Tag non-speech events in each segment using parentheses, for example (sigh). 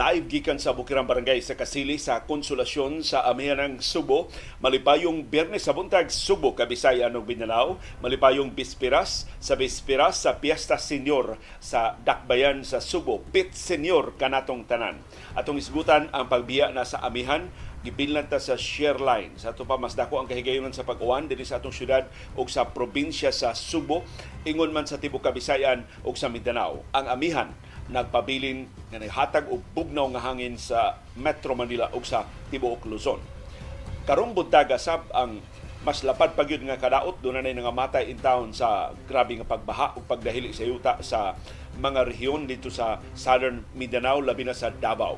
live gikan sa Bukirang Barangay sa Kasili sa Konsolasyon sa Amihan ng Subo. Malipayong Biyernes sa buntag Subo, Kabisaya ug Mindanao. Malipayong Bispiras sa Bispiras sa Piesta Senior sa Dakbayan sa Subo. Pit Senior kanatong tanan. Atong isgutan ang pagbiya na sa Amihan gibilnan ta sa share line sa ato pa mas dako ang kahigayonan sa pag-uwan dinhi sa atong syudad ug sa probinsya sa Subo ingon man sa tibuok Kabisayan ug sa Mindanao ang amihan nagpabilin nga naghatag og bugnaw nga hangin sa Metro Manila ug sa tibuok Luzon karong buntaga sab ang mas lapad pa gyud nga kadaot do na nga matay in town sa grabe nga pagbaha ug pagdahili sa yuta sa mga rehiyon dito sa Southern Mindanao labi na sa Davao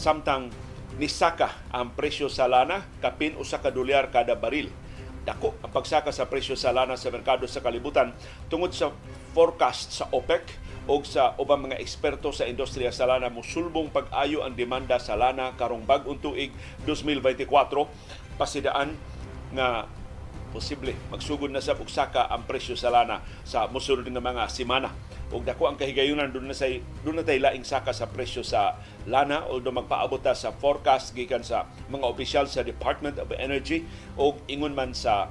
samtang nisaka ang presyo sa lana kapin usa ka dolyar kada baril. Dako ang pagsaka sa presyo sa lana sa merkado sa kalibutan tungod sa forecast sa OPEC o sa ubang mga eksperto sa industriya sa lana musulbong pag-ayo ang demanda sa lana karong bag-ong tuig 2024 pasidaan nga posible magsugod na sa uksaka ang presyo sa lana sa musulod nga mga semana ug dako ang kahigayunan doon na say doon na tay laing saka sa presyo sa lana although magpaabot ta sa forecast gikan sa mga opisyal sa Department of Energy o ingon man sa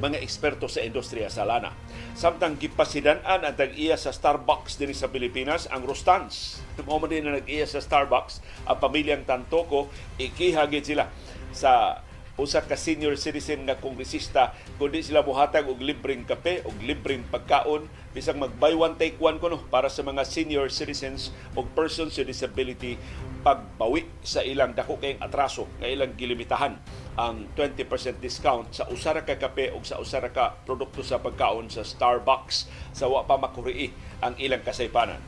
mga eksperto sa industriya sa lana. Samtang gipasidan-an ang tag-iya sa Starbucks din sa Pilipinas, ang Rostans. Tumo din na nag-iya sa Starbucks, ang pamilyang Tantoko, ikihagit sila sa usa ka senior citizen nga kongresista kundi sila buhatag og libreng kape og libreng pagkaon. Bisag mag buy one take one kuno para sa mga senior citizens o persons with disability pagbawi sa ilang dako kay atraso nga ilang gilimitahan ang 20% discount sa usara ka kape o sa usara ka produkto sa pagkaon sa Starbucks. Sa wa pa makurii ang ilang kasaypanan.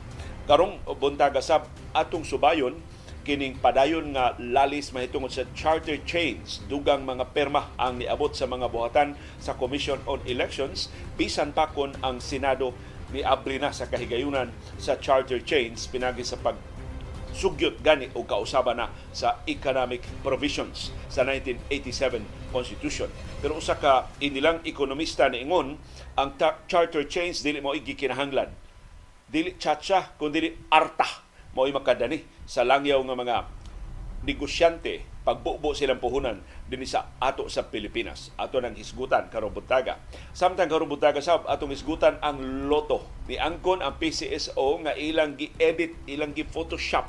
Karong buntaga sab atong subayon kining padayon nga lalis mahitungod sa charter chains dugang mga perma ang niabot sa mga buhatan sa Commission on Elections bisan pa kon ang Senado ni abri na sa kahigayunan sa charter chains pinagi sa pag sugyot gani o kausaba na sa economic provisions sa 1987 Constitution. Pero usa ka inilang ekonomista niingon ang charter chains dili mo igikinahanglan. Dili chacha kundi arta mao makadani sa langyaw nga mga negosyante pagbubo silang puhunan dinhi sa ato sa Pilipinas. Ato nang hisgutan karong buntaga samtang karong buntaga sab atong hisgutan ang loto. Ni angkon ang PCSO nga ilang gi-edit ilang gi-photoshop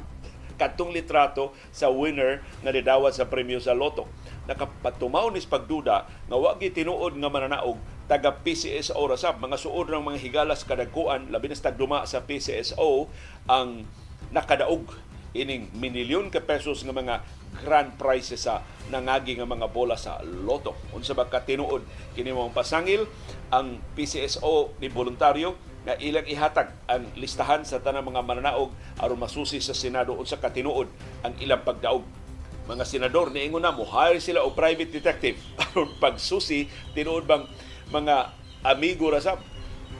kadtong litrato sa winner nga nidawat sa premyo sa loto. Nakapatumaw nis pagduda nga wa gi tinuod nga mananaog taga PCSO ra sab mga suod ng mga higalas kadagkuan labi na tagduma sa PCSO ang nakadaog ining minilyon ka pesos nga mga grand prizes sa nangagi nga mga bola sa loto. Unsa ba ka tinuod? Kini mo pasangil ang PCSO ni voluntaryo nga ilang ihatag ang listahan sa tanang mga mananaog aron masusi sa Senado. Unsa ka tinuod ang ilang pagdaog? Mga senador niingon na mo hire sila o private detective. (laughs) Aron pagsusi tinuod bang mga amigo ra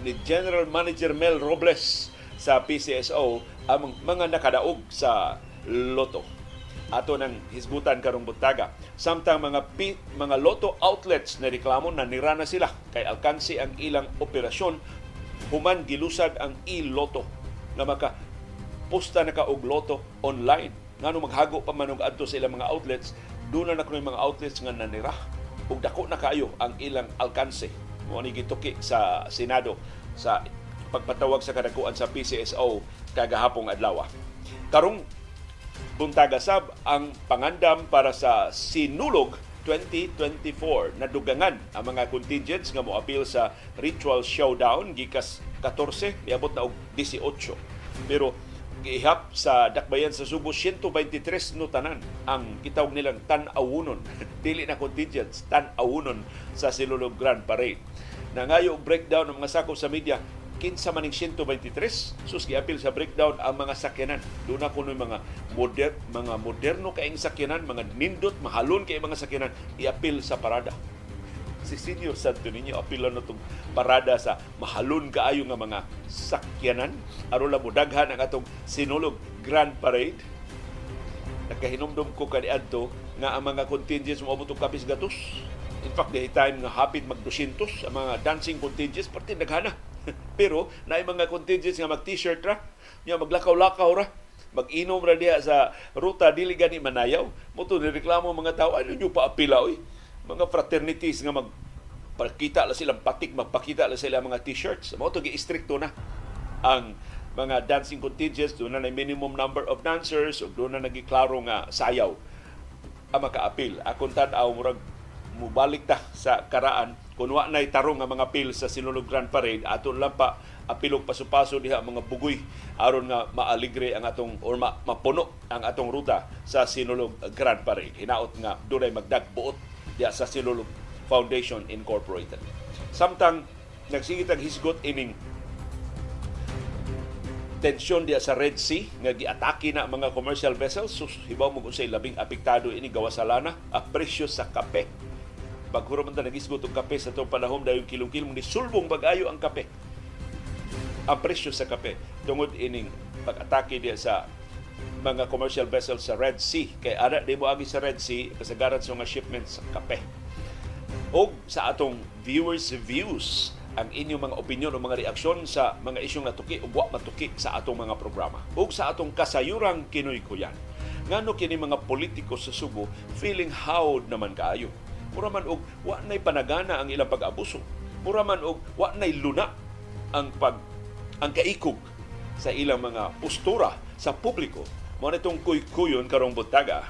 ni General Manager Mel Robles sa PCSO ang mga nakadaog sa loto ato ng hisgutan karong buntaga. Samtang mga P, mga loto outlets na reklamo na nirana sila kay alkansi ang ilang operasyon human gilusad ang e-loto na maka posta na ka og loto online. Ngano maghago pa man adto sa ilang mga outlets, doon na kuno mga outlets nga nanira ug dako na kayo ang ilang alkanse. Mo ni gituki sa Senado sa pagpatawag sa kadakuan sa PCSO kagahapong adlaw. Karong buntaga sab ang pangandam para sa Sinulog 2024 nadugangan ang mga contingents nga moapil sa ritual showdown gikas 14 niabot na og 18 pero gihap sa dakbayan sa Subo 123 no tanan ang kitawag nilang tan-awunon. (laughs) Dili na contingents tan-awunon sa Sinulog Grand Parade. Nangayo breakdown ng mga sakop sa media kinsa maning 123 sus giapil sa breakdown ang mga sakyanan. Do na kuno mga moder mga moderno kaayong sakyanan mga nindot mahalon kay mga sakyanan iapil sa parada. Si Senior Santo Niño apil na itong parada sa mahalon kaayo nga mga sakyanan. Aron lang daghan ang atong sinulog Grand Parade. Nagkahinomdom ko kaniadto nga ang mga contingents mo abot kapis gatos. In fact the time nga hapit mag 200 ang mga dancing contingents parte daghana (laughs) pero na mga contingents nga mag t-shirt ra, nya maglakaw-lakaw ra, mag-inom ra diha sa ruta dili gani manayaw. Mo to reklamo mga tao ano nyo pa apila oy? Mga fraternities nga mag pakita la silang patik magpakita la sila mga t-shirts. Mo to gi-istrikto na ang mga dancing contingents. Doon na minimum number of dancers o doon na nagiklaro nga sayaw. Ang maka-apil akong tan-aw murag mubalik ta sa karaan kung wa nay tarong nga mga pil sa Sinulog Grand Parade aton lang pa apilog paso-paso diha mga bugoy aron nga maaligre ang atong or ma, mapuno ang atong ruta sa Sinulog Grand Parade. Hinaot nga dunay magdagbuot diha sa Sinulog Foundation Incorporated. Samtang nagsigit ang hisgot ining tensyon diya sa Red Sea nga giatake na mga commercial vessels sus hibaw mo unsay labing apektado ini gawa sa lana ang presyo sa kape paghuro man nagisgot og kape sa itong panahon dayon kilong-kilong ni sulbong bagayo ang kape ang presyo sa kape tungod ining pag-atake diya sa mga commercial vessels sa Red Sea. Kay ara di mo agi sa Red Sea, kasagaran sa mga shipments sa kape. O sa atong viewers' views, ang inyong mga opinion o mga reaksyon sa mga isyong natuki o buwak matuki sa atong mga programa. O sa atong kasayurang kinoy kuyan. Ngano kini mga politiko sa Subo feeling howd naman kaayo. Mura man og wa nay panagana ang ilang pag-abuso. Mura man og wa nay luna ang pag ang kaikog sa ilang mga postura sa publiko mo nitong kuy-kuyon karong butaga.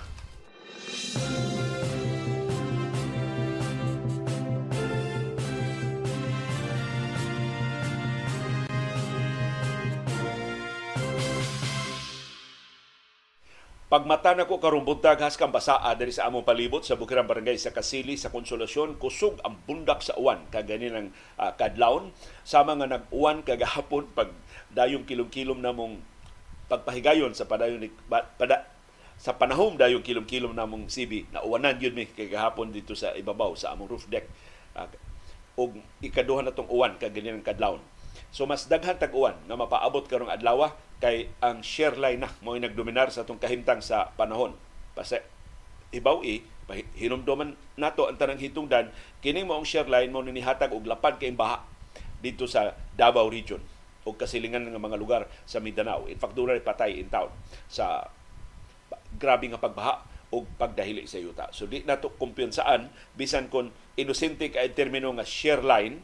Pagmata na ko karong buntag has kang basaa diri sa among palibot sa Bukirang Barangay sa Kasili sa Konsolasyon kusog ang bundak sa uwan kagani ng uh, kadlawon. Sama nga nag-uwan kagahapon pag dayong kilom-kilom namong pagpahigayon sa padayon ni pada, sa panahon dayong kilom-kilom namong sibi na uwanan yun mi kay gahapon dito sa ibabaw sa among roof deck. Uh, og ikaduha na tong uwan kagani ng kadlawon So mas daghan tag uwan nga mapaabot karong adlaw kay ang share line na mo nagdominar sa atong kahimtang sa panahon. Basta ibaw i hinumdoman nato ang tanang hitungdan kini mo ang share line mo nihatag og lapad kay baha dito sa Davao region o kasilingan ng mga lugar sa Mindanao. In fact, doon patay in town sa grabe nga pagbaha o pagdahili sa yuta. So di nato kumpiyansaan bisan kon inosente ka termino nga share line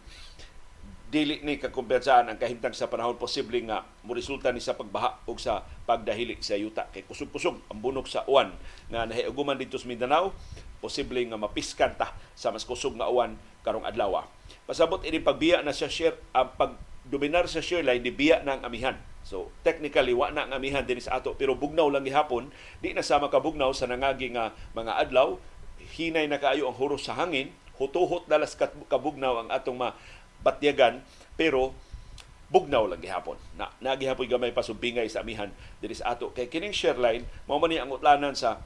dili ni kakumpensaan ang kahimtang sa panahon posible nga mo resulta ni sa pagbaha o sa pagdahili sa yuta kay kusog-kusog ang bunok sa uwan nga nahiuguman dito sa Mindanao posible nga mapiskan ta sa mas kusog nga uwan karong adlaw. Pasabot ini pagbiya na sa share ang pag dominar sa share line di biya na ang amihan. So technically wa na ang amihan din sa ato pero bugnaw lang gihapon di na sa makabugnaw sa nangagi nga mga adlaw hinay na kaayo ang huros sa hangin hutuhot dalas kabugnaw ang atong ma batyagan pero bugnaw lang gihapon. Na nagihapon gamay pa subingay sa amihan diri sa ato kay kining share line mao man ang utlanan sa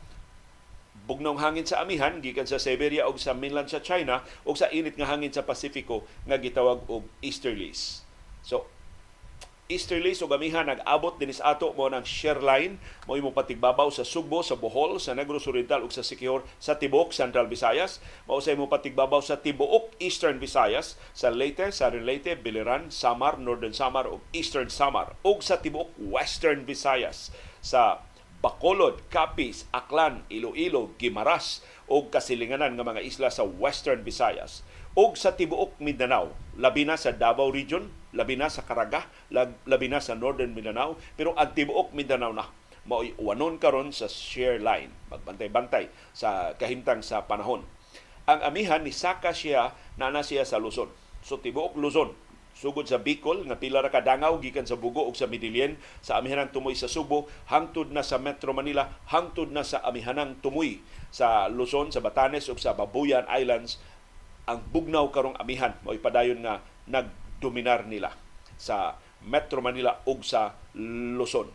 bugnong hangin sa amihan gikan sa Siberia ug sa mainland sa China ug sa init nga hangin sa Pasifiko nga gitawag og easterlies. So easterly so gamihan nag-abot dinis ato mo ng share line. Mo imong patigbabaw sa Sugbo, sa Bohol, sa Negros Oriental ug sa Siquijor sa Tibok, Central Visayas, mao sa imong patigbabaw sa Tibuok, Eastern Visayas, sa Leyte, Southern Leyte, Biliran, Samar, Northern Samar ug Eastern Samar. Ug sa Tibuok, Western Visayas, sa Bacolod, Capiz, Aklan, Iloilo, Gimaras ug kasilinganan nga mga isla sa Western Visayas. Ug sa tibuok Mindanao, labi na sa Davao Region, labi na sa Caraga, labi na sa Northern Mindanao, pero ang tibuok Mindanao na mao'y wanon karon sa share line, magbantay-bantay sa kahimtang sa panahon. Ang amihan ni Saka siya na na siya sa Luzon. So tibuok Luzon, sugod sa Bicol nga pila ra kadangaw gikan sa Bugo ug sa Midilien sa amihanang tumoy sa Subo hangtod na sa Metro Manila hangtod na sa amihanang tumoy sa Luzon sa Batanes ug sa Babuyan Islands ang bugnaw karong amihan mo ipadayon nga nagdominar nila sa Metro Manila ug sa Luzon.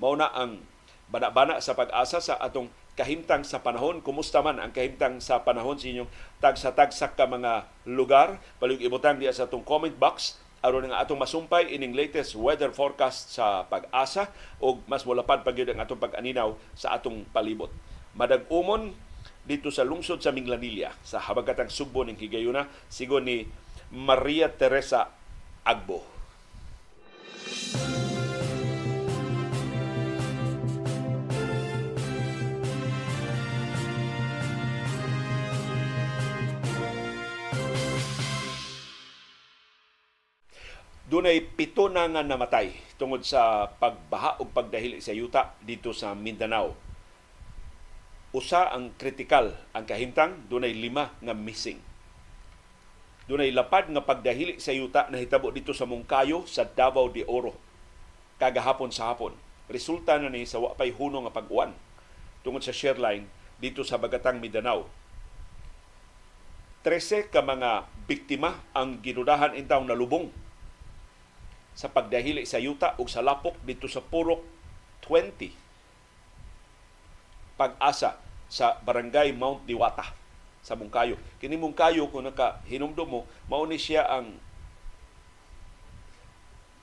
Mao na ang bana-bana sa pag-asa sa atong kahimtang sa panahon. Kumusta man ang kahimtang sa panahon sa inyong tagsa-tagsak ka mga lugar? Palihog ibutang diya sa atong comment box aron nga atong masumpay ining latest weather forecast sa pag-asa o mas mulapad pa ang atong pag-aninaw sa atong palibot. Madag-umon dito sa lungsod sa Minglanilla sa habagatang Sugbo ng Higayuna sigon ni Maria Teresa Agbo. Dunay pito na nga namatay tungod sa pagbaha o pagdahil sa yuta dito sa Mindanao. Usa ang kritikal ang kahintang, dunay lima nga missing Dunay lapad nga pagdahili sa yuta na hitabo dito sa Mungkayo sa Davao de Oro kagahapon sa hapon. Resulta na ni sa wapay huno nga pag-uwan tungod sa share line dito sa Bagatang Mindanao 13 ka mga biktima ang ginudahan intaw na lubong sa pagdahili sa yuta ug sa lapok dito sa Purok 20 pag-asa sa barangay Mount Diwata sa Mungkayo. Kini Mungkayo kung naka hinumdum mo, mao ni siya ang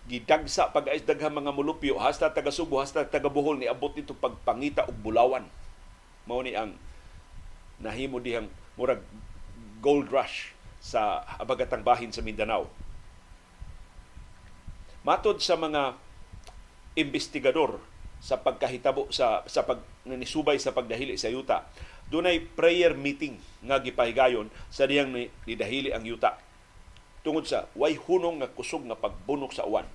gidagsa pag daghang mga mulupyo hasta taga Subo hasta taga Bohol ni abot dito pagpangita og bulawan. Mao ni ang nahimo dihang murag gold rush sa abagatang bahin sa Mindanao. Matod sa mga investigador sa pagkahitabo sa sa pag nisubay sa pagdahili sa yuta, dunay prayer meeting nga gipahigayon sa diyang ni, nidahili ang yuta tungod sa way hunong nga kusog nga pagbunok sa uwan.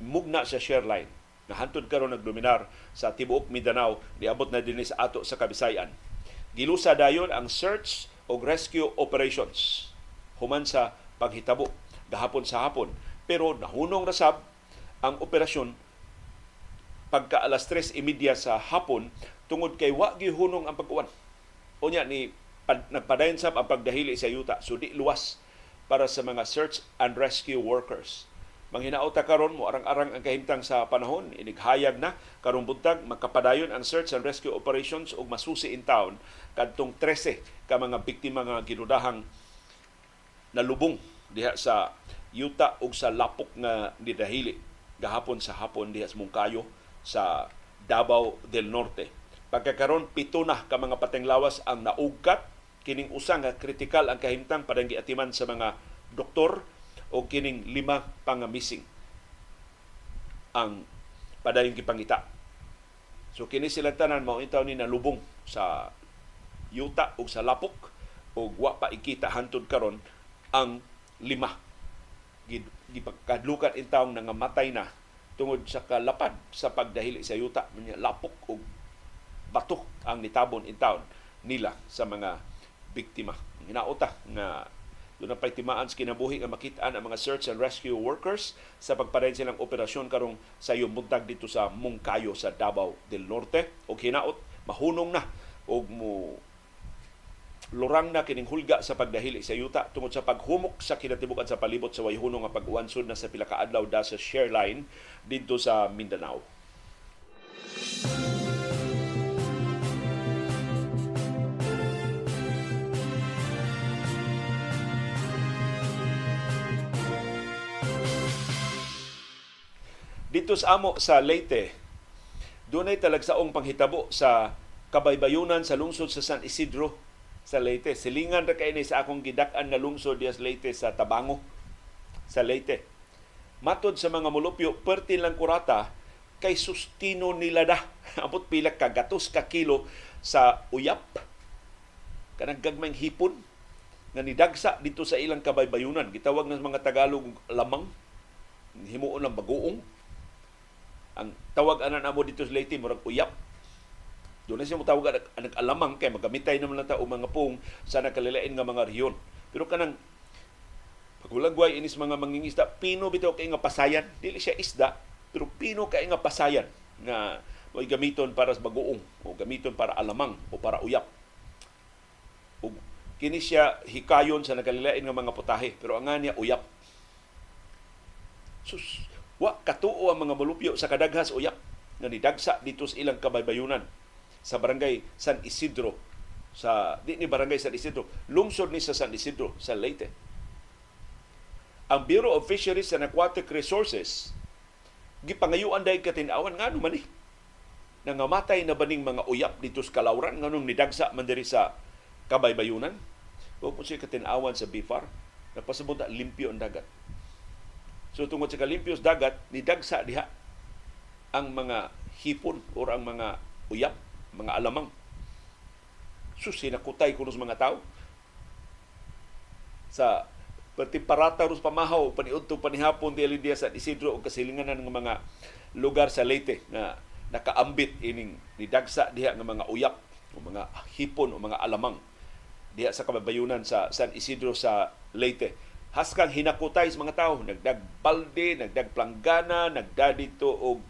Mugna sa share line nga hantod karon nagdominar sa tibuok Mindanao niabot na dinhi sa ato sa Kabisayan. Gilusa dayon ang search o rescue operations human sa paghitabo gahapon sa hapon. Pero nahunong rasab ang operasyon pagka alas 3.30 sa hapon tungod kay wa gihunong ang pag-uwan. Unya ni pad, nagpadayon sab ang pagdahili sa yuta so di luwas para sa mga search and rescue workers. Manghinaota karon mo arang-arang ang kahimtang sa panahon inighayag na karong buntag makapadayon ang search and rescue operations ug masusi in town kadtong 13 ka mga biktima nga ginudahang nalubong diha sa yuta ug sa lapok nga nidahili gahapon sa hapon diha sa Mungkayo sa Davao del Norte. Pagkakaroon pito na ka mga patenglawas ang naugkat kining usa nga kritikal ang kahimtang padang giatiman sa mga doktor o kining lima pang missing ang padayon gipangita. So kini sila tanan mao intaw ni nalubong sa yuta ug sa lapok ug wa pa ikita hantud karon ang lima gipagkadlukan intawong nangamatay na tungod sa kalapad sa pagdahili sa yuta lapok ug bato ang nitabon in town nila sa mga biktima. Hinaota nga doon na timaan sa kinabuhi nga makitaan ang mga search and rescue workers sa pagpadayon silang operasyon karong sa buntag dito sa Mungkayo sa Davao del Norte. O hinaot, mahunong na o mo lurang na kining hulga sa pagdahili sa yuta tungod sa paghumok sa kinatibukan sa palibot sa wayhunong nga pag-uwansod na sa pila ka adlaw da sa share line dito sa Mindanao. Dito sa amo sa Leyte, dunay talagsaong panghitabo sa kabaybayunan sa lungsod sa San Isidro sa Leyte. Silingan ra kay ni sa akong gidak-an nga lungsod dias Leyte sa Tabango sa Leyte. Matod sa mga mulupyo, perti lang kurata kay sustino nila da. (laughs) Amot pila ka gatos ka kilo sa uyap. Kanang gagmayng hipon nga nidagsa dito sa ilang kabaybayunan. Gitawag ng mga Tagalog lamang. Himuon lang bagoong ang tawag anan amo dito sa Leyte murag uyap doon na siya mutawag ang alamang kay magamitay naman lang ta o mga pong sa nakalilain nga mga rehiyon. Pero kanang pagulagway inis mga mangingisda, pino bitaw kay nga pasayan. Dili siya isda, pero pino kay nga pasayan nga mo'y gamiton para sa bagoong o gamiton para alamang o para uyap. O kini siya hikayon sa nakalilain nga mga putahe, pero ang niya uyap. Sus, Wa katuo ang mga malupyo sa kadaghas uyak nga nidagsa dito sa ilang kabaybayunan sa barangay San Isidro. Sa di ni barangay San Isidro. Lungsod ni sa San Isidro sa Leyte. Ang Bureau of Fisheries and Aquatic Resources gipangayuan dahil katinawan nga naman eh. Nangamatay na baning mga uyap dito sa Kalauran nganong nidagsa man diri sa kabaybayunan? O kung siya katinawan sa BIFAR napasabot limpyo ang dagat. So tungod sa kalimpios dagat, nidagsa diha ang mga hipon o ang mga uyap, mga alamang. So sinakutay kuno sa mga tao sa pati parata ros pamahaw paniudto panihapon di Alidia sa Isidro o kasilinganan ng mga lugar sa Leyte na nakaambit ining nidagsa diha ng mga uyap o mga hipon o mga alamang diha sa kababayunan sa San Isidro sa Leyte. Haskang hinakutay sa mga tao, nagdagbalde, nagdagplanggana, nagdadito og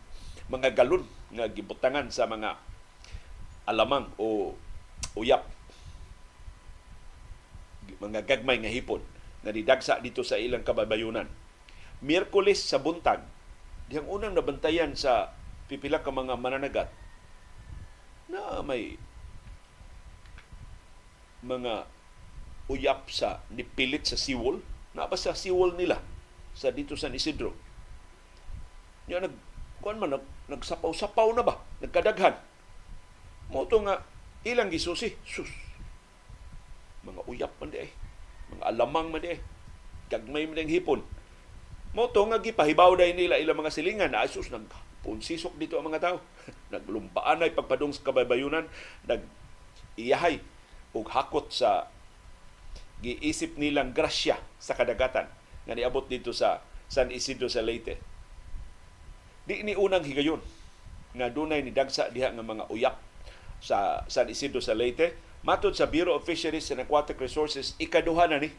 mga galon nga gibutangan sa mga alamang o uyap mga gagmay nga hipon na didagsa dito sa ilang kababayunan. Miyerkules sa buntag, diyang unang nabantayan sa pipila ka mga mananagat na may mga uyap sa nipilit sa siwol, na ba sa siwol nila sa dito sa Isidro. Nya nag kuan man nag, nagsapaw-sapaw na ba? Nagkadaghan. Mo nga ilang gisusi, sus. Mga uyap man di eh mga alamang man eh, gagmay man hipon. Mo to nga gipahibaw dai nila ilang mga silingan na asus nag punsisok dito ang mga tao. (laughs) Naglumpaan ay pagpadung sa kabaybayunan, nag iyahay og hakot sa giisip nilang grasya sa kadagatan nga niabot dito sa San Isidro sa Leyte. Di ni unang higayon nga dunay ni dagsa diha nga mga uyak sa San Isidro sa Leyte Matod sa Bureau of Fisheries and Aquatic Resources, ikaduha na ni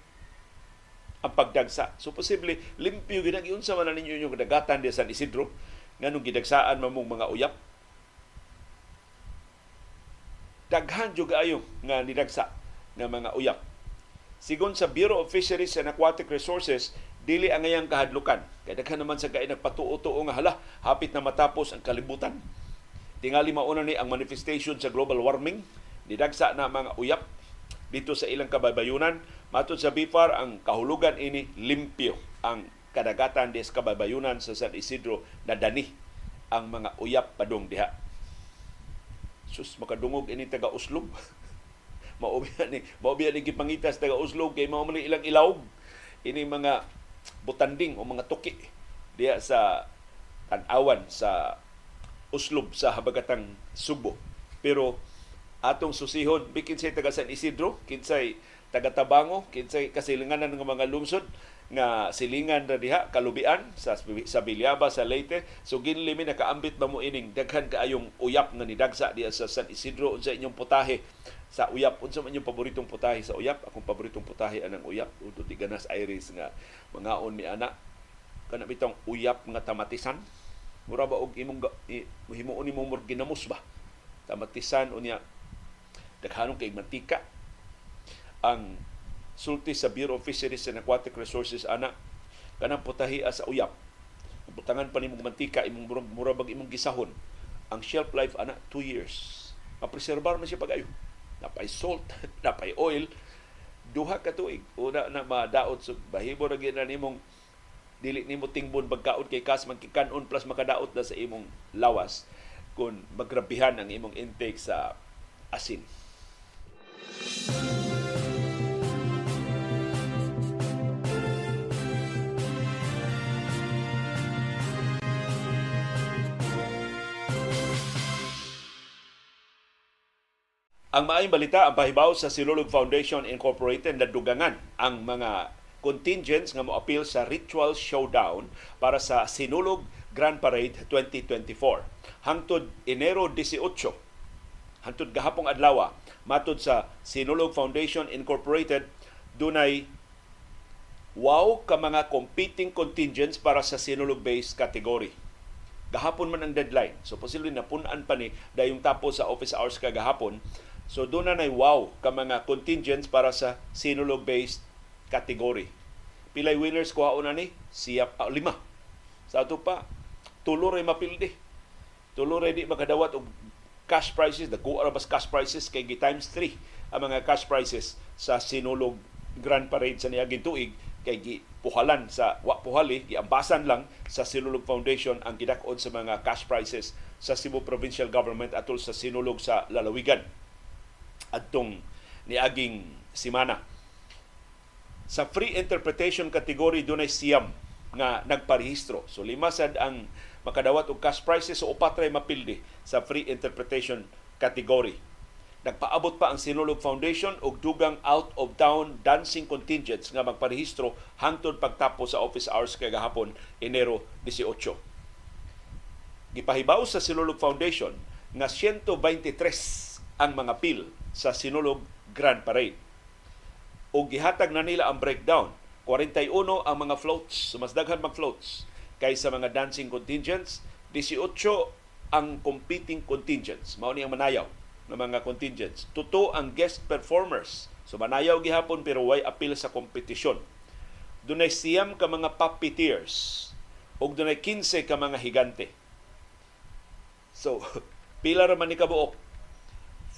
ang pagdagsa. So posible limpyo ang sa man ninyo yung dagatan di San Isidro nganong gidagsaan mamong mga uyap. Daghan jud ayo nga nidagsa nga mga uyap. Sigon sa Bureau of Fisheries and Aquatic Resources, dili ang ngayang kahadlukan. Kaya daghan naman sa kay nagpatuo-tuo nga hala, hapit na matapos ang kalibutan. Tingali mauna ni ang manifestation sa global warming Didagsa na mga uyap dito sa ilang kabaybayunan. Matod sa BIFAR, ang kahulugan ini limpyo ang kadagatan des kabaybayunan sa San Isidro na dani ang mga uyap padong diha. Sus, makadungog ini taga Uslog. (laughs) maubiya ni maubiya ni gipangitas taga Uslog kay mao man ilang ilawog ini mga butanding o mga tuki diya sa tanawan sa uslob sa habagatang Subo. Pero atong susihon bikin say taga San Isidro kinsay taga Tabango kinsay kasilinganan ng mga lungsod nga silingan ra diha kalubian sa sa Bilyaba sa Leyte. So ginlimi nakaambit ba mo ining daghan kaayong uyap nga nidagsa diha sa San Isidro unsa inyong putahe? Sa uyap unsa man inyong paboritong putahe? Sa uyap akong paboritong putahe anang uyap. Udto di ganas iris nga mga on mi ana. Kana bitong uyap nga tamatisan mura ba og imong himuon nimo mur ginamos ba? Tamatisan unya daghanong kay mantika. Ang sulti sa Bureau of Fisheries and Aquatic Resources ana kanang putahia sa uyap butangan pa nimong mantika imong murag, murag imong gisahon. Ang shelf life ana 2 years. Mapreserbar man siya pagayo napay salt (laughs) napay oil. Duha ka tuig. Una na madaot. Sa so, bahibo ra na nimong dili nimo tingbon pagkaon kay kas magkikanon plus makadaot na sa imong lawas kung magrabihan ang imong intake sa asin. Ang maayong balita, ang pahibaw sa Silulog Foundation Incorporated na dugangan ang mga contingents nga mo-appeal sa Ritual Showdown para sa Sinulog Grand Parade 2024. Hangtod Enero 18, hangtod gahapong adlaw, Matod sa Sinulog Foundation Incorporated, dunay wow ka mga competing contingents para sa Sinulog-based category. Gahapon man ang deadline. So posibleng napunan pa ni dayong tapos sa office hours kagahapon. So doon na wow ka mga contingents para sa Sinulog-based category. Pilay winners kuha una ni? Siya uh, lima. Sa ato pa, tulo ray mapildi. Tulo ray di makadawat og cash prices, the go arabas cash prices kay times 3 ang mga cash prices sa Sinulog Grand Parade sa niaging tuig kay gipuhalan sa wa puhali giambasan lang sa Sinulog Foundation ang gidakod sa mga cash prices sa Cebu Provincial Government atol sa Sinulog sa lalawigan adtong niaging simana sa free interpretation category dunay siyam nga nagparehistro so lima sad ang makadawat og cash prices so upat ray mapildi sa free interpretation category. Nagpaabot pa ang Sinulog Foundation og dugang out of town dancing contingents nga magparehistro hangtod pagtapos sa office hours kay gahapon Enero 18. Gipahibaw sa Sinulog Foundation nga 123 ang mga pil sa Sinulog Grand Parade. O gihatag na nila ang breakdown. 41 ang mga floats, mas daghan mag floats kaysa mga dancing contingents, 18 ang competing contingents. Mao ni ang manayaw ng mga contingents. Tuto ang guest performers. So manayaw gihapon pero way appeal sa kompetisyon. Dunay siyam ka mga puppeteers ug dunay 15 ka mga higante. So (laughs) pila ra man ni kabuok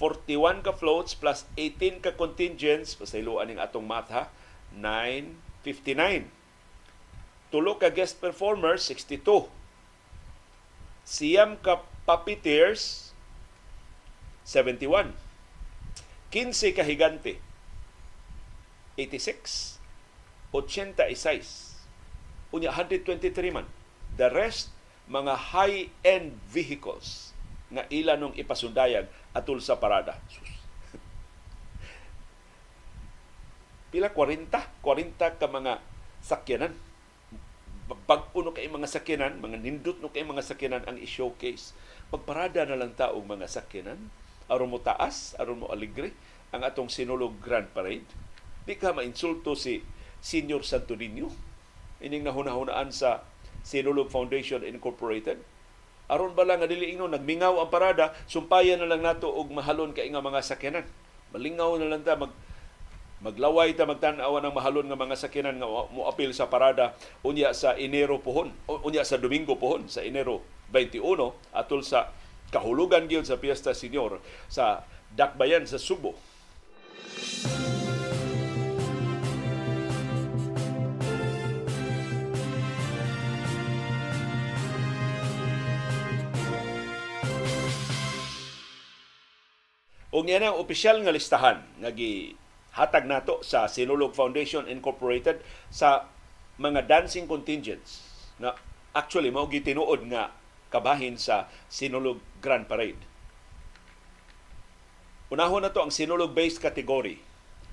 41 ka floats plus 18 ka contingents, pasayloan ning atong math ha, 959. Tulo ka guest performers, 62. Siyam ka puppeteers, 71. 15 ka higante, 86. 86. Unya, 123 man. The rest, mga high-end vehicles nga ila nung ipasundayag atul sa parada. Sus. (laughs) Pila 40, 40 ka mga sakyanan. Bag-o no kay mga sakyanan, mga nindot no kay mga sakyanan ang i-showcase. Pagparada na lang taong mga sakyanan, aron mo taas, aron mo aligre ang atong sinulog Grand Parade. Di ka mainsulto si Senior Santo Niño. Ining nahunahunaan sa Sinulog Foundation Incorporated. Aron bala nga dili ino nagmingaw ang parada, sumpayan na lang nato og mahalon kay nga mga sakyanan. Malingaw na lang ta mag maglaway ta magtan-aw ng mahalon nga mga sakyanan nga mo apil sa parada unya sa Enero pohon, unya sa Domingo pohon sa Enero 21 atol sa kahulugan gyud sa Fiesta Senior sa Dakbayan sa Subo. O yan ang opisyal nga listahan nga gihatag nato sa Sinulog Foundation Incorporated sa mga dancing contingents na actually mao gitinuod nga kabahin sa Sinulog Grand Parade. Unahon na to ang Sinulog-based category.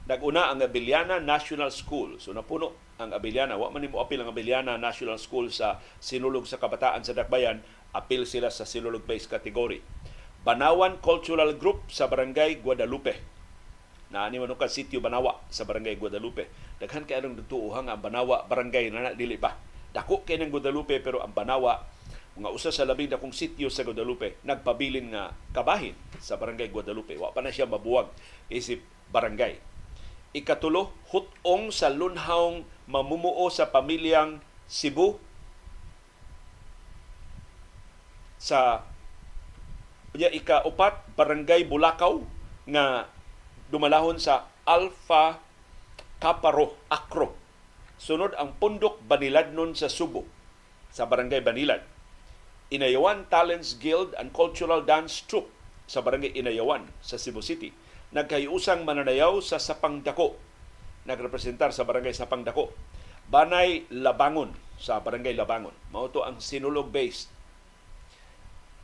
Naguna ang Abiliana National School. So napuno ang Abiliana. Wa man mo apil ang Abiliana National School sa Sinulog sa Kabataan sa Dakbayan. Apil sila sa Sinulog-based category. Banawan Cultural Group sa Barangay Guadalupe. Na ni ka sitio Banawa sa Barangay Guadalupe. Daghan kay anong natuuhang ang Banawa Barangay na dili pa. Dako kay ng Guadalupe pero ang Banawa mga usa sa labing dakong sitio sa Guadalupe nagpabilin nga kabahin sa Barangay Guadalupe. Wa pa na siya mabuwag isip barangay. Ikatulo, hutong sa lunhawng mamumuo sa pamilyang Cebu sa ya ika-upat barangay Bulakaw nga dumalahon sa Alpha Caparo Acro. Sunod ang Pundok Baniladnon sa Subo sa barangay Banilad Inayawan Talents Guild and Cultural Dance Troupe sa Barangay Inayawan sa Cebu City. Nagkayusang mananayaw sa Sapangdako. Nagrepresentar sa Barangay Sapangdako. Banay Labangon sa Barangay Labangon. Mao to ang sinulog-based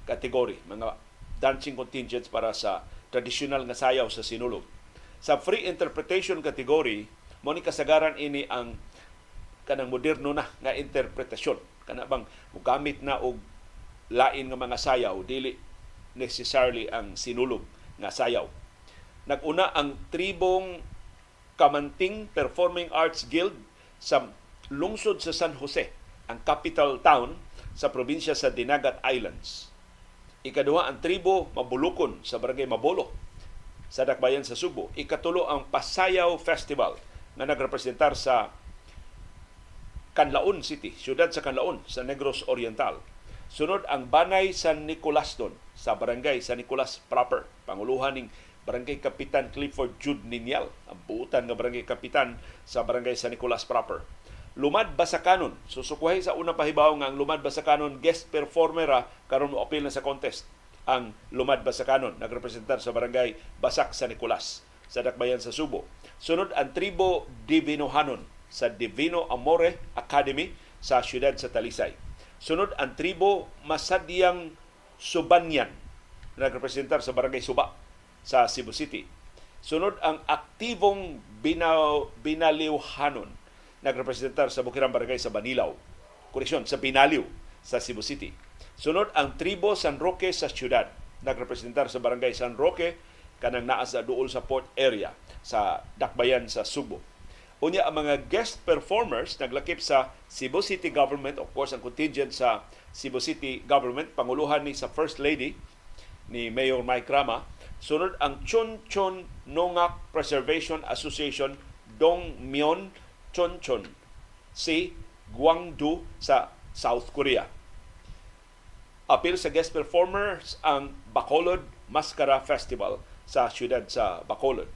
category, mga dancing contingents para sa traditional nga sayaw sa sinulog. Sa free interpretation category, mo ni kasagaran ini ang kanang moderno na nga interpretasyon kana bang mugamit na og lain nga mga sayaw dili necessarily ang sinulog nga sayaw. Naguna ang tribong Kamanting Performing Arts Guild sa lungsod sa San Jose, ang capital town sa probinsya sa Dinagat Islands. Ikaduha ang tribo Mabulukon sa barangay Mabolo sa Dakbayan sa Subo. Ikatulo ang Pasayaw Festival na nagrepresentar sa Canlaon City, siyudad sa Canlaon sa Negros Oriental Sunod ang Banay San Nicolas don sa barangay San Nicolas proper. Panguluhan ning Barangay Kapitan Clifford Jude Ninyal, ang buutan nga barangay kapitan sa Barangay San Nicolas proper. Lumad Basakanon, susukuhay sa unang pahibaw nga ang Lumad Basakanon guest performer karon mo appeal na sa contest ang Lumad Basakanon nagrepresentar sa Barangay Basak San Nicolas sa Dakbayan sa Subo. Sunod ang Tribo Divinohanon sa Divino Amore Academy sa siyudad sa Talisay Sunod ang tribo Masadyang Subanyan nagrepresentar sa Barangay Suba sa Cebu City. Sunod ang aktibong binaw, binaliwhanon nagrepresentar sa Bukirang Barangay sa Banilaw. Koreksyon, sa Binaliw sa Cebu City. Sunod ang tribo San Roque sa siyudad. Nagrepresentar sa Barangay San Roque kanang naa sa duol sa port area sa Dakbayan sa Subo. Unya ang mga guest performers naglakip sa Cebu City Government, of course ang contingent sa Cebu City Government, panguluhan ni sa First Lady ni Mayor Mike Rama. Sunod ang Chon Chon Nongak Preservation Association Dong Myon Chon Chon si Gwangdu sa South Korea. Apil sa guest performers ang Bacolod Mascara Festival sa siyudad sa Bacolod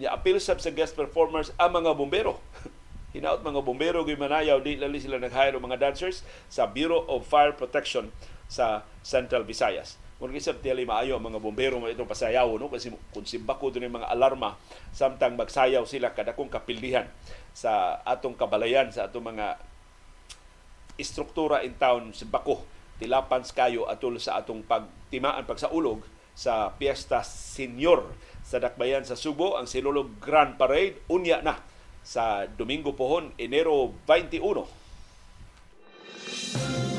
Ya apil sab sa guest performers ang mga bombero. (laughs) Hinaut mga bombero gyud manayaw di lali sila nag-hire mga dancers sa Bureau of Fire Protection sa Central Visayas. Kung kisab tiyali maayo ang mga bombero mo itong pasayaw no kasi kung simbako doon mga alarma samtang magsayaw sila kada kung kapildihan sa atong kabalayan sa atong mga istruktura in town simbako tilapan kayo atol sa atong pagtimaan pagsaulog sa Piesta Senior sa Dakbayan sa Subo ang Sinulog Grand Parade unya na sa Domingo pohon Enero 21.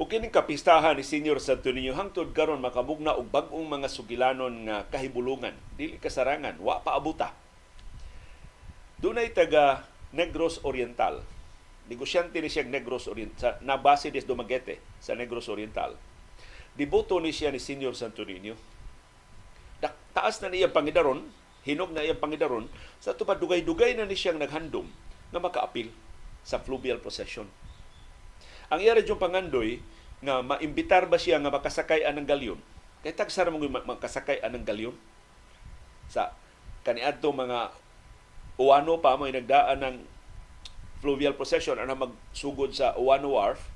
Ug kining kapistahan ni Senior Santo Niño hangtod karon makamugna og bag-ong mga sugilanon nga kahibulungan, dili kasarangan, wa pa abuta. Dunay taga Negros Oriental. Negosyante ni siya Negros Oriental, na base des Dumaguete sa Negros Oriental. Diboto ni siya ni Senior Santo Niño. Taas na niya pangidaron, hinog na iyang pangidaron, sa tupad dugay-dugay na ni siyang naghandom na makaapil sa fluvial procession. Ang iya yung pangandoy nga maimbitar ba siya nga makasakay anang galyon? Kay tagsara mo makasakay anang galyon? Sa kaniadto mga Uwano pa mo nagdaan ng fluvial procession ana magsugod sa Uwano Wharf.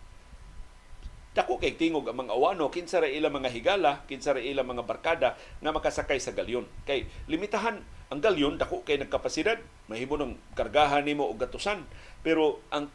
Dako kay tingog ang mga Uwano kinsa ra ila mga higala kinsa ra ila mga barkada nga makasakay sa galyon. Kay limitahan ang galyon dako kay nagkapasidad mahimo ng kargahan nimo og gatusan. Pero ang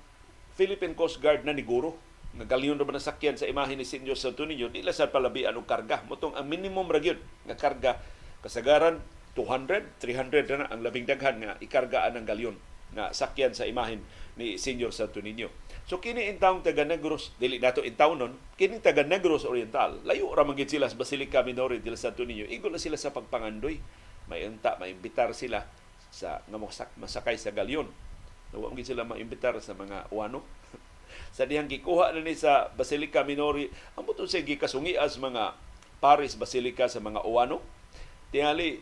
Philippine Coast Guard na niguro nga galyon ra nasakyan sa imahe ni Senyor Santo Niño di la sa palabian og karga motong ang minimum ra nga karga kasagaran 200, 300 na ang labing daghan nga ikargaan ng galyon nga sakyan sa imahin ni Senior Santo Niño. So kini intawong taga Negros, dili nato intawon nun, kini taga Negros Oriental, layo ra man sila sa Basilica Minore del Santo Niño. Igol na sila sa pagpangandoy. May unta, may imbitar sila sa nga masakay sa galyon. Nawa mo sila maimbitar sa mga uwano. (laughs) sa dihang gikuha na ni sa Basilica Minore, ang buto sa gikasungias mga Paris Basilica sa mga uwano. Tingali,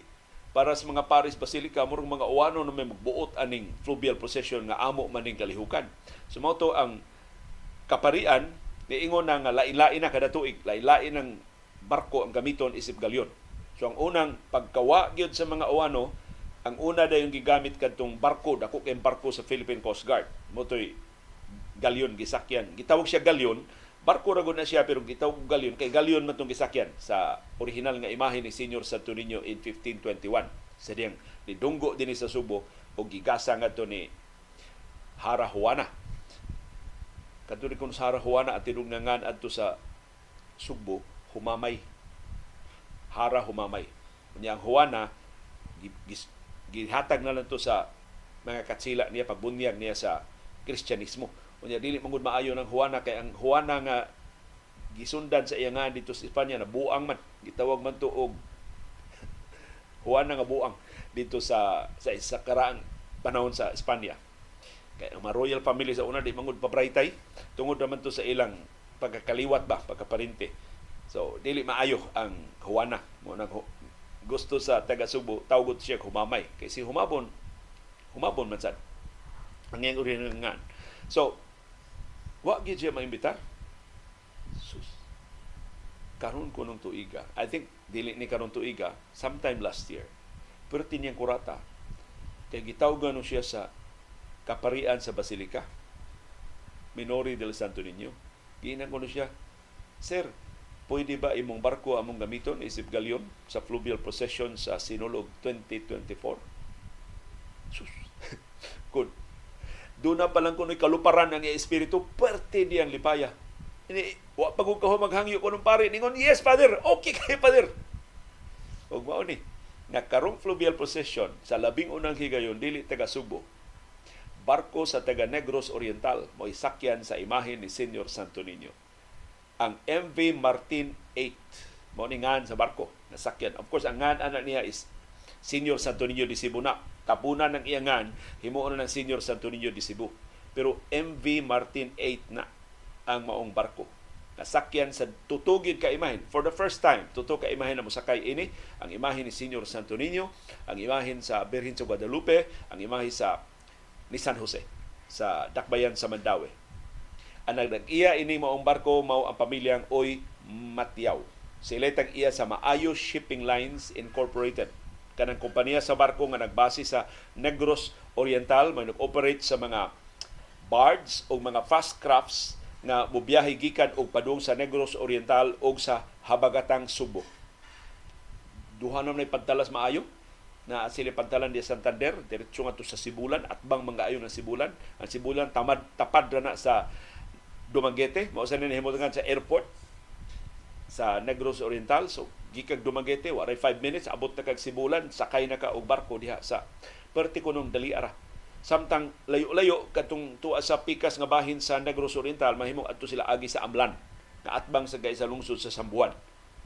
para sa mga Paris Basilica murong mga uwano na may magbuot aning fluvial procession nga amo maning kalihukan. Sumoto ang kaparian niingon na nga lain-lain na kada tuig, lain-lain ng barko ang gamiton isip galyon. So ang unang pagkawa gyud sa mga uwano, ang una da yung gigamit kadtong barko, dako kay barko sa Philippine Coast Guard. Motoy galyon gisakyan. Gitawag siya galyon. Barko ra na siya pero gitawag galyon. Kay galyon man tong gisakyan sa original nga imahe ni Senior Santo Niño in 1521 sa diyang nidunggo dinhi sa Subo o gigasa nga to ni Hara Juana. Kadto kun sa Hara Juana at tinungangan adto sa Subo humamay. Hara humamay. Unya ang Juana gihatag na lang to sa mga katsila niya pagbunyag niya sa Kristyanismo Unya dili mangud maayo ng Juana kay ang Juana nga gisundan sa iya nga dito sa Espanya na buang man gitawag man to og (laughs) Juana nga buang dito sa sa isa karaang panahon sa Espanya. Kay ang royal family sa una di mangud pabraytay tungod naman to sa ilang pagkakaliwat ba pagkaparente. So dili maayo ang Juana mo nang gusto sa taga Subo tawgot siya humamay kay si humabon humabon man sad ang iyang nga So Wa gyud siya maimbitar. Sus. Karon ko nung tuiga. I think dili ni karon tuiga, sometime last year. Pero tinyang kurata. Kay gitawgan no siya sa kaparian sa Basilica. Minori del Santo Niño. Giinan ko no siya, Sir, pwede ba imong barko among gamiton isip galyon sa fluvial procession sa Sinulog 2024? Sus. (laughs) likod. Doon na palang kuno'y kaluparan ang espiritu, perte diyang lipaya. Ini, wa pagod ka maghangyo ko ng pare. Ningon, yes, Father. Okay kay (laughs) Father. Huwag mao ni. Nakarong fluvial procession sa labing unang higayon, dili taga Subo. Barko sa taga Negros Oriental, mo'y sakyan sa imahe ni Senyor Santo Niño. Ang MV Martin 8, mo ni ngan sa barko, nasakyan. Of course, ang ngan anak niya is Senior Santo Niño de Cebu na tapunan ng iyangan, himuon na ng Senior Santo Niño de Cebu. Pero MV Martin 8 na ang maong barko. Nasakyan sa tutugid ka imahin. For the first time, tuto ka imahin na musakay ini. Ang imahin ni Senior Santo Niño, ang imahin sa Birhen sa Guadalupe, ang imahin sa ni San Jose sa Dakbayan sa Mandawi. Ang nag-iya ini maong barko mao ang pamilyang Oy Matiaw. Sila tag iya sa Maayo Shipping Lines Incorporated kanang kompanya sa barko nga nagbase sa Negros Oriental may nag-operate sa mga barges o mga fast crafts nga mubiyahe gikan og padung sa Negros Oriental o sa Habagatang Subo. Duha na may pagtalas maayo na sila pagtalan di Santander, diretso nga to sa Sibulan, at bang mga ayo ng Sibulan. Ang Sibulan tamad tapad na sa Dumaguete, mao sa ninihimutangan sa airport sa Negros Oriental. So gikag Dumaguete waray 5 minutes abot na kag Sibulan sakay na ka og barko diha sa perti kunong dali ara. Samtang layo-layo katong tuwa sa pikas nga bahin sa Negros Oriental mahimong adto sila agi sa Amlan. Na atbang sa sa lungsod sa Sambuan.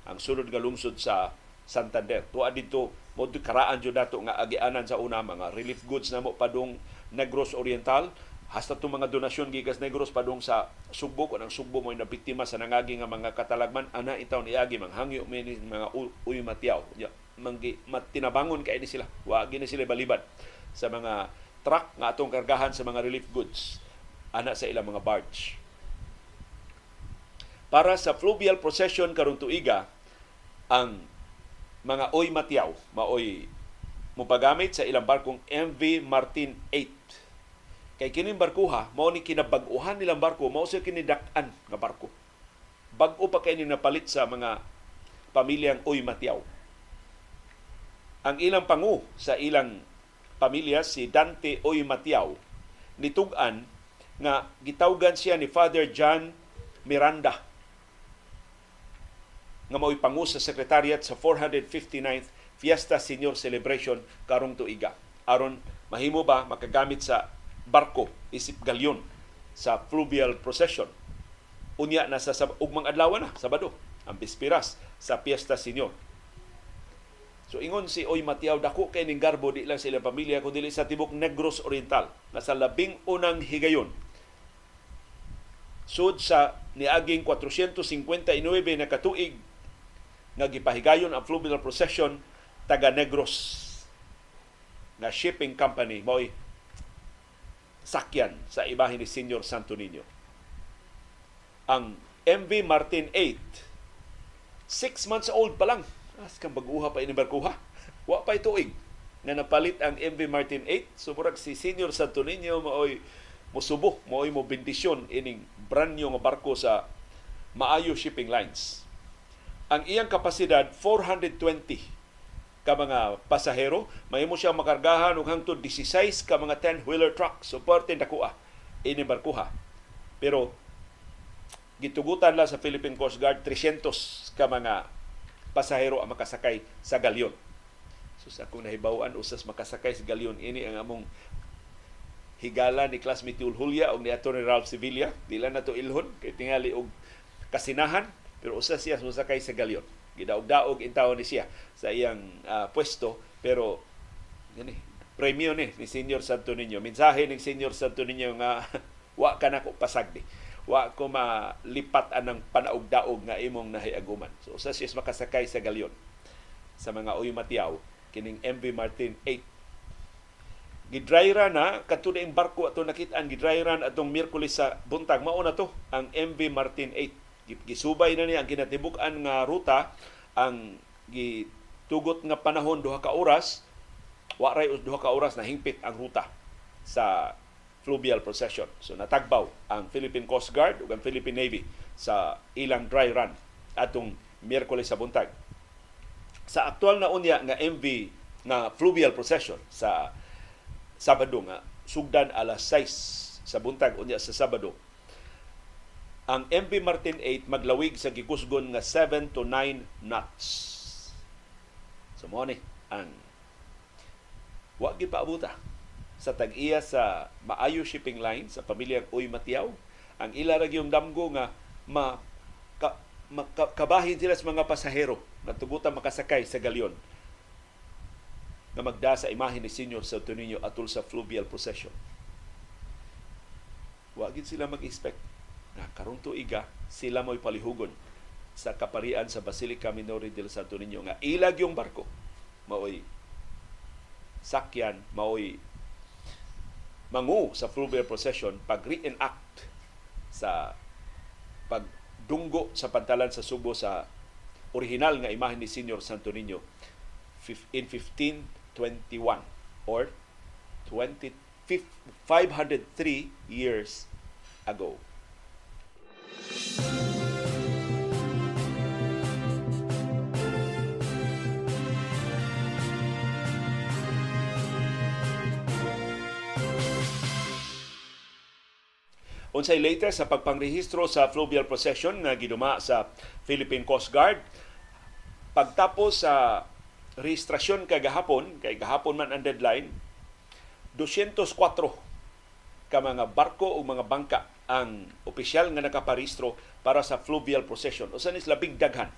Ang sulod nga lungsod sa Santander. Tuwa dito mo karaan jud dato nga agianan sa una mga relief goods na mo padung Negros Oriental hasta itong mga donasyon gikas Negros padung sa Sugbo kung ang Sugbo mo na biktima sa nangagi nga mga katalagman ana itaw ni agi manghangyo may mga uy matyaw ya, manggi matinabangon kay ni sila. Wa gini sila balibad sa mga truck nga atong kargahan sa mga relief goods ana sa ilang mga barge. Para sa fluvial procession karong tuiga ang mga oy matyaw maoy mopagamit sa ilang barkong MV Martin 8 Kay kining barkuha, mao ni kinabag-uhan nilang barko, mao sa kinidak-an nga barko. Bag-o pa kay napalit sa mga pamilyang Uy Matiaw. Ang ilang pangu sa ilang pamilya si Dante Uy Matiaw nitug-an nga gitawgan siya ni Father John Miranda nga mao'y pangu sa secretariat sa 459th Fiesta Senior Celebration karong tuiga. aron mahimo ba makagamit sa barko isip galyon sa fluvial procession. Unya na sa ugmang adlaw na Sabado ang bispiras sa Fiesta Senior. So ingon si Oy Matiaw dako kay ning garbo di lang sa ilang pamilya kundi sa tibok Negros Oriental na sa labing unang higayon sud sa niaging 459 na katuig nga gipahigayon ang fluvial procession taga Negros na shipping company mo'y sakyan sa imahe ni Senior Santo Niño. Ang MV Martin 8, six months old pa lang. As kang baguha pa ini barkuha. Wa pa ituig na napalit ang MV Martin 8. So murag si Senior Santo Niño maoy musubo, maoy mo bendisyon ining brand new nga barko sa Maayo Shipping Lines. Ang iyang kapasidad 420 ka mga pasahero, mahimo siya makargahan og hangtod 16 ka mga 10-wheeler truck. So parte dakuha ini barkuha. Pero gitugutan la sa Philippine Coast Guard 300 ka mga pasahero ang makasakay sa galyon. So sa kung nahibawan usas makasakay sa galyon ini ang among higala ni classmate Ul Julia o ni Attorney Ralph Sevilla. Dila na to ilhon kay tingali og kasinahan pero usas siya susakay sa galyon gidaog-daog intaw ni siya sa iyang uh, pwesto pero gani premyo ni ni Senior Santo Niño. Mensahe ni Senior Santo Niño nga (laughs) wa ka na ko pasagdi. Wa ko malipat anang panaog-daog nga imong nahiaguman. So sa siya makasakay sa galyon sa mga uy matiyaw kining MV Martin 8 gidryra na kadto na barko ato nakit-an gidryra atong Miyerkules sa buntag. Mao na to ang MV Martin 8 gisubay na niya ang kinatibuk-an nga ruta ang gitugot nga panahon duha ka oras wa ray duha ka oras na hingpit ang ruta sa fluvial procession. So natagbaw ang Philippine Coast Guard ug ang Philippine Navy sa ilang dry run atong Miyerkules sa buntag. Sa aktual na unya nga MV na fluvial procession sa Sabado nga sugdan alas 6 sa buntag unya sa Sabado. Ang MV Martin 8 maglawig sa gikusgon nga 7 to 9 knots. So mo ni ang wa gid paabuta sa tag-iya sa maayo shipping line sa pamilyang Uy Matiaw ang ila ra yung damgo nga ma ka, makabahin sila sa mga pasahero nga tugutan makasakay sa galyon nga magda sa imahe ni Senyor Santo Niño atul sa fluvial procession. Wa gid sila mag-expect karon tuiga sila mo'y palihugon sa kaparian sa Basilica Minori del Santo Niño nga ilag yung barko maoy sakyan maoy mangu sa fluvial procession pag reenact sa pagdunggo sa pantalan sa Subo sa original nga imahe ni Senyor Santo Niño in 1521 or 20, 503 years ago. Unsay latest sa pagpangrehistro sa fluvial procession nga giduma sa Philippine Coast Guard pagtapos sa rehistrasyon kay gahapon, kay gahapon man ang deadline, 204 ka mga barko o mga bangka ang opisyal nga nakaparehistro para sa fluvial procession. Usa ni labing daghan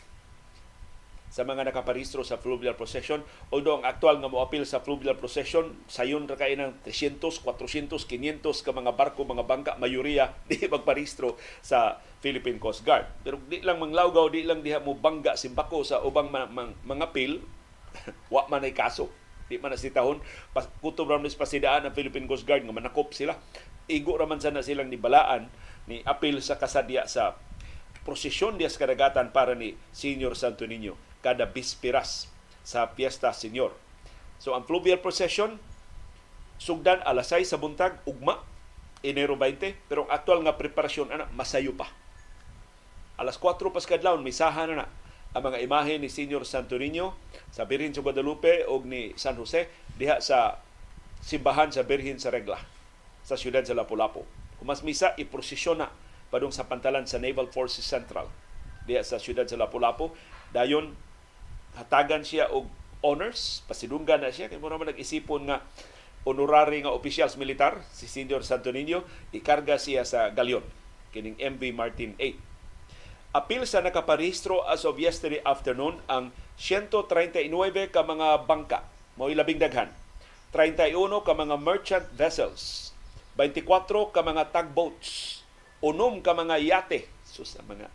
sa mga nakaparehistro sa fluvial procession. Although ang aktual nga moapil sa fluvial procession, sayon ra kay ng 300, 400, 500 ka mga barko, mga bangka, mayoriya (laughs) di magparehistro sa Philippine Coast Guard. Pero di lang manglawgaw, di lang diha mo bangga simbako sa ubang mga, mga, mga pil, (laughs) wa man ay kaso. Di man nasitahon. Kutob ra sa pasidaan ng Philippine Coast Guard nga manakop sila. Igo raman sana silang nibalaan ni apil sa kasadya sa prosesyon dias karagatan para ni Senior Santo Niño kada bispiras sa Fiesta Senior. So ang fluvial procession sugdan alas 6 sa buntag ugma Enero 20 pero ang aktual nga preparasyon ana masayo pa. Alas 4 pas kadlawon misahan na, na ang mga imahe ni Senior Santo Niño sa Birhen sa Guadalupe o ni San Jose diha sa simbahan sa Birhen sa Regla sa siyudad sa Lapu-Lapu. Humas misa iprosesyon na padung sa pantalan sa Naval Forces Central diha sa siyudad sa Lapu-Lapu. Dayon hatagan siya og honors, pasidunggan na siya kay mo naman nag-isipon nga honorary nga officials militar si Senior Santo Niño ikarga siya sa galyon kining MV Martin 8. Apil sa nakaparehistro as of yesterday afternoon ang 139 ka mga bangka, mo labing daghan. 31 ka mga merchant vessels, 24 ka mga tugboats, unom ka mga yate, sus mga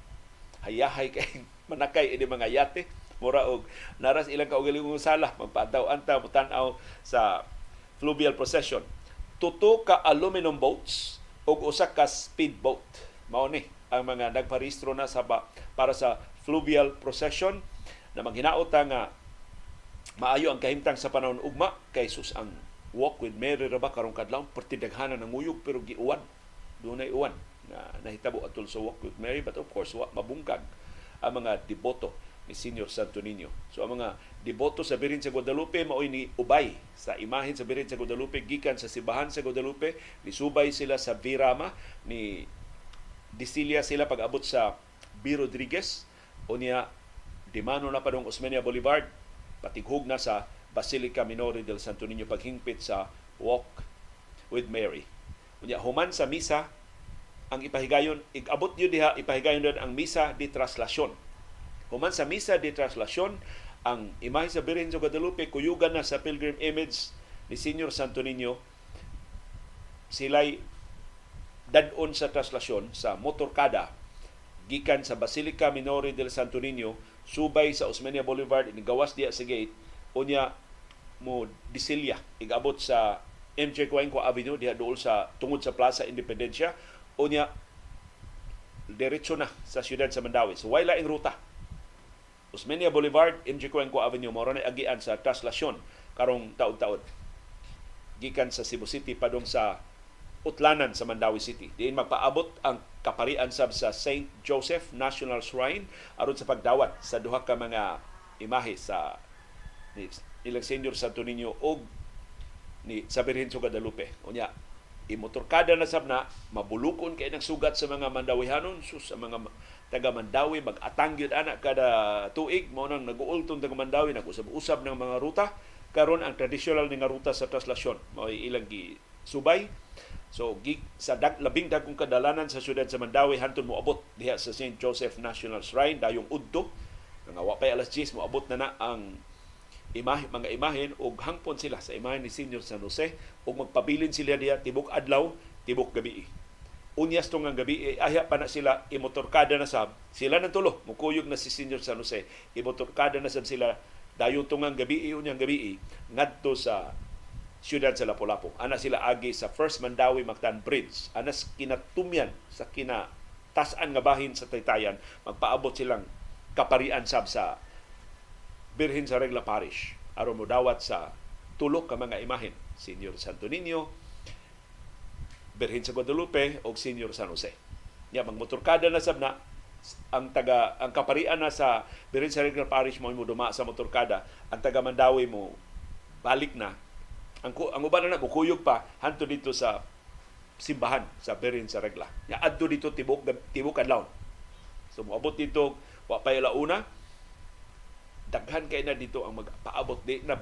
hayahay kay (laughs) manakay ini mga yate, mura og naras ilang kaugalingong sala. Magpadaw anta mutan-aw sa fluvial procession. Tuto ka aluminum boats ug usa ka speedboat mao ni ang mga nagparehistro na sa para sa fluvial procession na manghinaot nga maayo ang kahimtang sa panahon ugma. Kay sus ang walk with Mary ra ba karong kadlaw pertidaghanan ng uyog pero giuwan dunay uwan na nahitabo atol sa walk with Mary but of course wa mabungkag ang mga deboto ni Senior Santo Niño. So ang mga deboto sa Birin sa Guadalupe maoy ni ubay sa imahen sa Birin sa Guadalupe gikan sa sibahan sa Guadalupe ni subay sila sa Virama ni Disilia sila pag-abot sa B. Rodriguez o niya dimano na pa dong Osmeña Boulevard patighog na sa Basilica Minore del Santo Niño paghingpit sa Walk with Mary. Unya human sa misa ang ipahigayon igabot yun diha ipahigayon din ang misa di traslasyon Human sa misa de traslasyon, ang imahe sa Birhen sa Guadalupe kuyugan na sa pilgrim image ni Senior Santo Niño sila'y dadon sa traslasyon sa motorkada gikan sa Basilica Minore del Santo Niño subay sa Osmeña Boulevard inigawas diya sa gate unya mo disilya igabot sa MJ Cuenco Avenue diha dool sa tungod sa Plaza Independencia unya diretso na sa siyudad sa Mandawi so wala ing ruta Osmeña Boulevard, MG Cuenco Avenue, mao na agian sa traslasyon karong taud-taud. Gikan sa Cebu City padung sa Utlanan sa Mandawi City. Diin magpaabot ang kaparian sab sa St. Joseph National Shrine aron sa pagdawat sa duha ka mga imahe sa ni ilang Senior Santo Niño og ni sa Birhen Guadalupe. Unya, imotorkada na sab mabulukon kay nang sugat sa mga mandawihanon sus sa mga taga Mandawi mag-atang ana kada tuig mo nang nag-uulton taga Mandawi nag-usab-usab ng mga ruta karon ang traditional nga ruta sa traslasyon mao ilang gi subay so gig sa dag, labing dagkong kadalanan sa syudad sa Mandawi hantud mo abot diha sa St. Joseph National Shrine dayong udto nga wa pay alas 10 mo abot na na ang imahe, mga imahen ug hangpon sila sa imahen ni Senior San Jose ug magpabilin sila diha tibok adlaw tibok gabi unyas tong gabi eh, ahya pa na sila imotorkada na sab sila nang tulo mukuyog na si Senior San Jose imotorkada na sab sila dayon tungang gabi unyang gabi ngadto sa siyudad sa Lapu-Lapu. Ana sila agi sa First Mandawi Mactan Bridge. Ana sa kinatumyan sa kina tasan nga bahin sa Taytayan, magpaabot silang kaparian sab sa Birhin sa Regla Parish aron mo dawat sa tulo ka mga imahen, Senior Santo Niño, Birhin sa Guadalupe o Senior San Jose. Ya magmotorkada na sab na ang taga ang kaparian na sa Birhin sa Regla Parish mo mo duma sa motorkada, ang taga Mandawi mo balik na. Ang ang uban na mukuyog pa hanto dito sa simbahan sa Birhin sa Regla. Ya adto dito tibok tibok adlaw. So moabot dito wa pa una daghan kay na dito ang magpaabot di na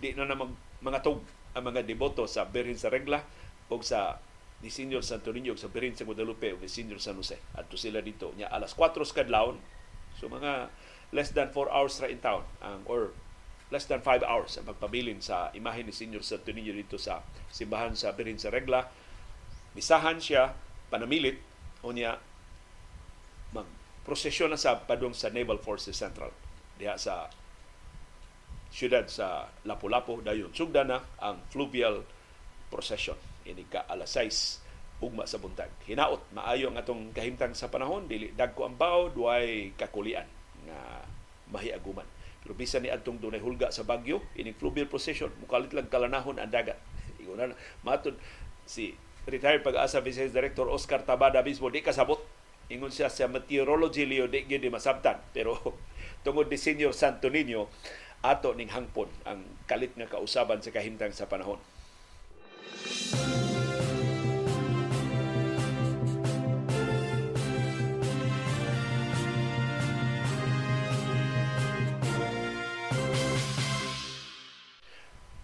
di na, na mag, mga tug ang mga deboto sa Birhen sa Regla o sa ni Senior Santo Niño sa Birhen sa Guadalupe o ni Senior San Jose. Adto sila dito. Nya alas 4 sa. So mga less than 4 hours ra in town ang or less than 5 hours ang magpabilin sa imahe ni Senior Santo Niño dito sa simbahan sa Birhen sa Regla. Misahan siya panamilit o niya mag prosesyon na sa padung sa Naval Forces Central diha sa siyudad sa Lapu-Lapu dayon. Sugda na ang fluvial procession. Ini ka alas 6 ugma sa buntag. Hinaot maayo ang atong kahimtang sa panahon. Dili dagko ang bawo duay kakulian nga mahiaguman. Pero bisan ni adtong dunay hulga sa Bagyo ini fluvial procession mukalit lang kalanahon ang dagat. (laughs) Ingon matud si retired pag-asa Vice Director Oscar Tabada mismo di kasabot. Ingon siya sa meteorology liyo di gyud masabtan. Pero (laughs) tungod ni Senior Santo Niño ato ning hangpon ang kalit nga kausaban sa kahimtang sa panahon.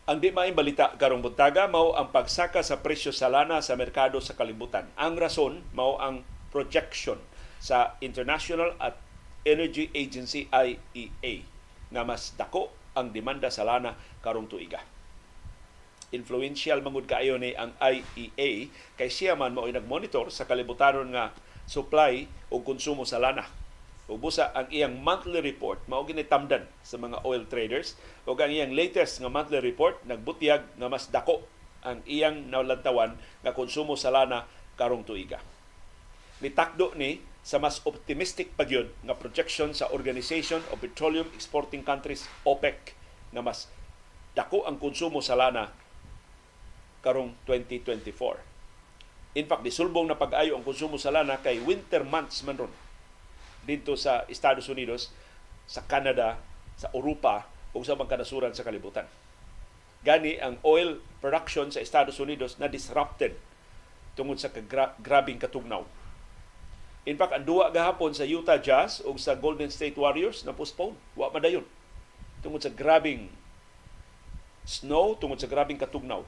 Ang di maing balita karong buntaga mao ang pagsaka sa presyo sa lana sa merkado sa kalibutan. Ang rason mao ang projection sa international at Energy Agency IEA nga mas dako ang demanda sa lana karong tuiga. Influential mangud kaayo ni ang IEA kay siya man mao nagmonitor sa kalibutanon nga supply o konsumo sa lana. Ug busa ang iyang monthly report mao ginitamdan sa mga oil traders ug ang iyang latest nga monthly report nagbutyag nga mas dako ang iyang nalantawan nga konsumo sa lana karong tuiga. Nitakdo ni sa mas optimistic pa nga projection sa Organization of Petroleum Exporting Countries OPEC nga mas dako ang konsumo sa lana karong 2024. In fact, disulbong na pag-ayo ang konsumo sa lana kay winter months man ron dito sa Estados Unidos, sa Canada, sa Europa ug sa mga kanasuran sa kalibutan. Gani ang oil production sa Estados Unidos na disrupted tungod sa kagra- grabing katugnaw In fact, ang duwa gahapon sa Utah Jazz o sa Golden State Warriors na postpone. Wa madayon. Tungod sa grabing snow, tungod sa grabing katugnaw.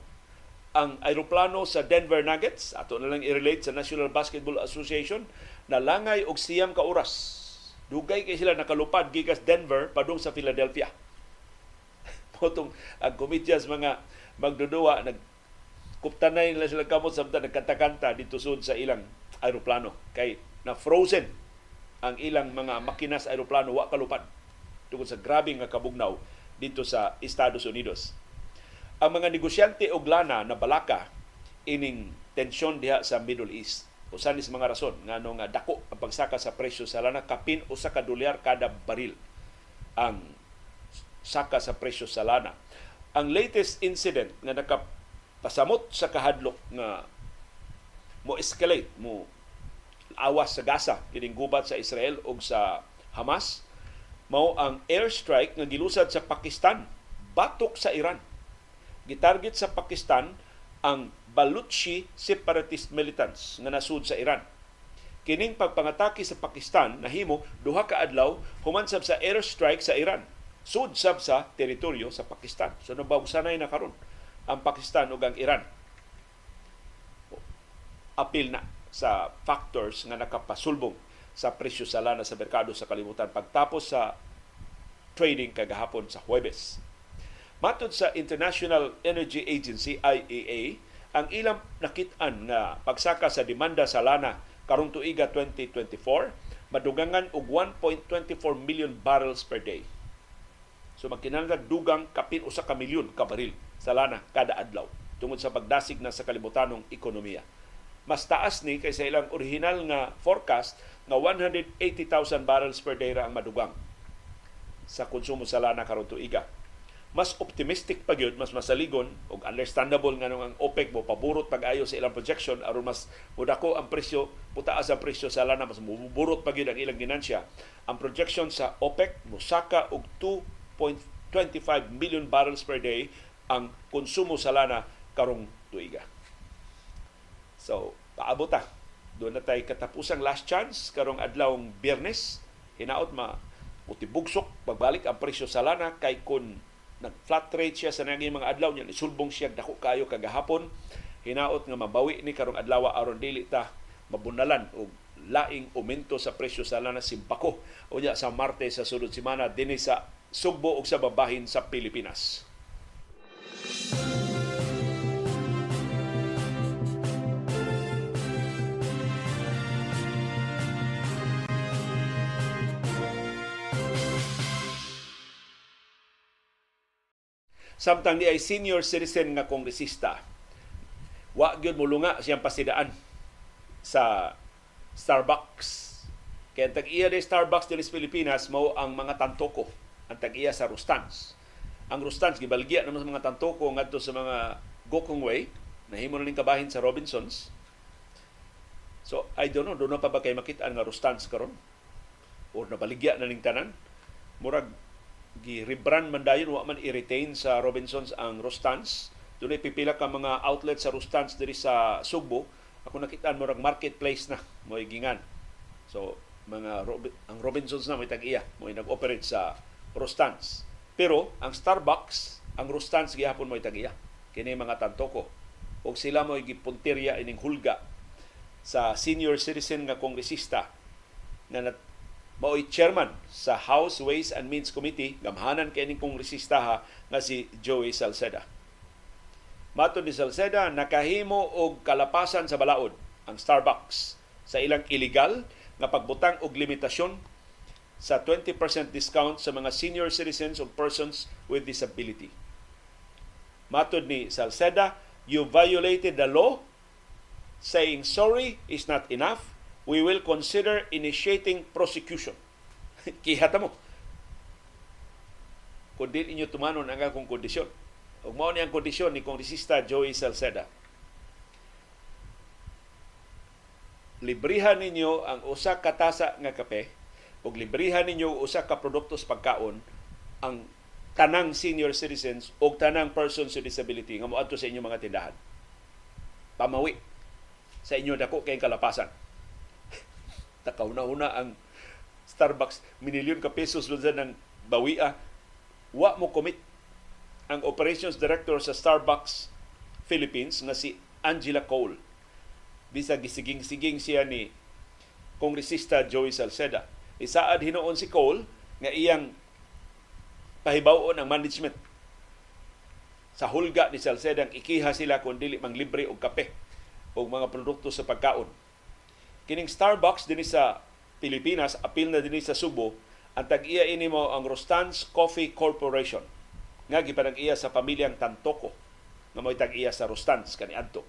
Ang aeroplano sa Denver Nuggets, ato na lang i-relate sa National Basketball Association, na langay og siyam ka oras. Dugay kay sila nakalupad gikas Denver padung sa Philadelphia. (laughs) Potong ang komityas mga magdudua nag kuptanay nila sila kamot samtang nagkanta-kanta dito sud sa ilang aeroplano kay na frozen ang ilang mga makina sa aeroplano wa kalupad tungod sa grabe nga kabugnaw dito sa Estados Unidos. Ang mga negosyante og lana na balaka ining tensyon diha sa Middle East. Usan sa mga rason nga no dako ang pagsaka sa presyo sa lana kapin usa ka dolyar kada baril ang saka sa presyo sa lana. Ang latest incident nga nakapasamot sa kahadlok nga mo escalate mo awas sa Gaza kining gubat sa Israel ug sa Hamas mao ang airstrike nga gilusad sa Pakistan batok sa Iran gitarget sa Pakistan ang Baluchi separatist militants nga nasud sa Iran. Kining pagpangatake sa Pakistan nahimo duha ka adlaw human sab sa airstrike sa Iran. Sud sab sa teritoryo sa Pakistan. So nabawsanay na karon ang Pakistan ug ang Iran. Apil na sa factors nga nakapasulbong sa presyo sa lana sa merkado sa kalibutan pagtapos sa trading kagahapon sa Huwebes. Matod sa International Energy Agency IEA, ang ilang nakitaan nga pagsaka sa demanda sa lana karong tuiga 2024 madugangan og 1.24 million barrels per day. So magkinahanglan dugang kapin usa ka milyon ka baril sa lana kada adlaw tungod sa pagdasig na sa kalibutanong ekonomiya. Mas taas ni kaysa ilang original nga forecast nga 180,000 barrels per day ra ang madugang sa konsumo sa lana karon tuiga. Mas optimistic pa gyud mas masaligon ug understandable nga ang OPEC mo paburot pag-ayo sa ilang projection aron mas mudako ang presyo putaas ang presyo sa lana mas muburot pa gyud ang ilang ginansya. Ang projection sa OPEC mosaka og 2.25 million barrels per day ang konsumo sa lana karong tuiga so paabot ta doon na tayo katapusang last chance. Karong adlawng Biyernes hinaot ma utibugsok pagbalik ang presyo sa lana kay kun nag-flat rate siya sa naging mga adlaw niya, isulbong siya dako kayo kagahapon, hinaot nga mabawi ni karong adlaw aron dili ta mabunalan og laing aumento sa presyo sa lana simpako unya sa Martes sa sunod semana dinhi sa Sugbo ug sa babahin sa Pilipinas. Samtang di ay senior citizen nga kongresista. Wa gyud mulunga siyang pasidaan sa Starbucks. Kaya tag iya de Starbucks dinis Pilipinas mao ang mga tantoko. Ang tag iya sa Rustans. Ang Rustans gibaligya naman sa mga tantoko ngadto sa mga Gokong Way. Nahimo na ning kabahin sa Robinsons. So I don't know doon pa ba kay makita nga Rustans karon? Or nabaligya na ning tanan? Murag gi-rebrand man dayon wa man i-retain sa Robinsons ang Rostans. Dunay pipila ka mga outlet sa Rostans diri sa Sugbo. Ako nakita mo marketplace na mo gingan. So mga ang Robinsons na may tag-iya mo nag-operate sa Rostans. Pero ang Starbucks, ang Rostans gihapon mo tag-iya. Kini mga tantoko. Og sila mo gipuntirya ining hulga sa senior citizen nga kongresista na mao'y chairman sa House Ways and Means Committee, gamhanan kay ning kongresista nga si Joey Salceda. Mato ni Salceda, nakahimo og kalapasan sa balaod ang Starbucks sa ilang illegal nga pagbutang og limitasyon sa 20% discount sa mga senior citizens or persons with disability. Matod ni Salceda, you violated the law. Saying sorry is not enough we will consider initiating prosecution. (laughs) Kihata mo. Kung din inyo tumanon ang akong kondisyon. Ug mao ni ang kondisyon ni Kongresista Joey Salceda. Librihan ninyo ang usa ka tasa nga kape ug librihan ninyo usa ka produkto sa pagkaon ang tanang senior citizens o tanang persons with disability nga moadto sa inyong mga tindahan. Pamawi sa inyo dako kay kalapasan takaw na una ang Starbucks. Minilyon ka pesos doon ng bawia wa mo commit ang operations director sa Starbucks Philippines nga si Angela Cole. Bisa gisiging-siging siya ni kongresista Joey Salceda. Isaad hinuon si Cole nga iyang pahibawon ang management. Sa hulga ni Salceda ang ikiha sila kung dili mang libre og kape o mga produkto sa pagkaon Kining Starbucks dinhi sa Pilipinas, apil na dinhi sa Subo, ang tag-iya ini mo ang Rostans Coffee Corporation nga gipanag-iya sa pamilyang Tantoko nga mo'y tag-iya sa Rostans kaniadto.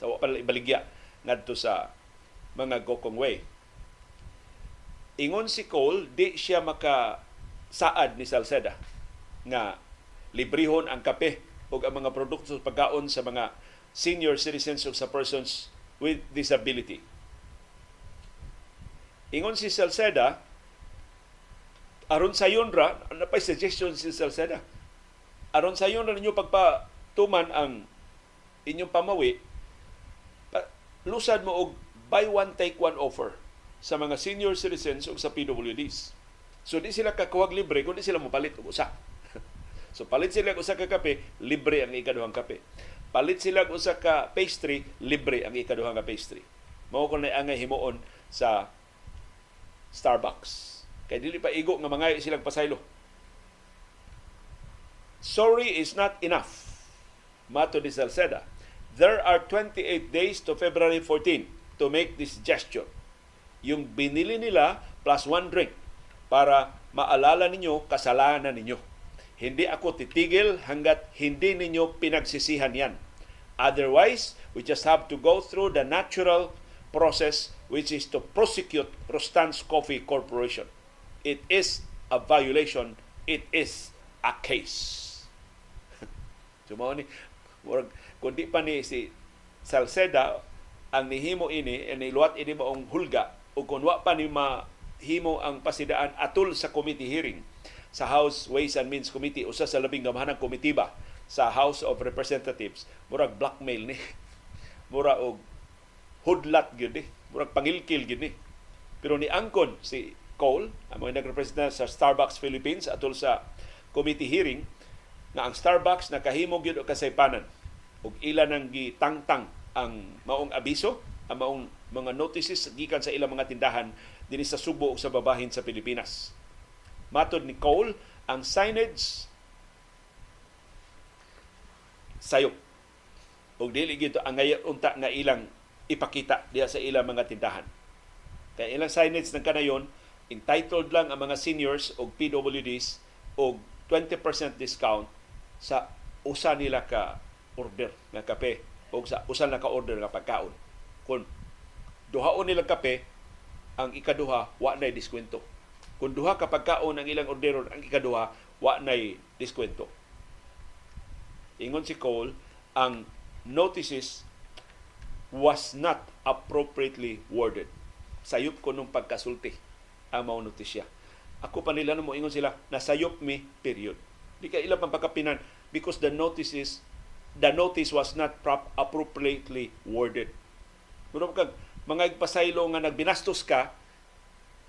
Sa so, pala ibaligya ngadto sa mga Gokong Way. Ingon si Cole, di siya maka saad ni Salceda nga librihon ang kape o ang mga produkto sa pagkaon sa mga senior citizens o sa persons with disability. Ingon si Salceda, aron sa yonra, ano pa suggestion si Salceda? Aron sa yonra ninyo pagpatuman ang inyong pamawi, lusad mo og buy one take one offer sa mga senior citizens o sa PWDs. So di sila kakuwag libre kundi sila mopalit og usa. (laughs) so palit sila og usa ka kape, libre ang ikaduhang kape. Palit sila og usa ka pastry, libre ang ikaduhang ka pastry. Mao ko na angay himuon sa Starbucks. Kay dili pa igo nga mga silang pasaylo. Sorry is not enough. Mato di Salceda. There are 28 days to February 14 to make this gesture. Yung binili nila plus one drink para maalala ninyo kasalanan ninyo. Hindi ako titigil hanggat hindi ninyo pinagsisihan yan. Otherwise, we just have to go through the natural process which is to prosecute Rostan's Coffee Corporation. It is a violation. It is a case. (laughs) so, ni, kundi pa ni si Salceda ang nihimo ini and niluwat ini maong hulga o kung wa pa ni mahimo ang pasidaan atul sa committee hearing sa House Ways and Means Committee usa sa labing gamahanang komitiba sa House of Representatives murag blackmail ni (laughs) mura og hudlat gyud ni murag pangilkil gyud ni pero ni angkon si Cole mga nagrepresenta sa Starbucks Philippines atol sa committee hearing na ang Starbucks nakahimo gyud og kasaypanan ug ila nang gitangtang ang maong abiso, ang maong mga notices gikan sa ilang mga tindahan dinhi sa Subo ug sa babahin sa Pilipinas. Matod ni Cole, ang signage sayop. Ug dili gito ang ngayon unta nga ilang ipakita diha sa ilang mga tindahan. Kaya ilang signage ng kanayon, entitled lang ang mga seniors o PWDs og 20% discount sa usa nila ka order nga kape o sa usa na ka order nga pagkaon. Kung duhaon nila kape, ang ikaduha wa nay diskwento. Kung duha ka pagkaon ang ilang orderon, ang ikaduha wa nay diskwento. Ingon si Cole, ang notices was not appropriately worded. Sayop ko nung pagkasulti ang mao notisya. Ako pa nila mo ingon sila, nasayop mi, period. Di ka ilang pagkapinan because the notices the notice was not prop appropriately worded. Muro kag mga igpasaylo nga nagbinastos ka,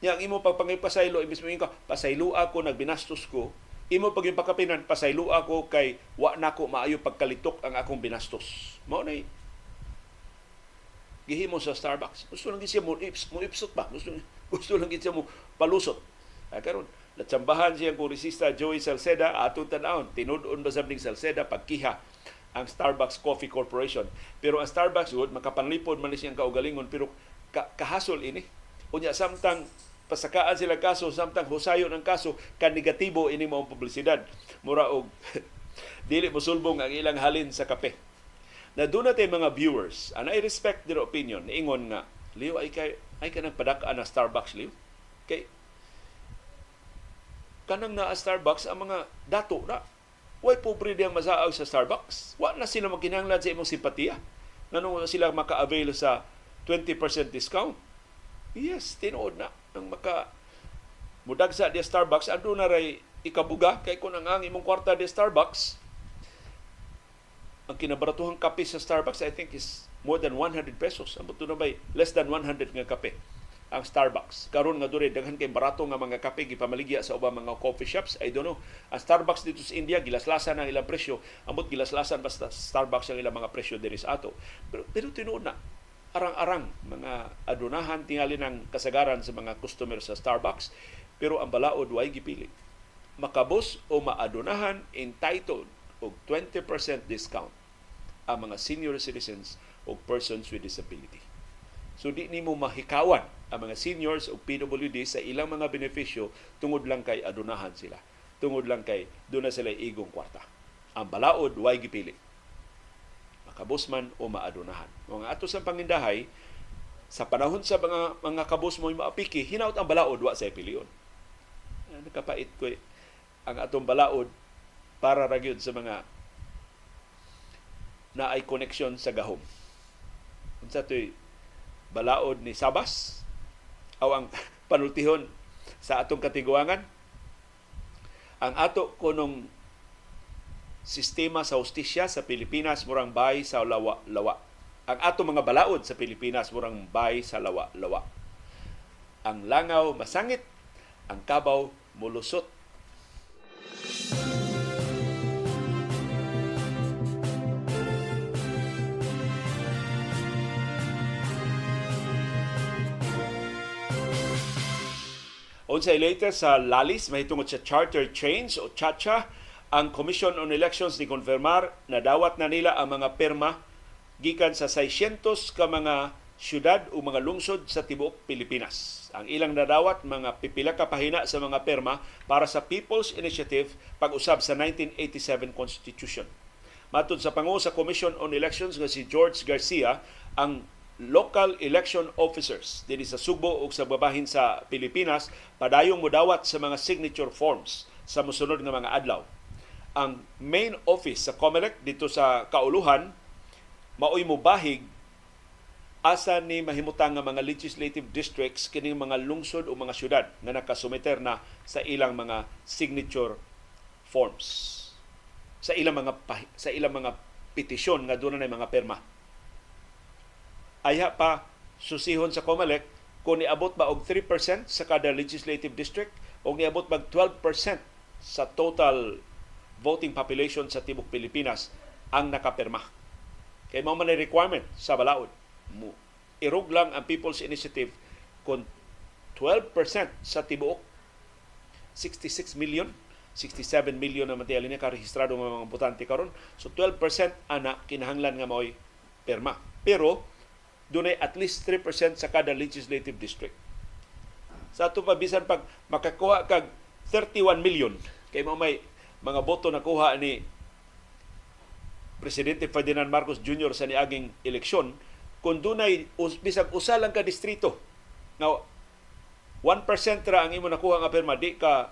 nya ang imo pagpangipasaylo imbis mo ka pasaylo ako nagbinastos ko, imo pag pagkapinan pasaylo ako kay wa nako maayo pagkalitok ang akong binastos. Mao na gihimo sa Starbucks. Gusto lang siya mo, ips, mo ipsot ba? Gusto, (laughs) gusto lang siya mo palusot. Ay, karon natsambahan siya kung resista Joey Salceda, atong tanawon, tinudon ba sa Salceda, pagkiha ang Starbucks Coffee Corporation. Pero ang Starbucks would makapanlipod man siyang kaugalingon pero ka- kahasol ini. Unya samtang pasakaan sila kaso samtang husayo ng kaso kan negatibo ini mao publisidad. Mura og (laughs) dili mosulbong ang ilang halin sa kape. Na doon natin mga viewers, and I respect their opinion, ingon nga, Leo, ay kay ay ka nagpadaka na Starbucks, Leo. Kay kanang na Starbucks ang mga dato na Way pobre diyang masaag sa Starbucks. Wa na sila magkinahanglan sa imong simpatiya. Nganong sila maka-avail sa 20% discount. Yes, tinuod na ang maka mudag sa di Starbucks ando na ray ikabuga kay kun ang imong kwarta di Starbucks ang kinabaratuhang kape sa Starbucks I think is more than 100 pesos. Ang na bay less than 100 nga kape ang Starbucks. Karon nga dure daghan kay barato nga mga kape gipamaligya sa ubang mga coffee shops. I don't know. Ang Starbucks dito sa India gilaslasan ang ilang presyo. Amot gilaslasan basta Starbucks ang ilang mga presyo diri sa ato. Pero pero tinuod na arang-arang mga adunahan tingali ng kasagaran sa mga customer sa Starbucks pero ang balaod way gipili. Makabos o maadunahan entitled og 20% discount ang mga senior citizens o persons with disability. So di nimo mahikawan ang mga seniors o PWD sa ilang mga benepisyo tungod lang kay adunahan sila. Tungod lang kay doon na sila igong kwarta. Ang balaod, way gipili. Makabos man o maadunahan. Mga ato sa pangindahay, sa panahon sa mga mga kabos mo maapiki, hinaut ang balaod wa sa piliyon. Nakapait ko eh. ang atong balaod para ragyod sa mga na ay connection sa gahom. Unsa to'y balaod ni Sabas aw ang (laughs) panultihon sa atong katiguangan ang ato kunong sistema sa hustisya sa Pilipinas murang bay sa lawa-lawa. Ang ato mga balaod sa Pilipinas murang bay sa lawa-lawa. Ang langaw masangit, ang kabaw mulusot. Unsay latest sa Lalis mahitungod sa charter change o CHACHA, ang Commission on Elections ni konfirmar na dawat na nila ang mga perma gikan sa 600 ka mga syudad o mga lungsod sa tibuok Pilipinas. Ang ilang nadawat mga pipila ka pahina sa mga perma para sa People's Initiative pag-usab sa 1987 Constitution. Matod sa pangu sa Commission on Elections nga si George Garcia, ang local election officers. Dinhi sa Subo ug sa babahin sa Pilipinas padayong modawat sa mga signature forms sa mosunod nga mga adlaw. Ang main office sa COMELEC dito sa Kauluhan maoy mobahig asa ni mahimutang nga mga legislative districts kining mga lungsod o mga syudad nga nakasumiter na sa ilang mga signature forms. Sa ilang mga sa ilang mga petisyon nga doon na mga perma ayha pa susihon sa COMELEC kung niabot ba og 3% sa kada legislative district o niabot ba 12% sa total voting population sa tibok Pilipinas ang nakapirma. Kay mao man requirement sa balaod. Irog lang ang People's Initiative kung 12% sa tibuok 66 million 67 million na matiyali na karehistrado ng mga botante karon so 12% ana kinahanglan nga mao'y perma pero dunay at least 3% sa kada legislative district. Sa ato pa bisan pag makakuha kag 31 million kay mo may mga boto na kuha ni Presidente Ferdinand Marcos Jr. sa niaging eleksyon kung dunay bisag usa lang ka distrito nga 1% ra ang imo nakuha nga perma di ka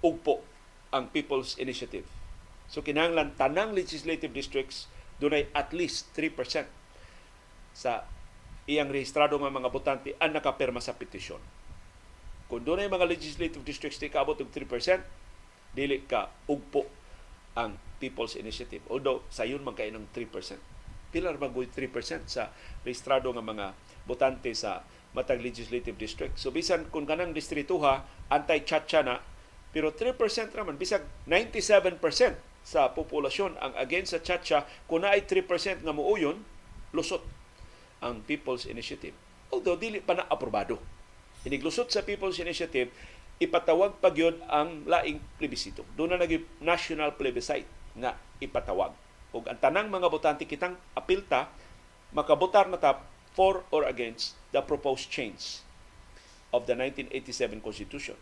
ugpo ang People's Initiative. So kinahanglan tanang legislative districts dunay at least 3% sa iyang rehistrado nga mga botante ang nakapirma sa petisyon. Kung doon mga legislative districts di kaabot og 3%, dili ka ugpo ang People's Initiative. Although, sayon man kayo ng 3%. Pilar magoy 3% sa rehistrado nga mga botante sa matag legislative district. So bisan kung kanang distrituha anti-chacha na pero 3% raman bisag 97% sa populasyon ang against sa chacha kung naay 3% nga muuyon lusot ang People's Initiative. Although dili pa na aprobado. Iniglusot sa People's Initiative, ipatawag pa gyud ang laing plebisito. Doon na naging national plebiscite nga ipatawag. Ug ang tanang mga botante kitang apilta makabotar na ta for or against the proposed change of the 1987 Constitution.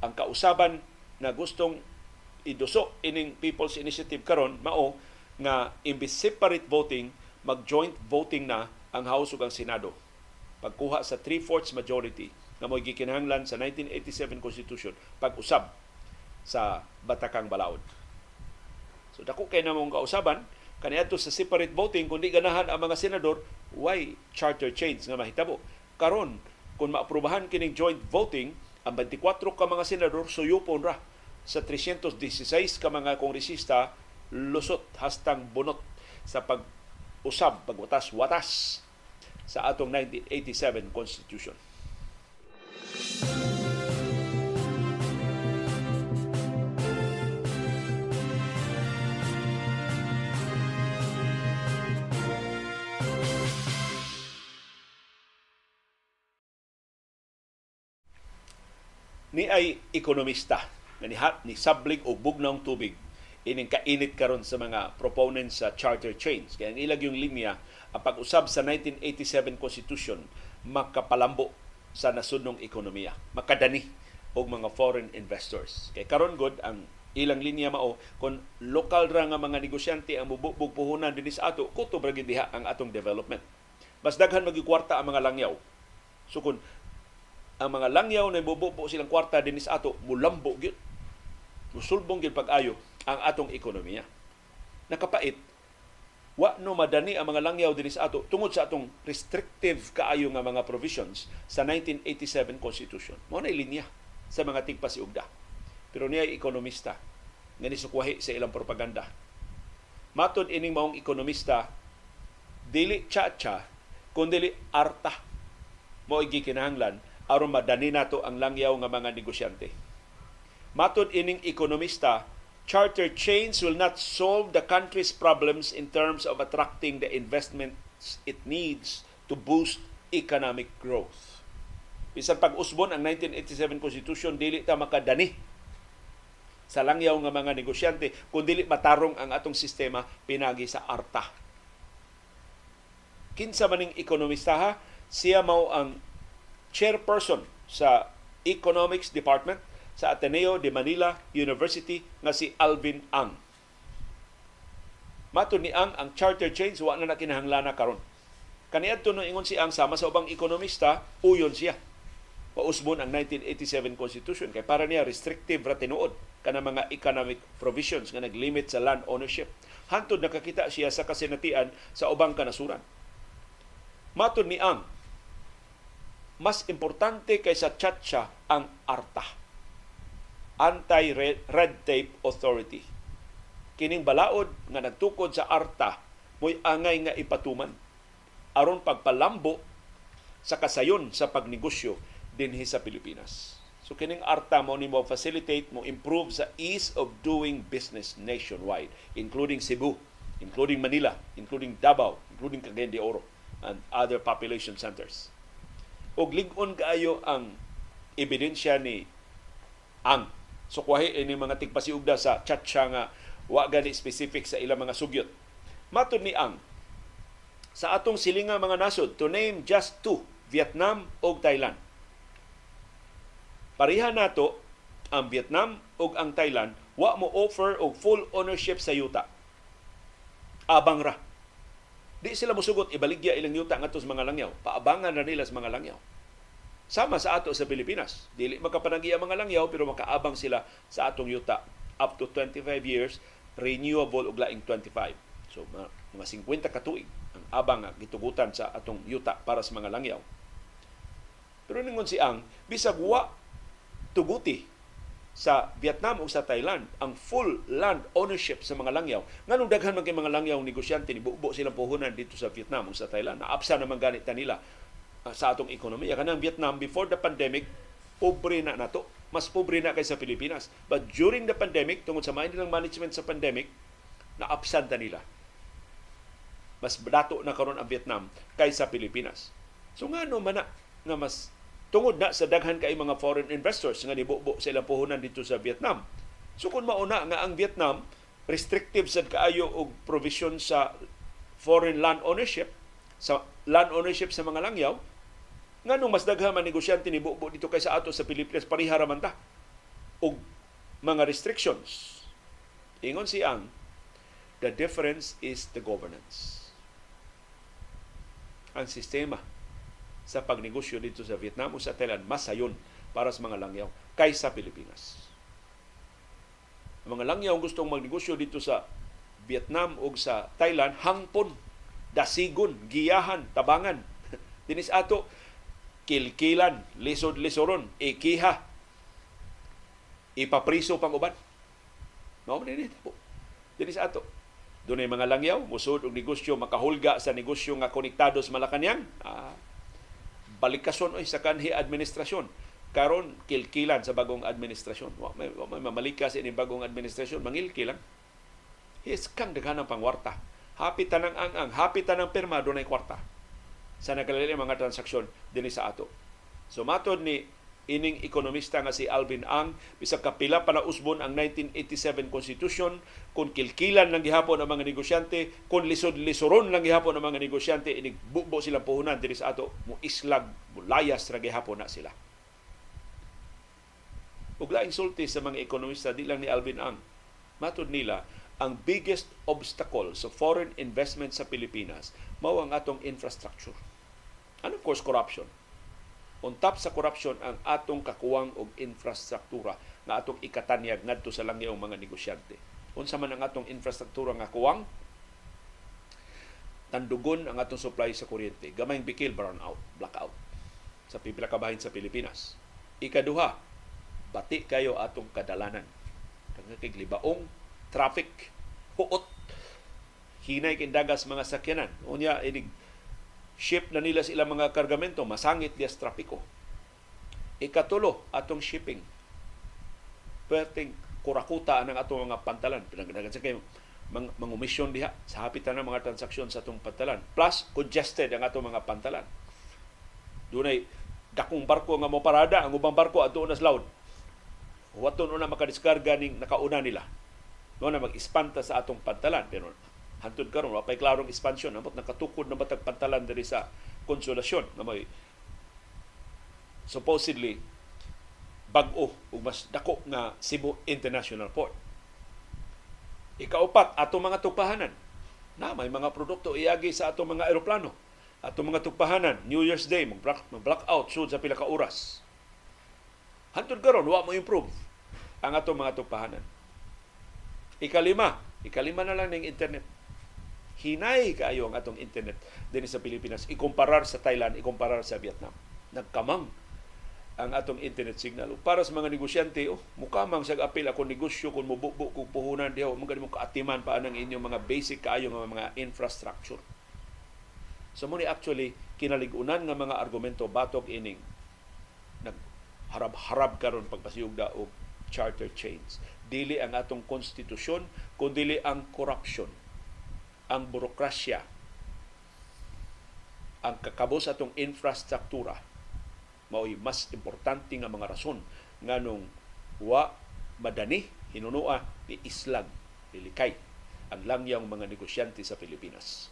Ang kausaban na gustong iduso ining People's Initiative karon mao nga imbis separate voting mag joint voting na ang House ug ang Senado pagkuha sa 3/4 majority nga mo'y gikinahanglan sa 1987 Constitution pag-usab sa Batakang Balaod. So dako kay namong kausaban kaniadto sa separate voting kundi ganahan ang mga senador why charter change nga mahitabo. Karon kung maaprubahan kining joint voting ang 24 ka mga senador suyupon ra sa 316 ka mga kongresista lusot hastang bunot sa pag usab pagwatas-watas sa atong 1987 Constitution. ni ay ekonomista na ni, ni sablig og bugnong tubig ining kainit karon sa mga proponents sa charter change. Kaya ang ilag yung linya, ang pag-usab sa 1987 Constitution, makapalambo sa nasunong ekonomiya, makadani og mga foreign investors. Kay karon god ang ilang linya mao kung local ra nga mga negosyante ang mububog puhunan dinhi sa ato kuto ra diha ang atong development. Mas daghan magikwarta ang mga langyaw. So kung ang mga langyaw na mububo silang kwarta dinhi sa ato mulambo gyud. Musulbong gyud pag-ayo ang atong ekonomiya. Nakapait, wa no madani ang mga langyaw dinhi sa ato tungod sa atong restrictive kaayo nga mga provisions sa 1987 Constitution. Mao na linya sa mga tigpasiugda. Pero niya ekonomista nga nisukwahi sa ilang propaganda Matod ining maong ekonomista, dili cha-cha, kundi arta mo gikinahanglan aron madani nato ang langyaw nga mga negosyante. Matod ining ekonomista, charter chains will not solve the country's problems in terms of attracting the investments it needs to boost economic growth. Bisan pag-usbon ang 1987 Constitution, dili ta makadani sa langyaw nga mga negosyante kung dili matarong ang atong sistema pinagi sa arta. Kinsa maning ekonomista ha, siya mao ang chairperson sa Economics Department sa Ateneo de Manila University nga si Alvin Ang. Mato ni Ang ang charter change wa na nakinahanglan karon. Kaniadto no ingon si Ang sama sa ubang ekonomista, uyon siya. Pausbon ang 1987 Constitution kay para niya restrictive ra tinuod kana mga economic provisions nga naglimit sa land ownership. Hantod nakakita siya sa kasinatian sa ubang kanasuran. Matud ni Ang, mas importante kaysa chacha ang ARTA, Anti-Red Tape Authority. Kining balaod nga nagtukod sa ARTA mo'y angay nga ipatuman aron pagpalambo sa kasayon sa pagnegosyo dinhi sa Pilipinas. So kining ARTA mo ni mo facilitate mo improve sa ease of doing business nationwide including Cebu, including Manila, including Davao, including Cagayan de Oro and other population centers og lig-on kaayo ang ebidensya ni ang so, ini mga tigpasiugda sa chatcha nga wa gani specific sa ilang mga sugyot. Matud ni ang sa atong silinga mga nasod to name just two, Vietnam ug Thailand. Pareha nato ang Vietnam ug ang Thailand wa mo offer og full ownership sa yuta. Abang ra Di sila musugot ibaligya ilang yuta ngadto sa mga langyaw. Paabangan na nila sa mga langyaw. Sama sa ato sa Pilipinas. Dili makapanagi ang mga langyaw pero makaabang sila sa atong yuta up to 25 years renewable og laing 25. So mga 50 ka tuig ang abang gitugutan sa atong yuta para sa mga langyaw. Pero ningon si Ang, bisag wa tuguti sa Vietnam o sa Thailand ang full land ownership sa mga langyaw. Nganong daghan man kay mga langyaw negosyante ni bubo silang puhunan dito sa Vietnam o sa Thailand. Naapsa naman ganit nila sa atong ekonomiya. Kanang Vietnam before the pandemic pobre na nato. Mas pobre na kaysa Pilipinas. But during the pandemic, tungod sa mind ng management sa pandemic, naapsan ta nila. Mas dato na karon ang Vietnam kaysa Pilipinas. So nga no man na, nga mas tungod na sa daghan kay mga foreign investors nga nibubo sa ilang puhunan dito sa Vietnam. So kung mauna nga ang Vietnam restrictive sad kaayo og provision sa foreign land ownership sa land ownership sa mga langyaw nganong mas daghan man negosyante ni bubo dito kaysa ato sa Pilipinas pareha ra man ta og mga restrictions ingon si ang the difference is the governance ang sistema sa pagnegosyo dito sa Vietnam o sa Thailand mas sayon para sa mga langyaw kaysa Pilipinas. Ang mga langyaw gustong magnegosyo dito sa Vietnam o sa Thailand hangpon, dasigon, giyahan, tabangan. (laughs) Dinis ato kilkilan, lisod-lisoron, ikiha, ipapriso pang uban. Mao man dinit po. Dinis ato. Doon ay mga langyaw, musod og negosyo, makahulga sa negosyo nga konektado sa Malacanang. Ah, balikason oy sa kanhi administrasyon karon kilkilan sa bagong administrasyon wa may, wa may mamalika sa bagong administrasyon mangilki lang is kang daghan pangwarta happy tanang ang ang happy tanang pirma dunay kwarta sa nagalili mga transaksyon dinhi sa ato. So matod ni ining ekonomista nga si Alvin Ang bisag kapila pa na usbon ang 1987 Constitution kung kilkilan lang gihapon ang mga negosyante kung lisod-lisoron lang gihapon ang mga negosyante inig bubo sila puhunan diri sa ato mo islag mo layas ra gihapon na sila. Ug laing sa mga ekonomista di lang ni Alvin Ang matud nila ang biggest obstacle sa foreign investment sa Pilipinas mao ang atong infrastructure and of course corruption untap sa korupsyon ang atong kakuwang og infrastruktura nga atong ikatanyag ngadto sa langyaw mga negosyante. Unsa man ang atong infrastruktura nga kuwang tandugon ang atong supply sa kuryente. Gamay bikil brown out, blackout sa pipila ka sa Pilipinas. Ikaduha, bati kayo atong kadalanan. Kang libaong traffic, huot hinay kindagas mga sakyanan. Unya inig ship na nila sila mga kargamento, masangit diya sa trapiko. Ikatulo, atong shipping. Perting kurakuta ang atong mga pantalan. Pinagdagan sa kayo, mang, mangumisyon diha sa hapitan ng mga transaksyon sa atong pantalan. Plus, congested ang atong mga pantalan. Dunay dakong barko nga mo parada, ang ubang barko ato na laut. Waton una makadiskarga ning nakauna nila. No na mag-espanta sa atong pantalan pero hantud karon wa pay klarong expansion amot nakatukod na batag pantalan diri sa konsolasyon na may supposedly bag-o ug mas dako nga Cebu International Port. Ikaupat, ato mga tupahanan. Na may mga produkto iagi sa ato mga eroplano. Ato mga tupahanan, New Year's Day, mag-blackout sud sa pila ka oras. Hantod karon wa mo improve ang ato mga tupahanan. Ikalima, ikalima na lang ng internet. Hinay kaayo ang atong internet din sa Pilipinas. Ikumparar sa Thailand, ikumparar sa Vietnam. Nagkamang ang atong internet signal. Para sa mga negosyante, oh, mukamang sa apil ako negosyo kung mububo kung puhunan diho, mga mo kaatiman pa ang inyong mga basic kaayo nga mga infrastructure. So mo actually kinaligunan nga mga argumento batok ining nagharab-harab karon pagpasiyugda og charter chains. Dili ang atong konstitusyon, kundi ang corruption, ang burokrasya, ang kakabos atong infrastruktura mao'y mas importante nga mga rason nganong wa madani hinunua ni Islag Lilikay ang langyang mga negosyante sa Pilipinas.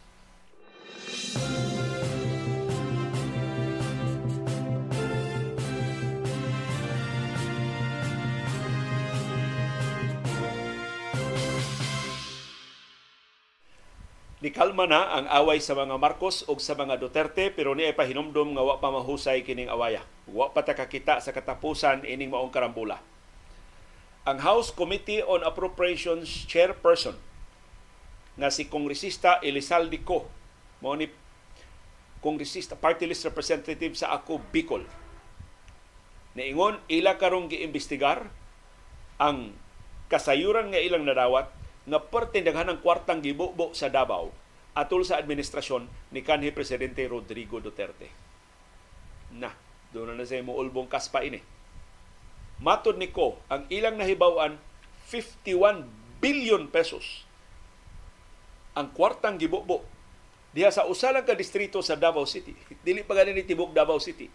Nikalma na ang away sa mga Marcos o sa mga Duterte pero niya pa hinumdum nga wa pa mahusay kining awaya. Wa pa ta kakita sa katapusan ining maong karambula. Ang House Committee on Appropriations Chairperson nga si Kongresista Elizalde Co mao ni Kongresista Party List Representative sa Ako Bicol. Niingon ila karong giimbestigar ang kasayuran nga ilang nadawat nga parte daghan ng kwartang gibubo sa Davao atol sa administrasyon ni kanhi presidente Rodrigo Duterte. Na, doon na, na sa mo ulbong kaspa ini. Matod ni ko, ang ilang nahibawan 51 billion pesos ang kwartang gibubo diha sa usa lang ka distrito sa Davao City. (laughs) Dili pa ganin ni tibok Davao City.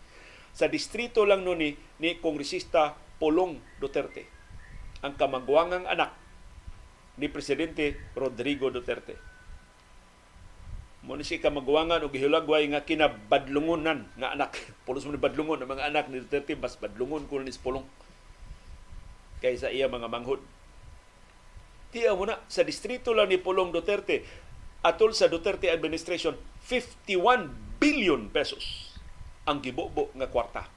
Sa distrito lang no ni, ni kongresista Polong Duterte. Ang kamangguangang anak ni Presidente Rodrigo Duterte. Muna si kamagwangan o gihulagway nga kinabadlungonan nga anak. (laughs) Pulos mo ni badlungon ang mga anak ni Duterte, mas badlungon ko ni Pulong kaysa iya mga manghod. Tiya mo na, sa distrito lang ni Pulong Duterte, atol sa Duterte administration, 51 billion pesos ang gibobo nga kwarta.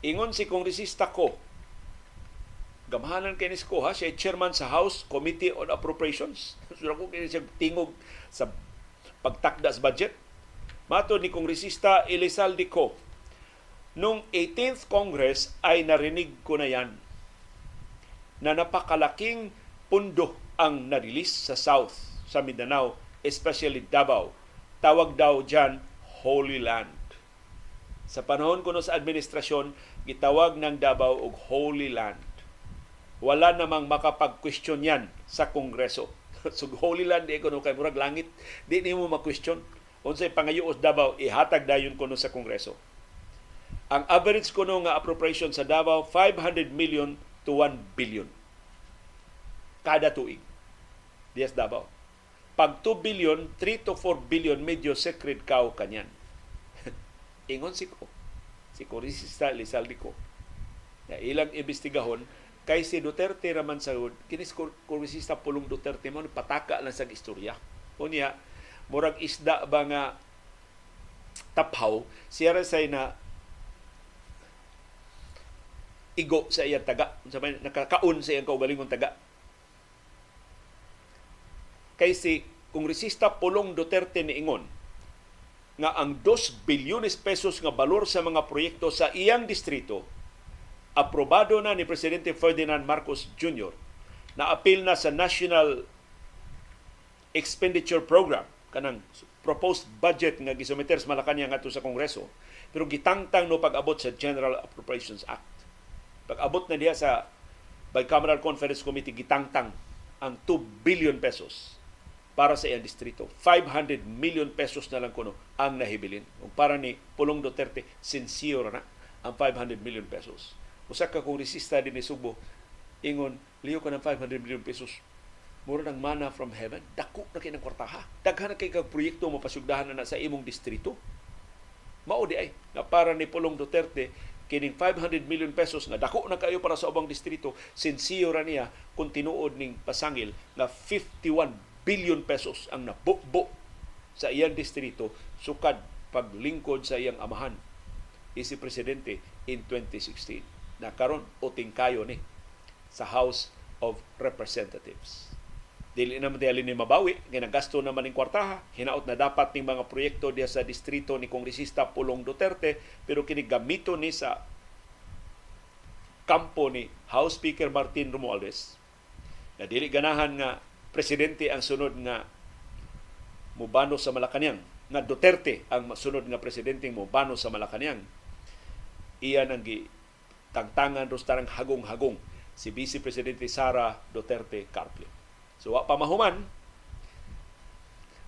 Ingon si kongresista ko Gamahanan kay Nisko ha, siya chairman sa House Committee on Appropriations. (laughs) Sura ko kini siya tingog sa pagtakda sa budget. Mato ni Kongresista Elizalde Co. Nung 18th Congress ay narinig ko na yan na napakalaking pundo ang narilis sa South, sa Mindanao, especially Davao. Tawag daw dyan Holy Land. Sa panahon ko no sa administrasyon, gitawag ng Davao og Holy Land wala namang makapag-question yan sa Kongreso. (laughs) so Holy Land di kuno kay murag langit, di nimo ma-question. Unsay pangayuos Davao ihatag dayon kuno sa Kongreso. Ang average kuno nga appropriation sa Davao 500 million to 1 billion kada tuig. Dias Davao. Pag 2 billion, 3 to 4 billion medyo secret kaw kanyan. (laughs) Ingon si ko. Si Corisista Lizalde ko. Na ilang imbestigahon kay si Duterte raman sa kinis kongresista Pulong Duterte mo pataka lang sa istorya. Unya murag isda ba nga taphaw siya say na igo sa iyang taga sa may nakakaon sa iyang kaugalingong taga kay si kongresista Pulong Duterte ni Ingon nga ang 2 bilyones pesos nga balor sa mga proyekto sa iyang distrito aprobado na ni Presidente Ferdinand Marcos Jr. na apil na sa National expenditure program kanang proposed budget nga gisumiter sa Malacañang ngadto sa Kongreso pero gitangtang no pag-abot sa General Appropriations Act. Pag-abot na diha sa Bicameral Conference Committee gitangtang ang 2 billion pesos para sa iyang distrito. 500 million pesos na lang kuno ang nahibilin. Para ni Pulong Duterte, sincere na ang 500 million pesos. Usa ka kongresista din ni Subo, ingon, liyo ka ng 500 million pesos. Mura ng mana from heaven. Dako na kayo ng kwartaha. Daghan na kayo kag proyekto mapasugdahan na, na sa imong distrito. Mao di ay, na para ni Pulong Duterte, kining 500 million pesos nga dako na kayo para sa ubang distrito, sincere ra niya kung tinuod ning pasangil na 51 billion pesos ang nabukbo sa iyang distrito sukad paglingkod sa iyang amahan isi presidente in 2016 na karon uting kayo ni sa House of Representatives. Dili naman tayo ni mabawi ginagasto naman ng kwartaha hinaot na dapat ning mga proyekto diya sa distrito ni kongresista Pulong Duterte pero kini gamito ni sa kampo ni House Speaker Martin Romualdez na dili ganahan nga presidente ang sunod nga mubano sa Malacañang nga Duterte ang sunod nga presidente mubano sa Malacañang iyan ang gi tangtangan rostarang hagong-hagong si Vice Presidente Sara Duterte Carpio So wa pa mahuman,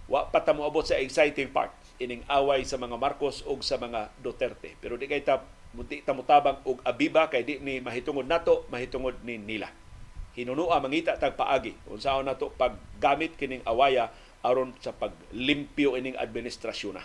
wa pa ta moabot sa exciting part ining away sa mga Marcos ug sa mga Duterte. Pero di kay ta munti ta mutabang og abiba kay di ni mahitungod nato, mahitungod ni nila. Hinunua mangita tag paagi unsaon nato paggamit kining awaya aron sa paglimpyo ining administrasyon na.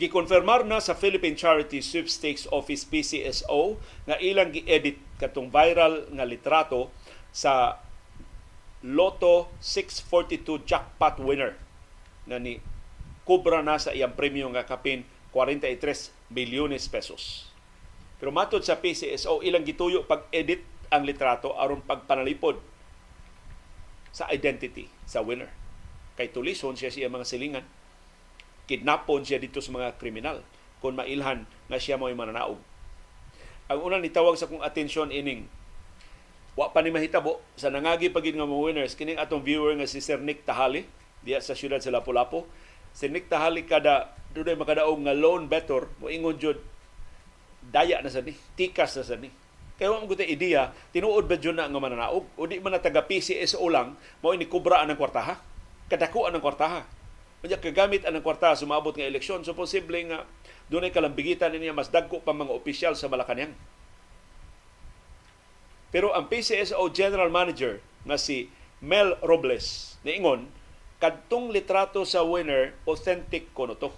Gikonfirmar na sa Philippine Charity Sweepstakes Office PCSO nga ilang gi-edit katong viral nga litrato sa Lotto 642 jackpot winner na ni kubra na sa iyang premyo nga kapin 43 milyones pesos. Pero matod sa PCSO ilang gituyo pag-edit ang litrato aron pagpanalipod sa identity sa winner. Kay tulison siya siya mga silingan kidnapon siya dito sa mga kriminal kung mailhan nga siya mo'y mananaog. Ang unang nitawag sa kong atensyon ining wa pa ni mahitabo sa nangagi pagid nga mga winners kining atong viewer nga si Sir Nick Tahali diya sa siyudad sa Lapu-Lapu. Si Nick Tahali kada dunay makadaog nga loan better mo ingon jud daya na sa ni, tikas na sa ni. Kaya mo gutay ideya, tinuod ba dyan na nga mananaog? O di man na taga PCSO lang, mo ini kubra ang kwartaha? Kadakuan ang kwartaha Unya kagamit ang kwarta sumabot nga eleksyon so posible nga dunay kalambigitan niya mas dagko pa mga opisyal sa Malacañang. Pero ang PCSO General Manager nga si Mel Robles niingon kadtong litrato sa winner authentic kuno to.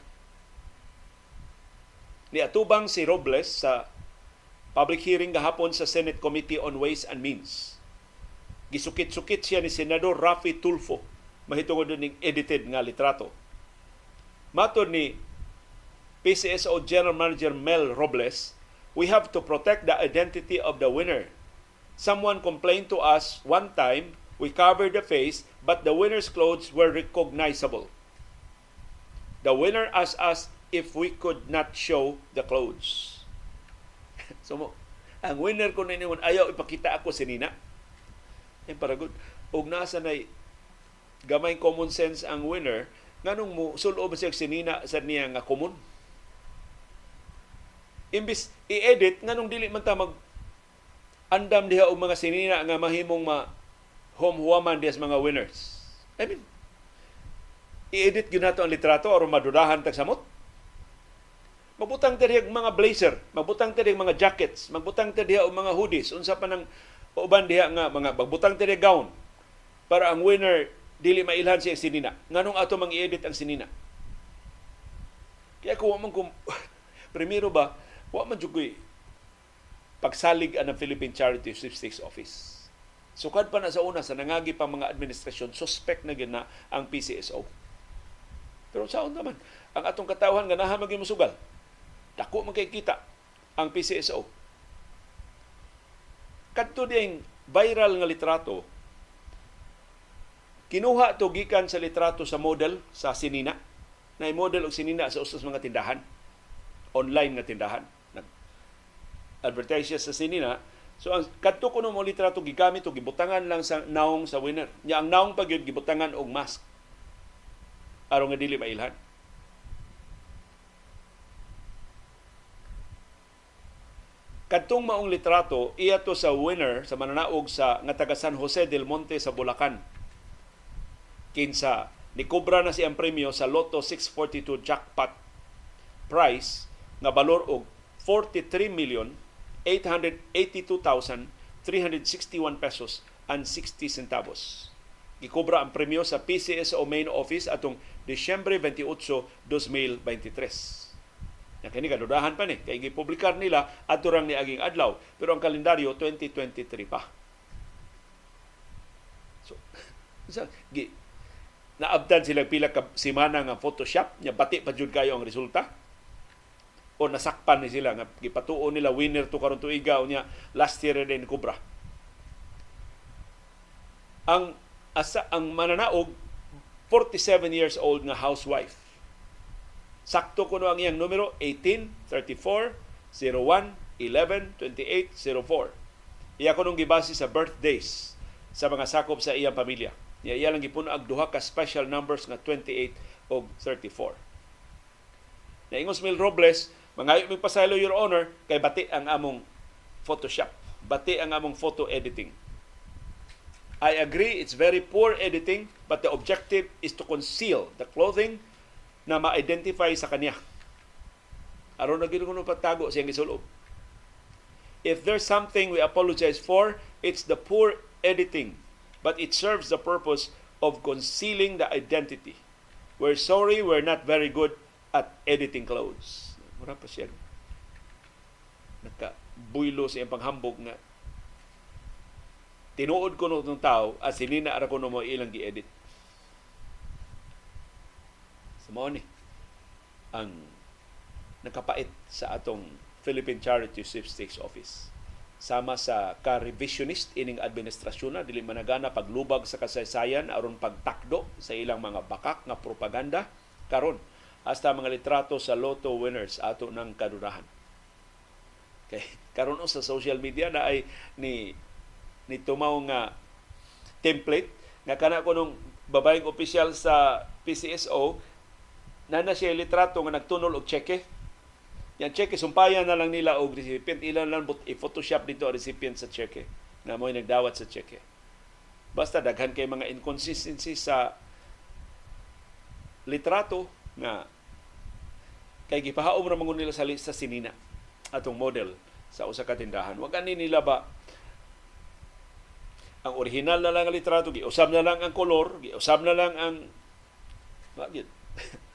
Ni atubang si Robles sa public hearing gahapon sa Senate Committee on Ways and Means. Gisukit-sukit siya ni Senador Rafi Tulfo mahitungod ning edited nga litrato. Matod ni PCSO General Manager Mel Robles, we have to protect the identity of the winner. Someone complained to us one time, we covered the face, but the winner's clothes were recognizable. The winner asked us if we could not show the clothes. (laughs) so, ang winner ko na ayaw ipakita ako si Nina. Eh, para good. Og nasa na gamay common sense ang winner, nganong mo sulo ba siya sinina sa niya nga common? Imbis i-edit, nganong dili man ta mag andam diha og mga sinina nga mahimong ma homehuaman diha mga winners. I mean, i-edit gyud nato ang litrato aron madudahan tag samot. Magbutang ta mga blazer, magbutang ta mga jackets, magbutang ta og mga hoodies, unsa pa nang uban diha nga mga magbutang ta gown para ang winner dili mailhan siya sinina. Nganong ato mang i-edit ang sinina? Kaya kung man kung (laughs) primero ba, wa man jud pagsalig ang Philippine Charity Sweepstakes Office. Sukad pa na sa una sa nangagi pa mga administrasyon, suspect na gina ang PCSO. Pero sa naman, ang atong katawhan nga naha maging musugal. Dako man kay kita ang PCSO. Kadto ding viral nga litrato Kinuha to gikan sa litrato sa model sa Sinina. Na model og sinina sa usas mga tindahan. Online nga tindahan. Nag advertise siya sa sinina. So ang kadto kuno mo litrato gigamit og gibutangan lang sa naong sa winner. Nya ang naong pag gibutangan og mask. Aron nga dili mailhan. Kadtong maong litrato, iya to sa winner sa mananaog sa nga taga San Jose del Monte sa Bulacan. Kinsa ni kubra na siyang premyo sa Lotto 642 jackpot price nga balor og 43 million 882,361 pesos and 60 centavos. Gikubra ang premyo sa PCSO main office atong Disyembre 28, 2023. Na kini kadudahan pa ni kay gipublikar nila adto rang ni aging adlaw pero ang kalendaryo 2023 pa. So, (laughs) gi naabdan sila pila ka semana nga Photoshop nya bati pa jud kayo ang resulta o nasakpan ni sila nga gipatuo nila winner to karon tuiga unya last year din kubra. Ang asa ang mananaog 47 years old nga housewife Sakto kuno ang iyang numero 18 34 01 11 28 04. Iya kunong gibase sa birthdays sa mga sakop sa iyang pamilya. Iya, iya lang gipuno ang duha ka special numbers nga 28 o 34. Na ingos Mil Robles, mga mi pasaylo your honor kay bati ang among Photoshop. Bati ang among photo editing. I agree it's very poor editing but the objective is to conceal the clothing na ma-identify sa kanya. Aron na gino kuno pagtago siyang gisulob. If there's something we apologize for, it's the poor editing, but it serves the purpose of concealing the identity. We're sorry we're not very good at editing clothes. Mura pa siya. Naka-buylo sa iyang panghambog nga tinuod ko ng tao at sinina ara ko mo ilang gi-edit mao ni ang nakapait sa atong Philippine Charity Sweepstakes Office. Sama sa ka-revisionist ining administrasyon na dili managana paglubag sa kasaysayan aron pagtakdo sa ilang mga bakak nga propaganda karon hasta mga litrato sa lotto winners ato ng kadudahan. Kay karon sa social media na ay ni ni tumaw nga template nga kana ko nung babaeng opisyal sa PCSO na siya litrato nga nagtunol og cheque. Yan cheque sumpayan na lang nila og recipient ilan lang but i-photoshop dito ang recipient sa cheque na mo'y nagdawat sa cheque. Basta daghan kay mga inconsistency sa litrato nga kay gipahaom ra mangun nila sa, sa sinina atong model sa usa ka tindahan. Wa ani nila ba ang original na lang ang litrato, giusab na lang ang kolor, giusab na lang ang Wagid. (laughs)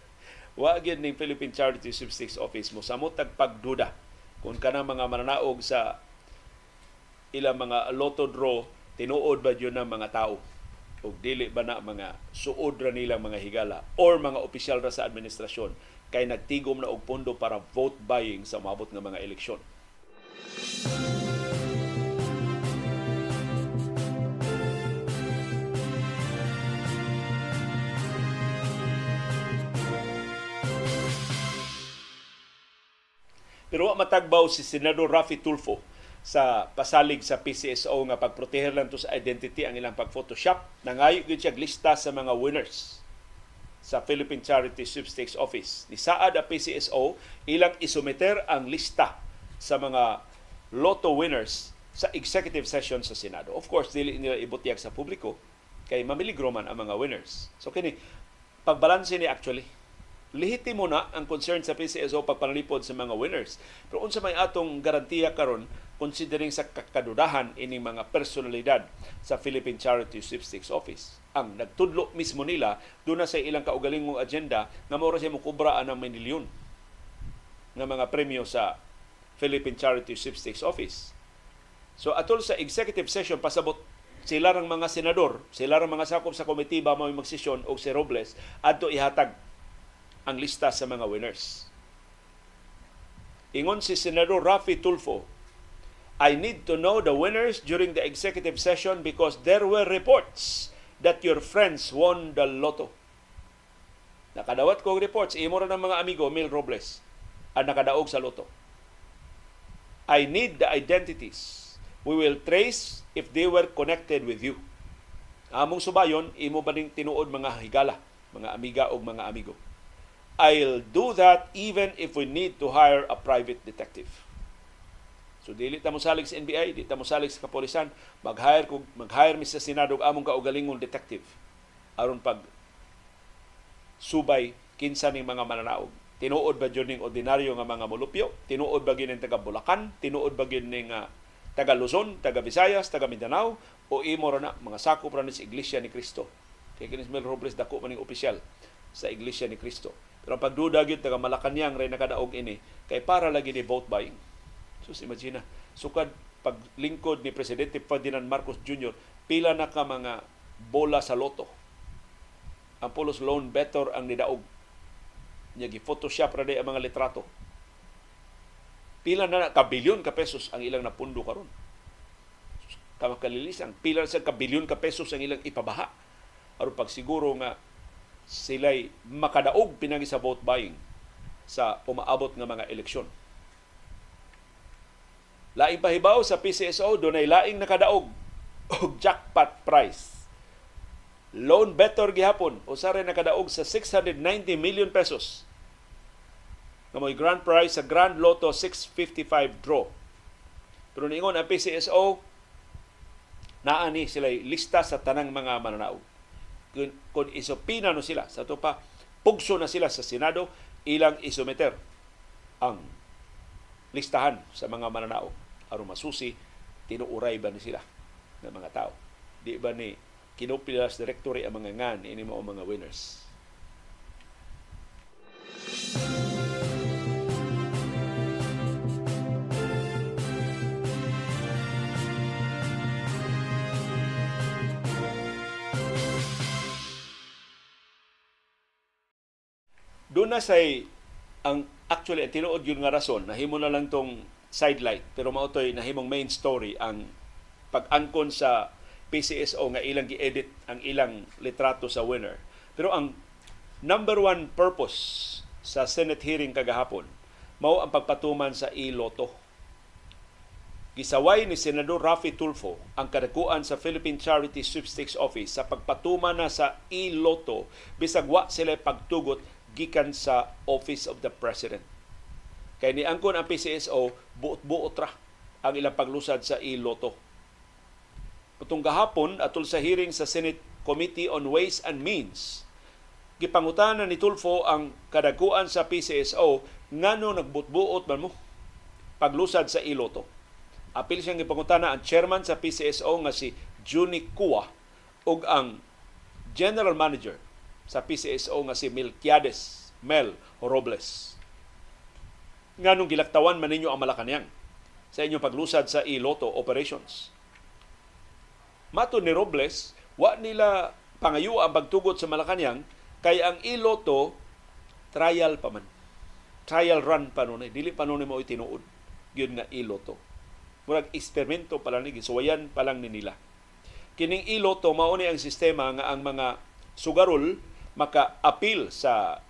wa gyud ning Philippine Charity Sweepstakes Office mo samot pagduda kung kana mga mananaog sa ilang mga lotto draw tinuod ba yun ng mga tao o dili ba na mga suod ra nilang mga higala or mga opisyal ra sa administrasyon kay nagtigom na og pondo para vote buying sa mabot nga mga eleksyon. Pero wa matagbaw si Senador Rafi Tulfo sa pasalig sa PCSO nga pagproteher lang to sa identity ang ilang pag-photoshop. Nangayo gid siya lista sa mga winners sa Philippine Charity Sweepstakes Office. Ni Saad ang PCSO ilang isumeter ang lista sa mga lotto winners sa executive session sa Senado. Of course, dili nila ibutiyag sa publiko kay mamiligro man ang mga winners. So kini pagbalanse ni actually lehitimo na ang concern sa PCSO pagpanalipod sa mga winners. Pero unsa may atong garantiya karon considering sa kakadudahan ining mga personalidad sa Philippine Charity Sweepstakes Office. Ang nagtudlo mismo nila doon na sa ilang kaugalingong agenda nga mao siya mo kubraan ng milyon nga mga premyo sa Philippine Charity Sweepstakes Office. So atol sa executive session pasabot sila rang mga senador, sila rang mga sakop sa komitiba mao magsesyon og si Robles adto ihatag ang lista sa mga winners. Ingon si Senador Rafi Tulfo, I need to know the winners during the executive session because there were reports that your friends won the lotto. Nakadawat ko reports, imo ng mga amigo, Mil Robles, ang nakadaog sa loto. I need the identities. We will trace if they were connected with you. Among subayon, imo ba ning tinuod mga higala, mga amiga o mga amigo. I'll do that even if we need to hire a private detective. So dili ta mo salig sa NBI, dili ta mo salig sa kapolisan, mag-hire kog mag-hire mi sa Senado among kaugalingong detective aron pag subay kinsa ning mga mananaog. Tinuod ba gyud ning ordinaryo nga mga molupyo? Tinuod ba gyud ning taga Bulacan? Tinuod ba gyud ning uh, taga Luzon, taga Visayas, taga Mindanao o imo ra na mga sakop ra ni sa Iglesia ni Cristo. Kay kinis Mel Robles dako man ning opisyal sa Iglesia ni Cristo. Pero pagduda gyud taga Malacañang ray nakadaog ini kay para lagi ni vote buying Sus, imagine sukad paglingkod ni Presidente Ferdinand Marcos Jr., pila na ka mga bola sa loto. Ang pulos loan better ang nidaog. Niya gi-photoshop ra ang mga litrato. Pila na ka bilyon ka pesos ang ilang napundo karon. Kama kalilisan, pila sa ka bilyon ka pesos ang ilang ipabaha. Aron pagsiguro nga sila'y makadaog pinagi sa vote buying sa umaabot nga mga eleksyon. Laing pahibaw sa PCSO, doon ay laing nakadaog og jackpot price. Loan better gihapon, usa rin nakadaog sa 690 million pesos. Kamoy grand prize sa Grand Lotto 655 draw. Pero ningon ang PCSO, naani sila lista sa tanang mga mananaog. Kung, kung isopina no sila, sa to pa, pugso na sila sa Senado, ilang isometer ang listahan sa mga mananaog. Aron masusi tinuuray ba ni sila ng mga tao? Di ba ni kinupilas directory ang mga ngan ini mo mga winners Doon na say ang actually ang tinuod yun nga rason nahimo na lang tong sidelight pero mautoy nahimong main story ang pag-angkon sa PCSO nga ilang gi-edit ang ilang litrato sa winner. Pero ang number one purpose sa Senate hearing kagahapon mao ang pagpatuman sa e-lotto. Gisaway ni Senador Rafi Tulfo ang kadakuan sa Philippine Charity Sweepstakes Office sa pagpatuman na sa e-lotto bisag wa sila pagtugot gikan sa Office of the President Kay ni angkon ang PCSO, buot-buot ra ang ilang paglusad sa iloto. Putong gahapon atol sa hearing sa Senate Committee on Ways and Means, gipangutana ni Tulfo ang kadaguan sa PCSO ngano nagbutbuot man mo paglusad sa iloto. Apil siyang gipangutana ang chairman sa PCSO nga si Juni Kua ug ang general manager sa PCSO nga si Milquiades Mel Robles nganong gilaktawan man ninyo ang Malacanang sa inyong paglusad sa iloto operations. Mato ni Robles, wa nila pangayo ang pagtugot sa Malacanang kay ang iloto trial pa man. Trial run pa nun. Dili pa nun mo itinuod. Yun nga iloto. Murag eksperimento pa lang ni gisuwayan pa lang ni nila. Kining iloto mao ni ang sistema nga ang mga sugarol maka-appeal sa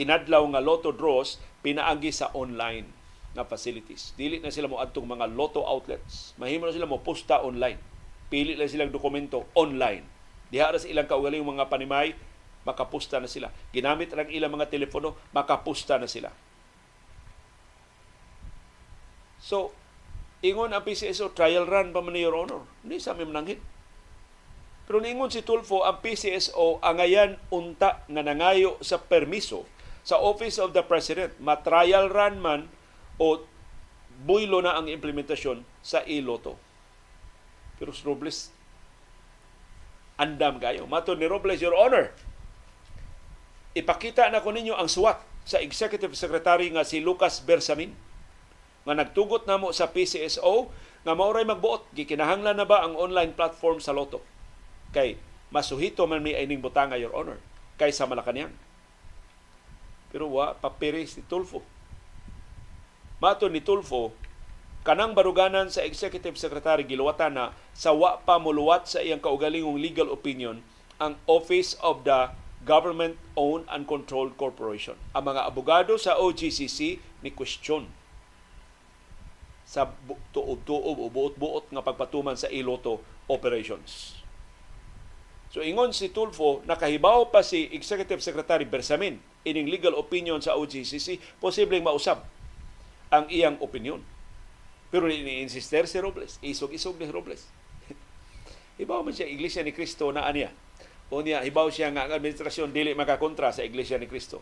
inadlaw nga lotto draws pinaagi sa online na facilities. Dili na sila mo adtong mga lotto outlets. Mahimo na sila mo posta online. Pili lang silang dokumento online. Diha ra sa ilang kaugaling mga panimay, makapusta na sila. Ginamit lang ilang mga telepono, makapusta na sila. So, ingon ang PCSO, trial run pa man Your Honor. Hindi sa amin mananghit. Pero ningon si Tulfo, ang PCSO angayan unta nga nangayo sa permiso sa Office of the President, matrial run man o buylo na ang implementasyon sa iloto. Pero si Robles, andam kayo. Mato ni Robles, Your Honor, ipakita na ko ninyo ang suwat sa Executive Secretary nga si Lucas Bersamin nga nagtugot namo sa PCSO nga maoray magbuot gikinahanglan na ba ang online platform sa loto kay masuhito man mi ining butanga your honor kaysa Malacañang pero wa papiris ni Tulfo. Mato ni Tulfo, kanang baruganan sa executive secretary giluwatan na sa wa pa muluwat sa iyang kaugalingong legal opinion ang Office of the government-owned and controlled corporation. Ang mga abogado sa OGCC ni question sa tuob-tuob o buot-buot nga pagpatuman sa iloto operations. So ingon si Tulfo, nakahibaw pa si Executive Secretary Bersamin ining legal opinion sa OGCC, posibleng mausab ang iyang opinion. Pero ni-insister si Robles, isog-isog ni Robles. (laughs) hibaw man siya Iglesia ni Cristo na aniya. O niya, hibaw siya nga ang administrasyon dili makakontra sa Iglesia ni Cristo.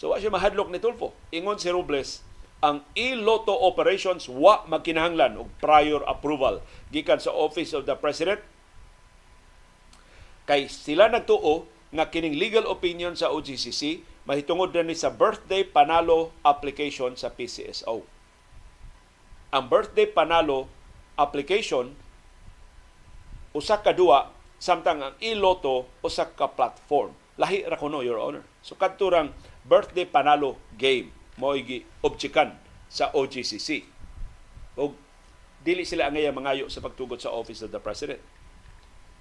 So wa siya mahadlok ni Tulfo. Ingon si Robles, ang e-lotto operations wa magkinahanglan og prior approval gikan sa Office of the President kay sila nagtuo nga kining legal opinion sa OGCC mahitungod ni sa birthday panalo application sa PCSO. Ang birthday panalo application usa ka duwa samtang ang e-lotto usa ka platform. Lahi ra kuno your honor. So kadto birthday panalo game mao gi objekan sa OGCC. O dili sila angay mangayo sa pagtugot sa Office of the President.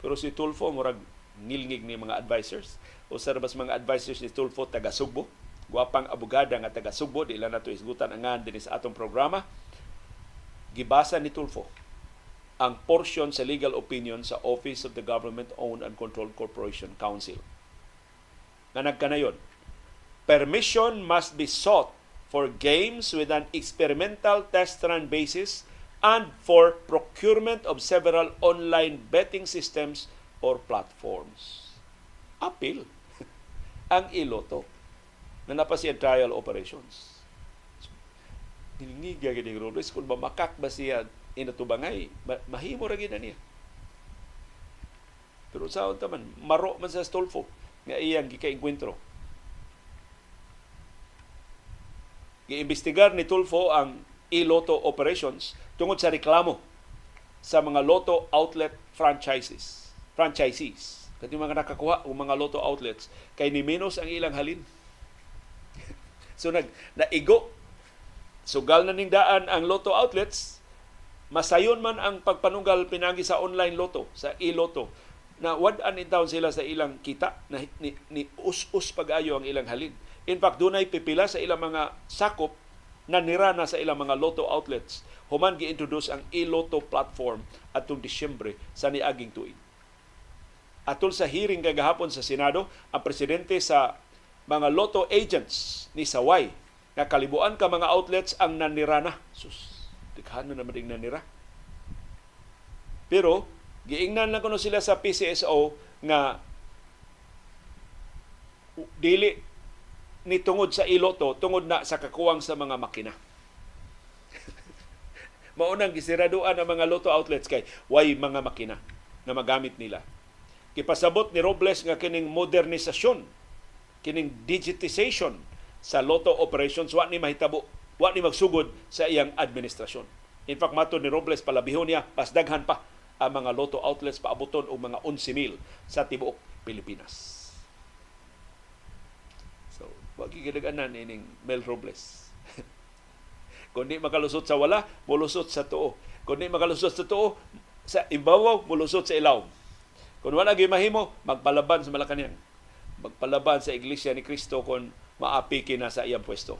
Pero si Tulfo murag nilngig ni mga advisors o sa mas mga advisors ni Tulfo taga Sugbo, guwapang abogada nga taga Sugbo, di lang nato isgutan angan din sa atong programa. Gibasa ni Tulfo ang portion sa legal opinion sa Office of the Government Owned and Controlled Corporation Council. Nga nagkanayon, permission must be sought for games with an experimental test run basis and for procurement of several online betting systems or platforms. Appeal (laughs) ang iloto na napasiya trial operations. Nilingiga gini Robles kung mamakak ba siya inatubangay, mahimo ra gid niya. Pero sa taman, maro man sa Stolfo nga iyang gikaengkwentro giimbestigar ni Tulfo ang e-lotto operations tungod sa reklamo sa mga lotto outlet franchises, franchisees. Kati mga nakakuha o mga lotto outlets kay ni minus ang ilang halin. (laughs) so nag naigo sugal na ning daan ang lotto outlets masayon man ang pagpanunggal pinagi sa online lotto sa e-lotto na wad-an in sila sa ilang kita na ni, ni us-us pag-ayo ang ilang halin In fact, dunay pipila sa ilang mga sakop na nirana sa ilang mga lotto outlets human gi-introduce ang e-lotto platform atong Disyembre sa niaging tuig. Atol sa hearing kagahapon sa Senado, ang presidente sa mga lotto agents ni Saway nga kalibuan ka mga outlets ang nanirana. Sus, dikhan na naman ding nanira. Pero, giingnan lang kuno sila sa PCSO nga dili ni tungod sa iloto tungod na sa kakuwang sa mga makina. (laughs) Maunang gisiraduan ang mga loto outlets kay way mga makina na magamit nila. Kipasabot ni Robles nga kining modernisasyon, kining digitization sa loto operations wa ni mahitabo, wa ni magsugod sa iyang administrasyon. In fact, mato ni Robles palabihon niya, pasdaghan pa ang mga loto outlets paabuton og mga 11,000 sa tibuok Pilipinas. Wag gidaganan ining Mel Robles. (laughs) Kung di makalusot sa wala, mulusot sa tuo. Kung di makalusot sa tuo, sa imbawaw, mulusot sa ilaw. Kung wala gyud mahimo, magpalaban sa Malacañang. Magpalaban sa Iglesia ni Kristo kung maapiki na sa iyang pwesto.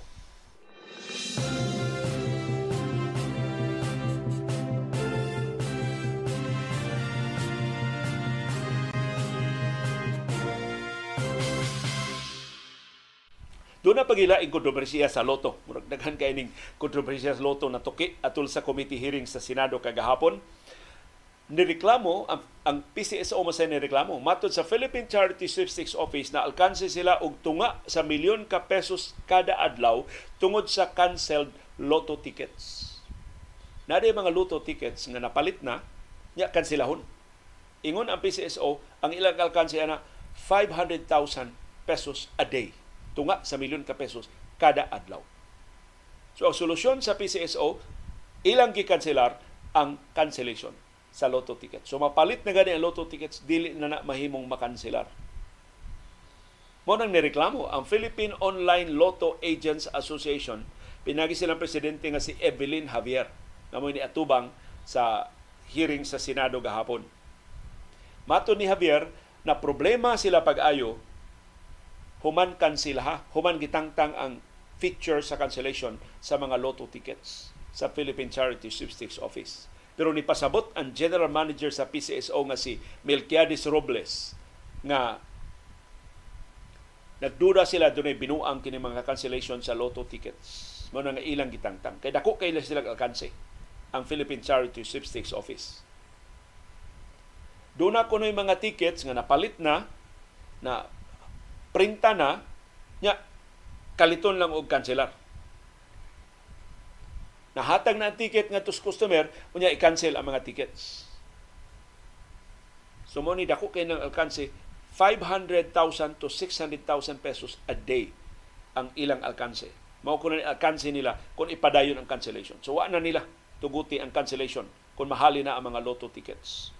Doon na pagilaing kontrobersiya sa loto. Murag daghan kay ning kontrobersiya sa loto na tuki atul sa committee hearing sa Senado kagahapon. Nireklamo ang, ang PCSO mo sa nireklamo. Matod sa Philippine Charity Sweepstakes Office na alkanse sila og tunga sa milyon ka pesos kada adlaw tungod sa canceled lotto tickets. Naday mga lotto tickets nga napalit na, nya kansilahon. Ingon ang PCSO, ang ilang alkanse na 500,000 pesos a day tunga sa milyon ka pesos kada adlaw. So ang solusyon sa PCSO, ilang gikanselar ang cancellation sa lotto ticket. So mapalit na gani ang lotto tickets, dili na na mahimong makanselar. Mo nang nireklamo ang Philippine Online Lotto Agents Association, pinagi silang presidente nga si Evelyn Javier na mo ni atubang sa hearing sa Senado gahapon. Mato ni Javier, na problema sila pag-ayo human kansilaha, human gitangtang ang feature sa cancellation sa mga lotto tickets sa Philippine Charity Sweepstakes Office. Pero ni pasabot ang general manager sa PCSO nga si Melquiades Robles nga nagduda sila dunay binuang kini mga cancellation sa lotto tickets. Mo nga ilang gitangtang. Kay dako kay sila alkanse ang Philippine Charity Sweepstakes Office. Doon ako ng mga tickets nga napalit na na printa na nya kaliton lang og kanselar. Nahatag na ang ticket nga tus customer, unya i-cancel ang mga tickets. So mo ni dako kay ng alkanse 500,000 to 600,000 pesos a day ang ilang alkanse. Mao kuno ni alkanse nila kung ipadayon ang cancellation. So wa na nila tuguti ang cancellation kung mahali na ang mga lotto tickets.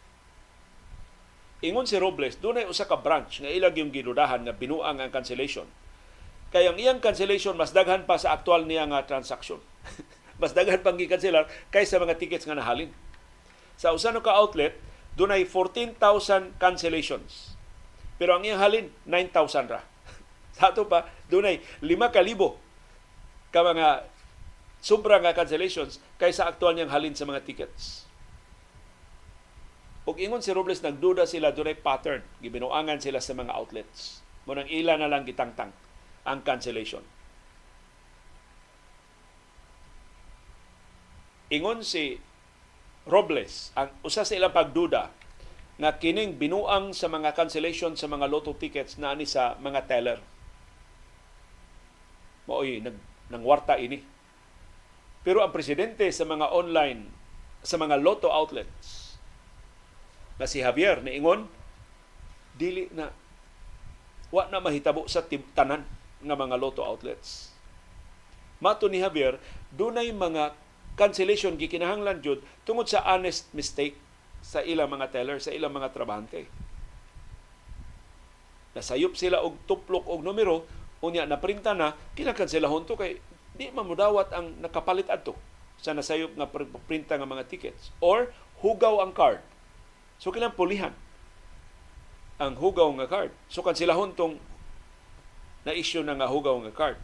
Ingon si Robles, doon ay usa ka branch nga ilag yung ginudahan nga binuang ang cancellation kaya ang iyang cancellation mas daghan pa sa aktual niya nga transaksyon. (laughs) mas daghan pang gi-cancelar kaysa mga tickets nga nahalin. Sa usa ka outlet, dunay 14,000 cancellations. Pero ang iyang halin 9,000 ra. (laughs) sa ato pa dunay 5,000 ka mga sobra nga cancellations kaysa aktual niyang halin sa mga tickets. Ug ingon si Robles nagduda sila dunay pattern, gibinuangan sila sa mga outlets. Mo nang ila na lang gitangtang ang cancellation. Ingon si Robles, ang usa sa ilang pagduda nga kining binuang sa mga cancellation sa mga lotto tickets na ani sa mga teller. Maoy nag nangwarta ini. Pero ang presidente sa mga online sa mga lotto outlets na si Javier ni ingon dili na wa na mahitabo sa tanan nga mga lotto outlets. Mato ni Javier, dunay mga cancellation gikinahanglan jud tungod sa honest mistake sa ilang mga teller, sa ilang mga trabahante. Nasayop sila og tuplok og numero, unya naprinta na, kinakanselahon to kay di mamudawat ang nakapalit adto sa nasayop nga printa nga mga tickets or hugaw ang card. So kinang pulihan ang hugaw nga card. So kansilahon tong na issue na nga hugaw nga card.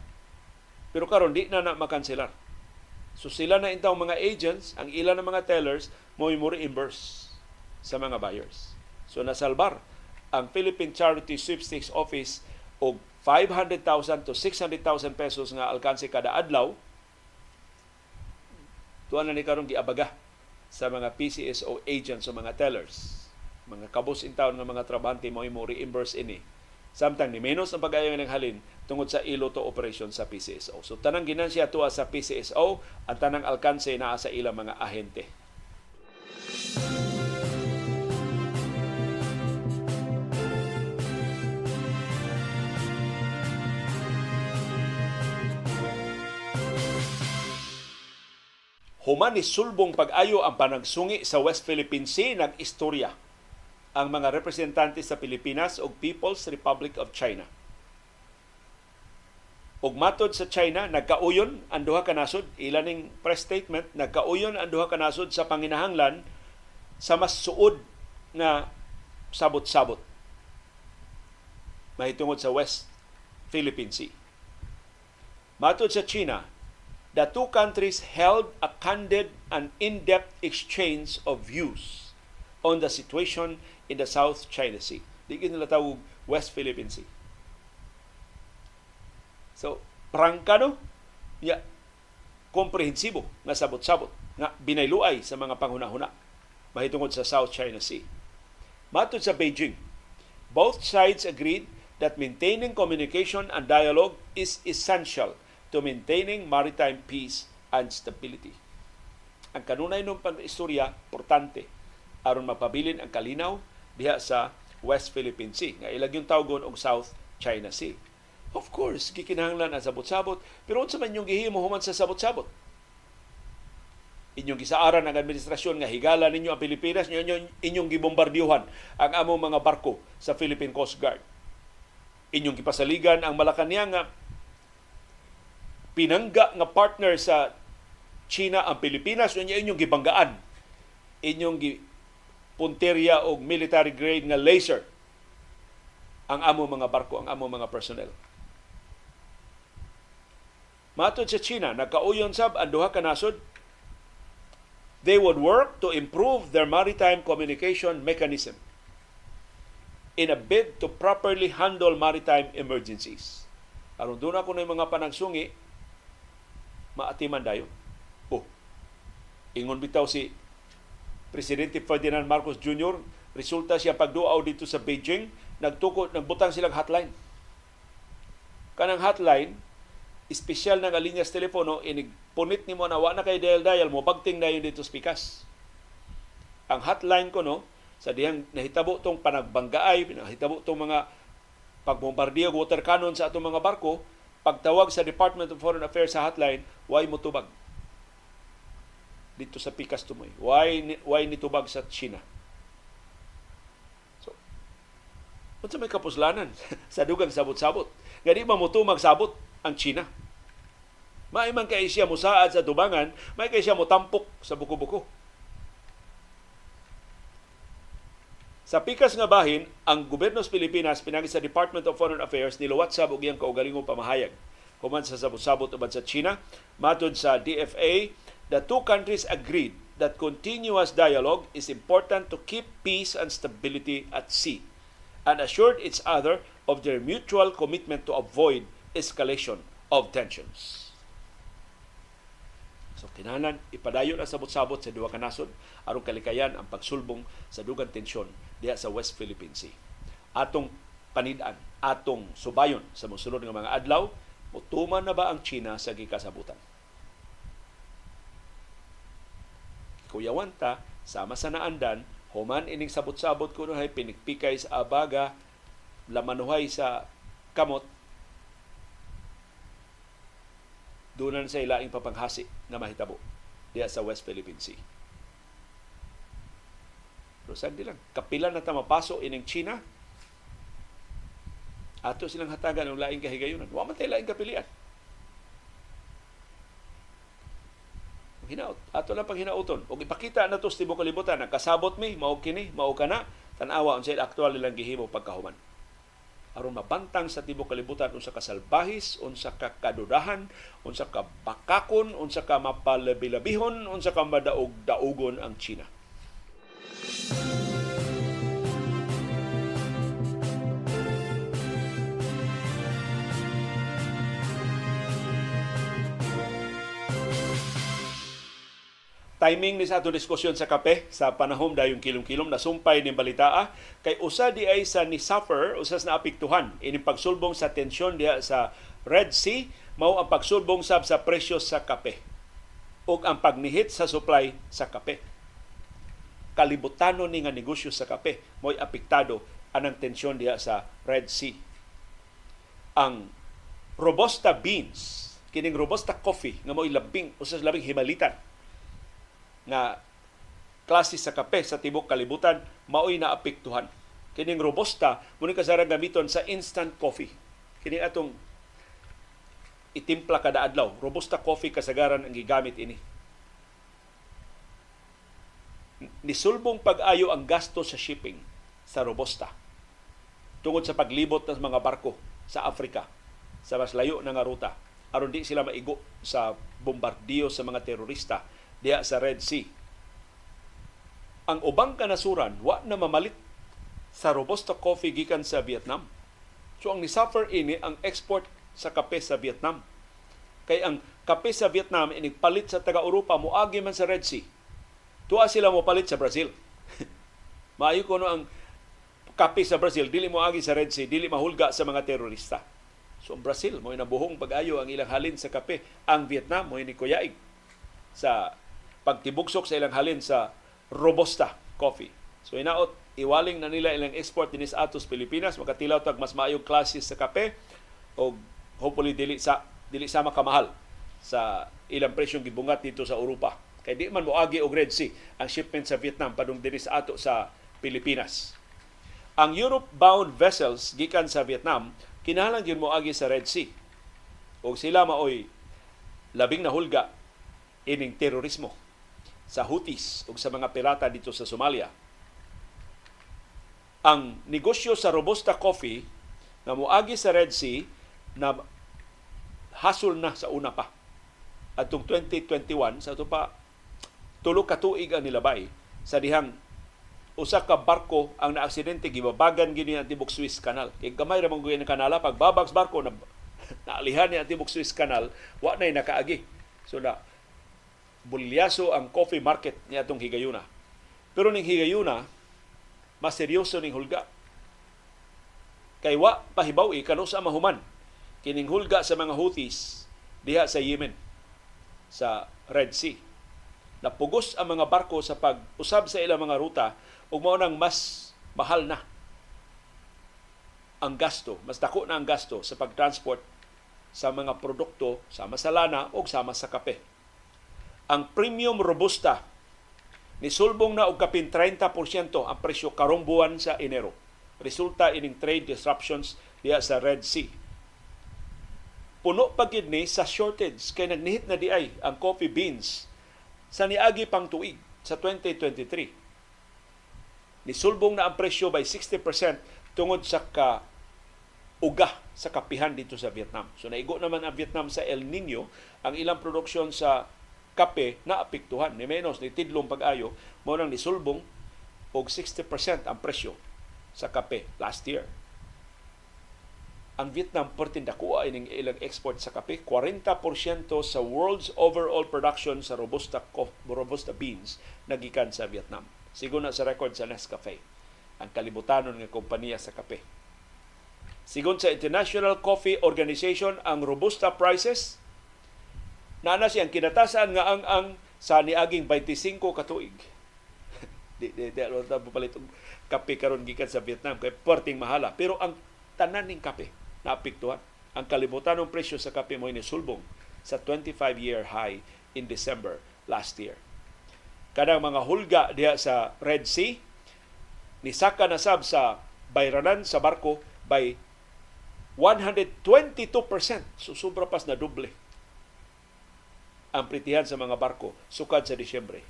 Pero karon di na na makanselar So sila na intaw mga agents, ang ilan ng mga tellers mo reimburse sa mga buyers. So nasalbar ang Philippine Charity Sweepstakes Office og 500,000 to 600,000 pesos nga alkanse kada adlaw. Tuan na ni karon giabaga sa mga PCSO agents o mga tellers. Mga kabus in town nga mga trabahante mo mo reimburse ini Samtang ni menos ang pag-ayo ng halin tungod sa iloto operation sa PCSO. So tanang ginansya tuwa sa PCSO at tanang alkanse na sa ilang mga ahente. Human ni sulbong pag-ayo ang panagsungi sa West Philippine Sea nag-istorya ang mga representante sa Pilipinas ug People's Republic of China. Ug matod sa China, nagkauyon ang duha ka nasod, ilaning press statement, nagkauyon ang duha ka nasod sa panginahanglan sa mas suod na sabot-sabot mahitungod sa West Philippine Sea. Matod sa China, the two countries held a candid and in-depth exchange of views on the situation in the South China Sea. Di nila tawag West Philippine Sea. So, prangkano, ya, komprehensibo nga sabot-sabot nga binayluay sa mga panghunahuna mahitungod sa South China Sea. Matod sa Beijing, both sides agreed that maintaining communication and dialogue is essential to maintaining maritime peace and stability. Ang kanunay ng pang-istorya, importante aron mapabilin ang kalinaw diha sa West Philippine Sea nga ilag yung tawgon og South China Sea. Of course, gikinahanglan ang sabot-sabot, pero unsa man yung gihimo human sa sabot-sabot? Inyong gisaaran ang administrasyon nga higala ninyo ang Pilipinas, inyong, inyong gibombardiyohan ang among mga barko sa Philippine Coast Guard. Inyong gipasaligan ang Malacanang nga pinangga nga partner sa China ang Pilipinas, inyong gibanggaan. Inyong punterya o military grade nga laser ang amo mga barko, ang amo mga personnel. Matod sa China, nagkauyon sab ang duha ka nasod they would work to improve their maritime communication mechanism in a bid to properly handle maritime emergencies. Aron doon ako ng mga panagsungi, maatiman dayo. Oh, ingon bitaw si Presidente Ferdinand Marcos Jr., resulta siya pagduaw dito sa Beijing, nagtukod, nagbutang silang hotline. Kanang hotline, espesyal na nga linyas telepono, inigpunit ni mo na wa na kay dial-dial mo, pagting na yun dito spikas. Ang hotline ko, no, sa diyang nahitabo tong panagbanggaay, nahitabo tong mga pagbombardiyo water cannon sa atong mga barko, pagtawag sa Department of Foreign Affairs sa hotline, why mo tubag? Dito sa Pikas Tumoy. Why, why nitubag sa China? So, sa may kapuslanan (laughs) sa dugang sabot-sabot. Gani ba mo magsabot ang China. May man kay siya musaad sa tubangan, may kay siya motampok sa buko-buko. Sa pikas nga bahin, ang gobyerno sa Pilipinas pinagi sa Department of Foreign Affairs niluwat sa og iyang kaugalingong pamahayag. Human sa sabot-sabot uban sa China, matod sa DFA, the two countries agreed that continuous dialogue is important to keep peace and stability at sea and assured each other of their mutual commitment to avoid escalation of tensions. So kinahanglan ipadayon ang sabot-sabot sa duha ka nasod aron kalikayan ang pagsulbong sa dugang tensyon diha sa West Philippine Sea. Atong panid-an, atong subayon sa mosunod nga mga adlaw, mutuman na ba ang China sa gikasabutan? Kuyawan ta, sama sa naandan, human ining sabot-sabot kuno hay pinikpikay sa abaga, lamanuhay sa kamot, dunan sa ilaing papanghasi nga mahitabo diya sa West Philippine Sea. Pero saan lang, kapilan na ta mapaso ining China, ato silang hatagan ng laing kahigayunan. Wa man tayo laing kapilian. Hinaut. Ato lang pang hinauton. O ipakita na to sa tibok kalibutan, kasabot mi, mao kini, mao kana, tanawa unsay aktual nilang gihimo pagkahuman aron mabantang sa tibok kalibutan unsa ka salbahis, unsa ka kadudahan, unsa ka bakakon, unsa ka mapalabilabihon, unsa ka madaog-daugon ang China. Timing ni sa ato diskusyon sa kape sa panahon dayong kilom-kilom na sumpay ni balita kay usa di ay sa ni suffer usas na apektuhan ini pagsulbong sa tensyon diha sa Red Sea mao ang pagsulbong sab sa presyo sa kape. Ug ang pagnihit sa supply sa kape. Kalibutano ni nga negosyo sa kape mo'y apektado anang tensyon diha sa Red Sea. Ang robusta beans kining robusta coffee nga mo'y labing usas labing himalitan nga klase sa kape sa tibok kalibutan maoy na apektuhan. Kining robusta muni kasarang gamiton sa instant coffee. Kini atong itimpla kada adlaw. Robusta coffee kasagaran ang gigamit ini. Nisulbong pag-ayo ang gasto sa shipping sa robusta tungod sa paglibot ng mga barko sa Africa sa mas layo na nga ruta aron di sila maigo sa bombardiyo sa mga terorista diha sa Red Sea. Ang ubang kanasuran wa na mamalit sa Robusta coffee gikan sa Vietnam. So ang ni-suffer ini ang export sa kape sa Vietnam. Kay ang kape sa Vietnam inigpalit sa taga-Europa moagi man sa Red Sea. Tuwa sila mo palit sa Brazil. (laughs) Maayo ko no ang kape sa Brazil dili mo agi sa Red Sea, dili mahulga sa mga terorista. So ang Brazil mo nabuhong pag-ayo ang ilang halin sa kape. Ang Vietnam mo ni kuyaig sa pagtibugsok sa ilang halin sa Robusta coffee. So inaot, iwaling na nila ilang export dinis atos Pilipinas, makatilaw tag mas maayong klase sa kape o hopefully dili sa dili sama kamahal sa ilang presyong gibungat dito sa Europa. Kay di man moagi og Red Sea ang shipment sa Vietnam padung diri sa ato sa Pilipinas. Ang Europe-bound vessels gikan sa Vietnam kinahanglan gyud moagi sa Red Sea. O sila maoy labing nahulga ining terorismo sa Houthis o sa mga pirata dito sa Somalia. Ang negosyo sa Robusta Coffee nga moagi sa Red Sea na hasol na sa una pa. Atong 2021 sa ito pa tulo ka tuig ang nilabay sa dihang usa ka barko ang naaksidente gibabagan gini ang tibok Swiss Canal. Kay gamay ra man ang kanala pag babags barko na (laughs) naalihan ni ang tibok Swiss Canal, wa nay nakaagi. So na bulyaso ang coffee market ni atong higayuna. Pero ning higayuna mas seryoso ning hulga. Kay wa pahibaw kano sa mahuman kining hulga sa mga Houthis diha sa Yemen sa Red Sea. Napugos ang mga barko sa pag-usab sa ilang mga ruta ug mao nang mas mahal na ang gasto, mas dako na ang gasto sa pagtransport sa mga produkto sama sa lana o sama sa kape. Ang premium robusta ni sulbong na og kapin 30% ang presyo karong buwan sa Enero. Resulta ining trade disruptions diya sa Red Sea. Puno pagid ni sa shortage kay nagnihit na di ay ang coffee beans sa niagi pang tuig sa 2023 Nisulbong na ang presyo by 60% tungod sa ka uga sa kapihan dito sa Vietnam. So naigo naman ang Vietnam sa El Nino, ang ilang produksyon sa kape na apektuhan ni menos ni tidlong pag-ayo mo nang nisulbong og 60% ang presyo sa kape last year. Ang Vietnam pertin dakuha ining ilang export sa kape, 40% sa world's overall production sa robusta robusta beans nagikan sa Vietnam. Sigo na sa record sa Nescafe, ang kalibutanon ng kompanya sa kape. Sigon sa International Coffee Organization, ang robusta prices na siyang kinatasan nga ang ang sa niaging 25 katuig. (laughs) di di di ano ta palit kape karon gikan sa Vietnam kay perting mahala pero ang tanan ning kape naapektuhan. Ang kalibutan ng presyo sa kape mo ni sulbong sa 25 year high in December last year kanang mga hulga diha sa Red Sea ni saka na sab sa bayranan sa barko by 122%. So sobra pas na doble ang pritihan sa mga barko sukad sa Disyembre.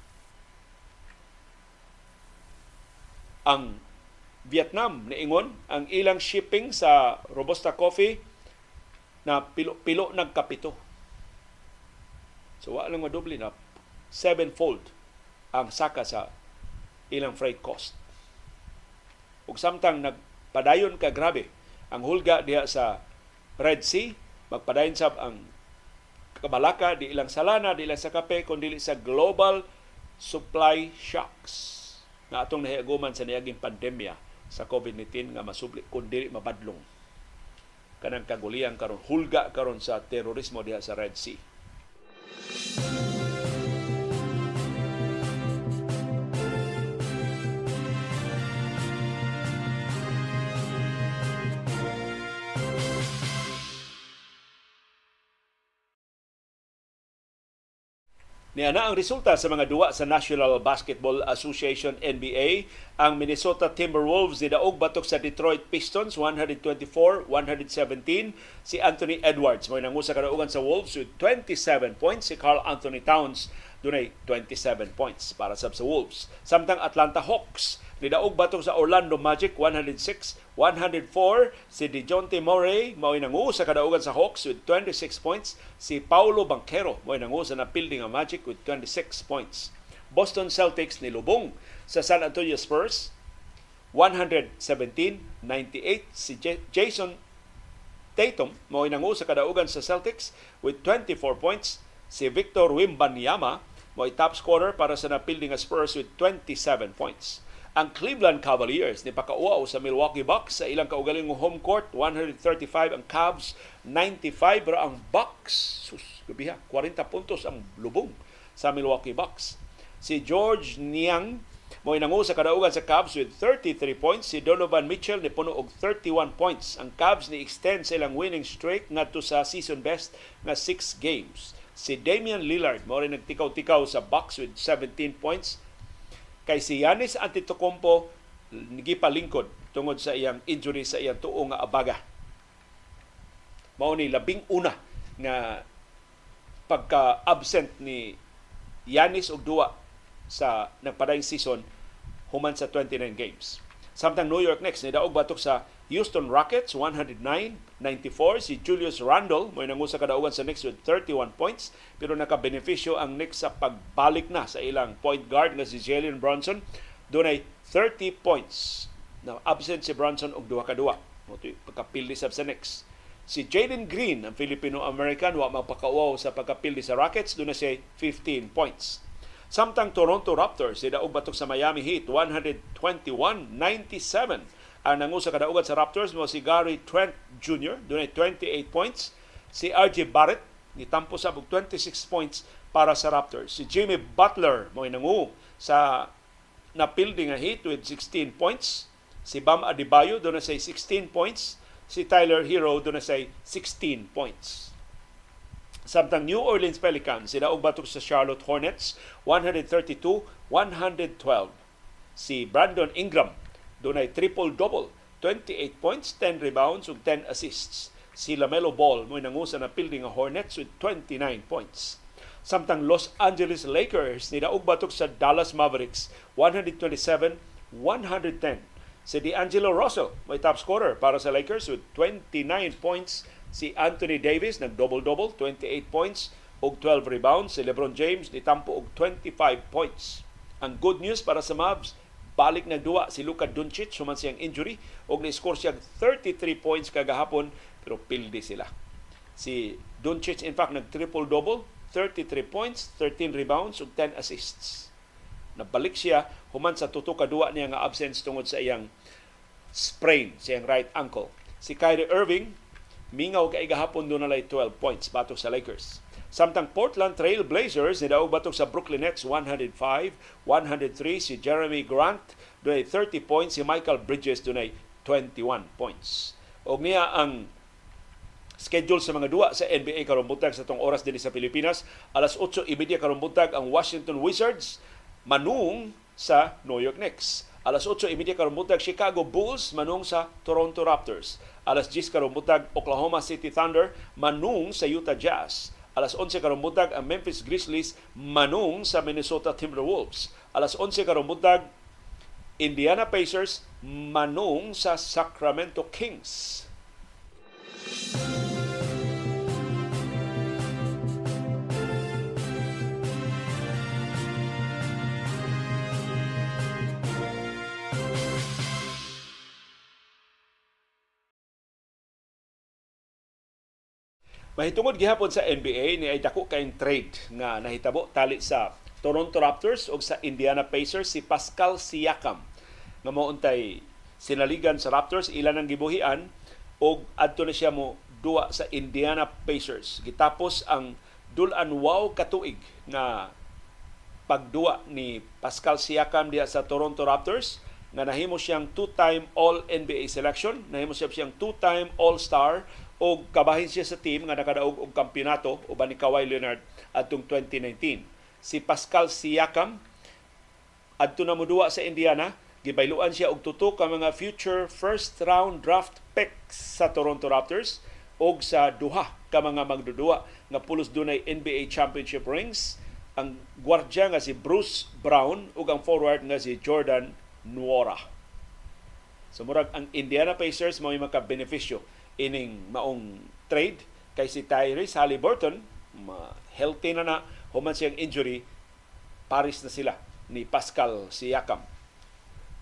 Ang Vietnam niingon ang ilang shipping sa Robusta Coffee na pilo-pilo nagkapito. So wala lang madoble na sevenfold ang saka sa ilang freight cost. Ug samtang nagpadayon ka grabe ang hulga diha sa Red Sea, magpadayon sab ang kabalaka di ilang salana, di ilang sa kape, kundi sa global supply shocks na atong nahiaguman sa niaging pandemya sa COVID-19 nga masubli kundi mabadlong kanang kagulian karon hulga karon sa terorismo diha sa Red Sea. Niana ang resulta sa mga duwa sa National Basketball Association NBA. Ang Minnesota Timberwolves nidaog batok sa Detroit Pistons 124-117. Si Anthony Edwards mo nangu sa kadaugan sa Wolves with 27 points. Si Carl Anthony Towns dunay 27 points para sa Wolves. Samtang Atlanta Hawks Nidaog batok sa Orlando Magic 106-104 si DeJounte Murray mao nangu sa kadaugan sa Hawks with 26 points. Si Paulo Banquero mao nangu sa napilding ang Magic with 26 points. Boston Celtics nilubong sa San Antonio Spurs 117-98 si Jason Tatum mao nangu sa kadaugan sa Celtics with 24 points. Si Victor Wimbanyama mo top scorer para sa napilding nga Spurs with 27 points ang Cleveland Cavaliers ni pakauaw sa Milwaukee Bucks sa ilang kaugalingong home court 135 ang Cavs 95 pero ang Bucks. Sus gabiha 40 puntos ang lubong sa Milwaukee Bucks. Si George Niang mo inangu sa kadaugan sa Cavs with 33 points. Si Donovan Mitchell ni puno og 31 points. Ang Cavs ni extend sa ilang winning streak ngadto sa season best nga 6 games. Si Damian Lillard mo rin nagtikaw-tikaw sa Bucks with 17 points kay si Yanis Antetokounmpo gipalingkod tungod sa iyang injury sa iyang tuo nga abaga. Mao ni labing una nga pagka-absent ni Yanis og duwa sa nagpadayong season human sa 29 games. Samtang New York Knicks ni daog batok sa Houston Rockets 109-94 si Julius Randle mo nangu sa kadaugan sa Knicks with 31 points pero nakabenepisyo ang Knicks sa pagbalik na sa ilang point guard nga si Jalen Brunson. Dunay 30 points. Na absent si Brunson og duha ka duha. Mo pagkapildi sa Knicks. Si Jaden Green, ang Filipino-American, wa magpakauaw sa pagkapildi sa Rockets, na siya 15 points. Samtang Toronto Raptors, sila og batok sa Miami Heat, 121-97. Ang nangu sa kadaugan sa Raptors mo si Gary Trent Jr., doon 28 points. Si RJ Barrett, nitampo sa 26 points para sa Raptors. Si Jimmy Butler mo nangu sa napildi nga Heat with 16 points. Si Bam Adebayo doon na say 16 points si Tyler Hero doon na say 16 points. Samtang New Orleans Pelicans, sila og batok sa Charlotte Hornets, 132-112. Si Brandon Ingram, doon ay triple-double, 28 points, 10 rebounds, ug 10 assists. Si LaMelo Ball, mo nangusa na building nga Hornets with 29 points. Samtang Los Angeles Lakers, nila og batok sa Dallas Mavericks, 127-110 si D'Angelo Russell may top scorer para sa Lakers with 29 points. Si Anthony Davis nag double-double, 28 points og 12 rebounds. Si LeBron James nitampo og 25 points. Ang good news para sa Mavs, balik na duwa si Luka Doncic human siyang injury og ni-score siya 33 points kagahapon pero pildi sila. Si Doncic in fact nag triple-double, 33 points, 13 rebounds ug 10 assists. Nabalik siya human sa tuto kadua niya nga absence tungod sa iyang sprain sa iyang right ankle. Si Kyrie Irving mingaw kay gahapon do na 12 points batok sa Lakers. Samtang Portland Trail Blazers nidaog batok sa Brooklyn Nets 105, 103 si Jeremy Grant dunay 30 points si Michael Bridges dunay 21 points. Og niya ang schedule sa mga duwa sa NBA karong buntag sa tong oras dinhi sa Pilipinas alas 8:30 karong buntag ang Washington Wizards manung sa New York Knicks. Alas 8.30 karumbutag Chicago Bulls manung sa Toronto Raptors. Alas 10 karumbutag Oklahoma City Thunder manung sa Utah Jazz. Alas 11 karumbutag ang Memphis Grizzlies manung sa Minnesota Timberwolves. Alas 11 karumbutag Indiana Pacers manung sa Sacramento Kings. Mahitungod gihapon sa NBA ni ay dako kayong trade nga nahitabo tali sa Toronto Raptors ug sa Indiana Pacers si Pascal Siakam nga mauntay sinaligan sa Raptors ilan ang gibuhian ug adto na siya mo duwa sa Indiana Pacers. Gitapos ang dulan wow katuig nga pagduwa ni Pascal Siakam diha sa Toronto Raptors nga nahimo siyang two-time All-NBA selection, nahimo siya siyang two-time All-Star o kabahin siya sa team nga nakadaog og kampeonato uban ni Kawhi Leonard adtong 2019. Si Pascal Siakam adto na moduwa sa Indiana, gibayluan siya og tuto ka mga future first round draft picks sa Toronto Raptors og sa duha ka mga magdudua nga pulos dunay NBA championship rings ang gwardya nga si Bruce Brown ug ang forward nga si Jordan Nwora. So murag ang Indiana Pacers mao maka benepisyo ining maong trade kay si Tyrese Halliburton healthy na na human siyang injury paris na sila ni Pascal Siakam.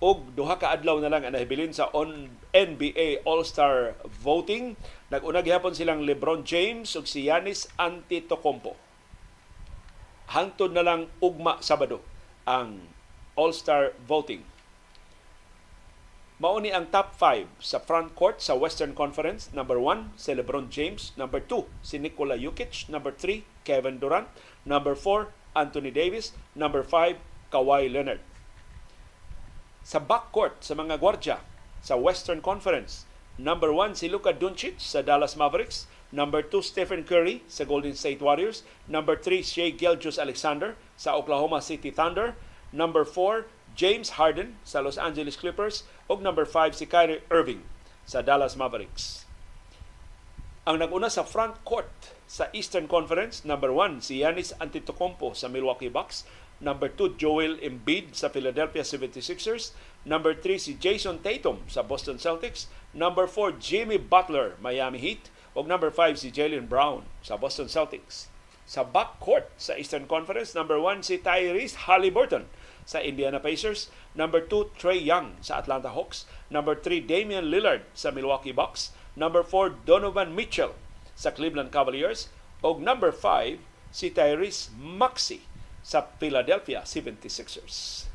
Og duha ka adlaw na lang ang nahibilin sa on NBA All-Star voting. Naguna gihapon silang LeBron James ug si Giannis Antetokounmpo. Hangtod na lang ugma Sabado ang All-Star voting Mao ni ang top 5 sa front court sa Western Conference. Number 1, si LeBron James. Number 2, si Nikola Jokic. Number 3, Kevin Durant. Number 4, Anthony Davis. Number 5, Kawhi Leonard. Sa backcourt sa mga gwardya sa Western Conference, number 1 si Luka Doncic sa Dallas Mavericks. Number 2, Stephen Curry sa Golden State Warriors. Number 3, Shea Gilgeous Alexander sa Oklahoma City Thunder. Number 4, James Harden sa Los Angeles Clippers ug number 5 si Kyrie Irving sa Dallas Mavericks. Ang naguna sa front court sa Eastern Conference, number 1 si Giannis Antetokounmpo sa Milwaukee Bucks, number 2 Joel Embiid sa Philadelphia 76ers, Number 3 si Jason Tatum sa Boston Celtics. Number 4 Jimmy Butler, Miami Heat. O number 5 si Jalen Brown sa Boston Celtics. Sa backcourt sa Eastern Conference, number 1 si Tyrese Halliburton sa Indiana Pacers. Number 2, Trey Young sa Atlanta Hawks. Number 3, Damian Lillard sa Milwaukee Bucks. Number 4, Donovan Mitchell sa Cleveland Cavaliers. O number 5, si Tyrese Maxey sa Philadelphia 76ers.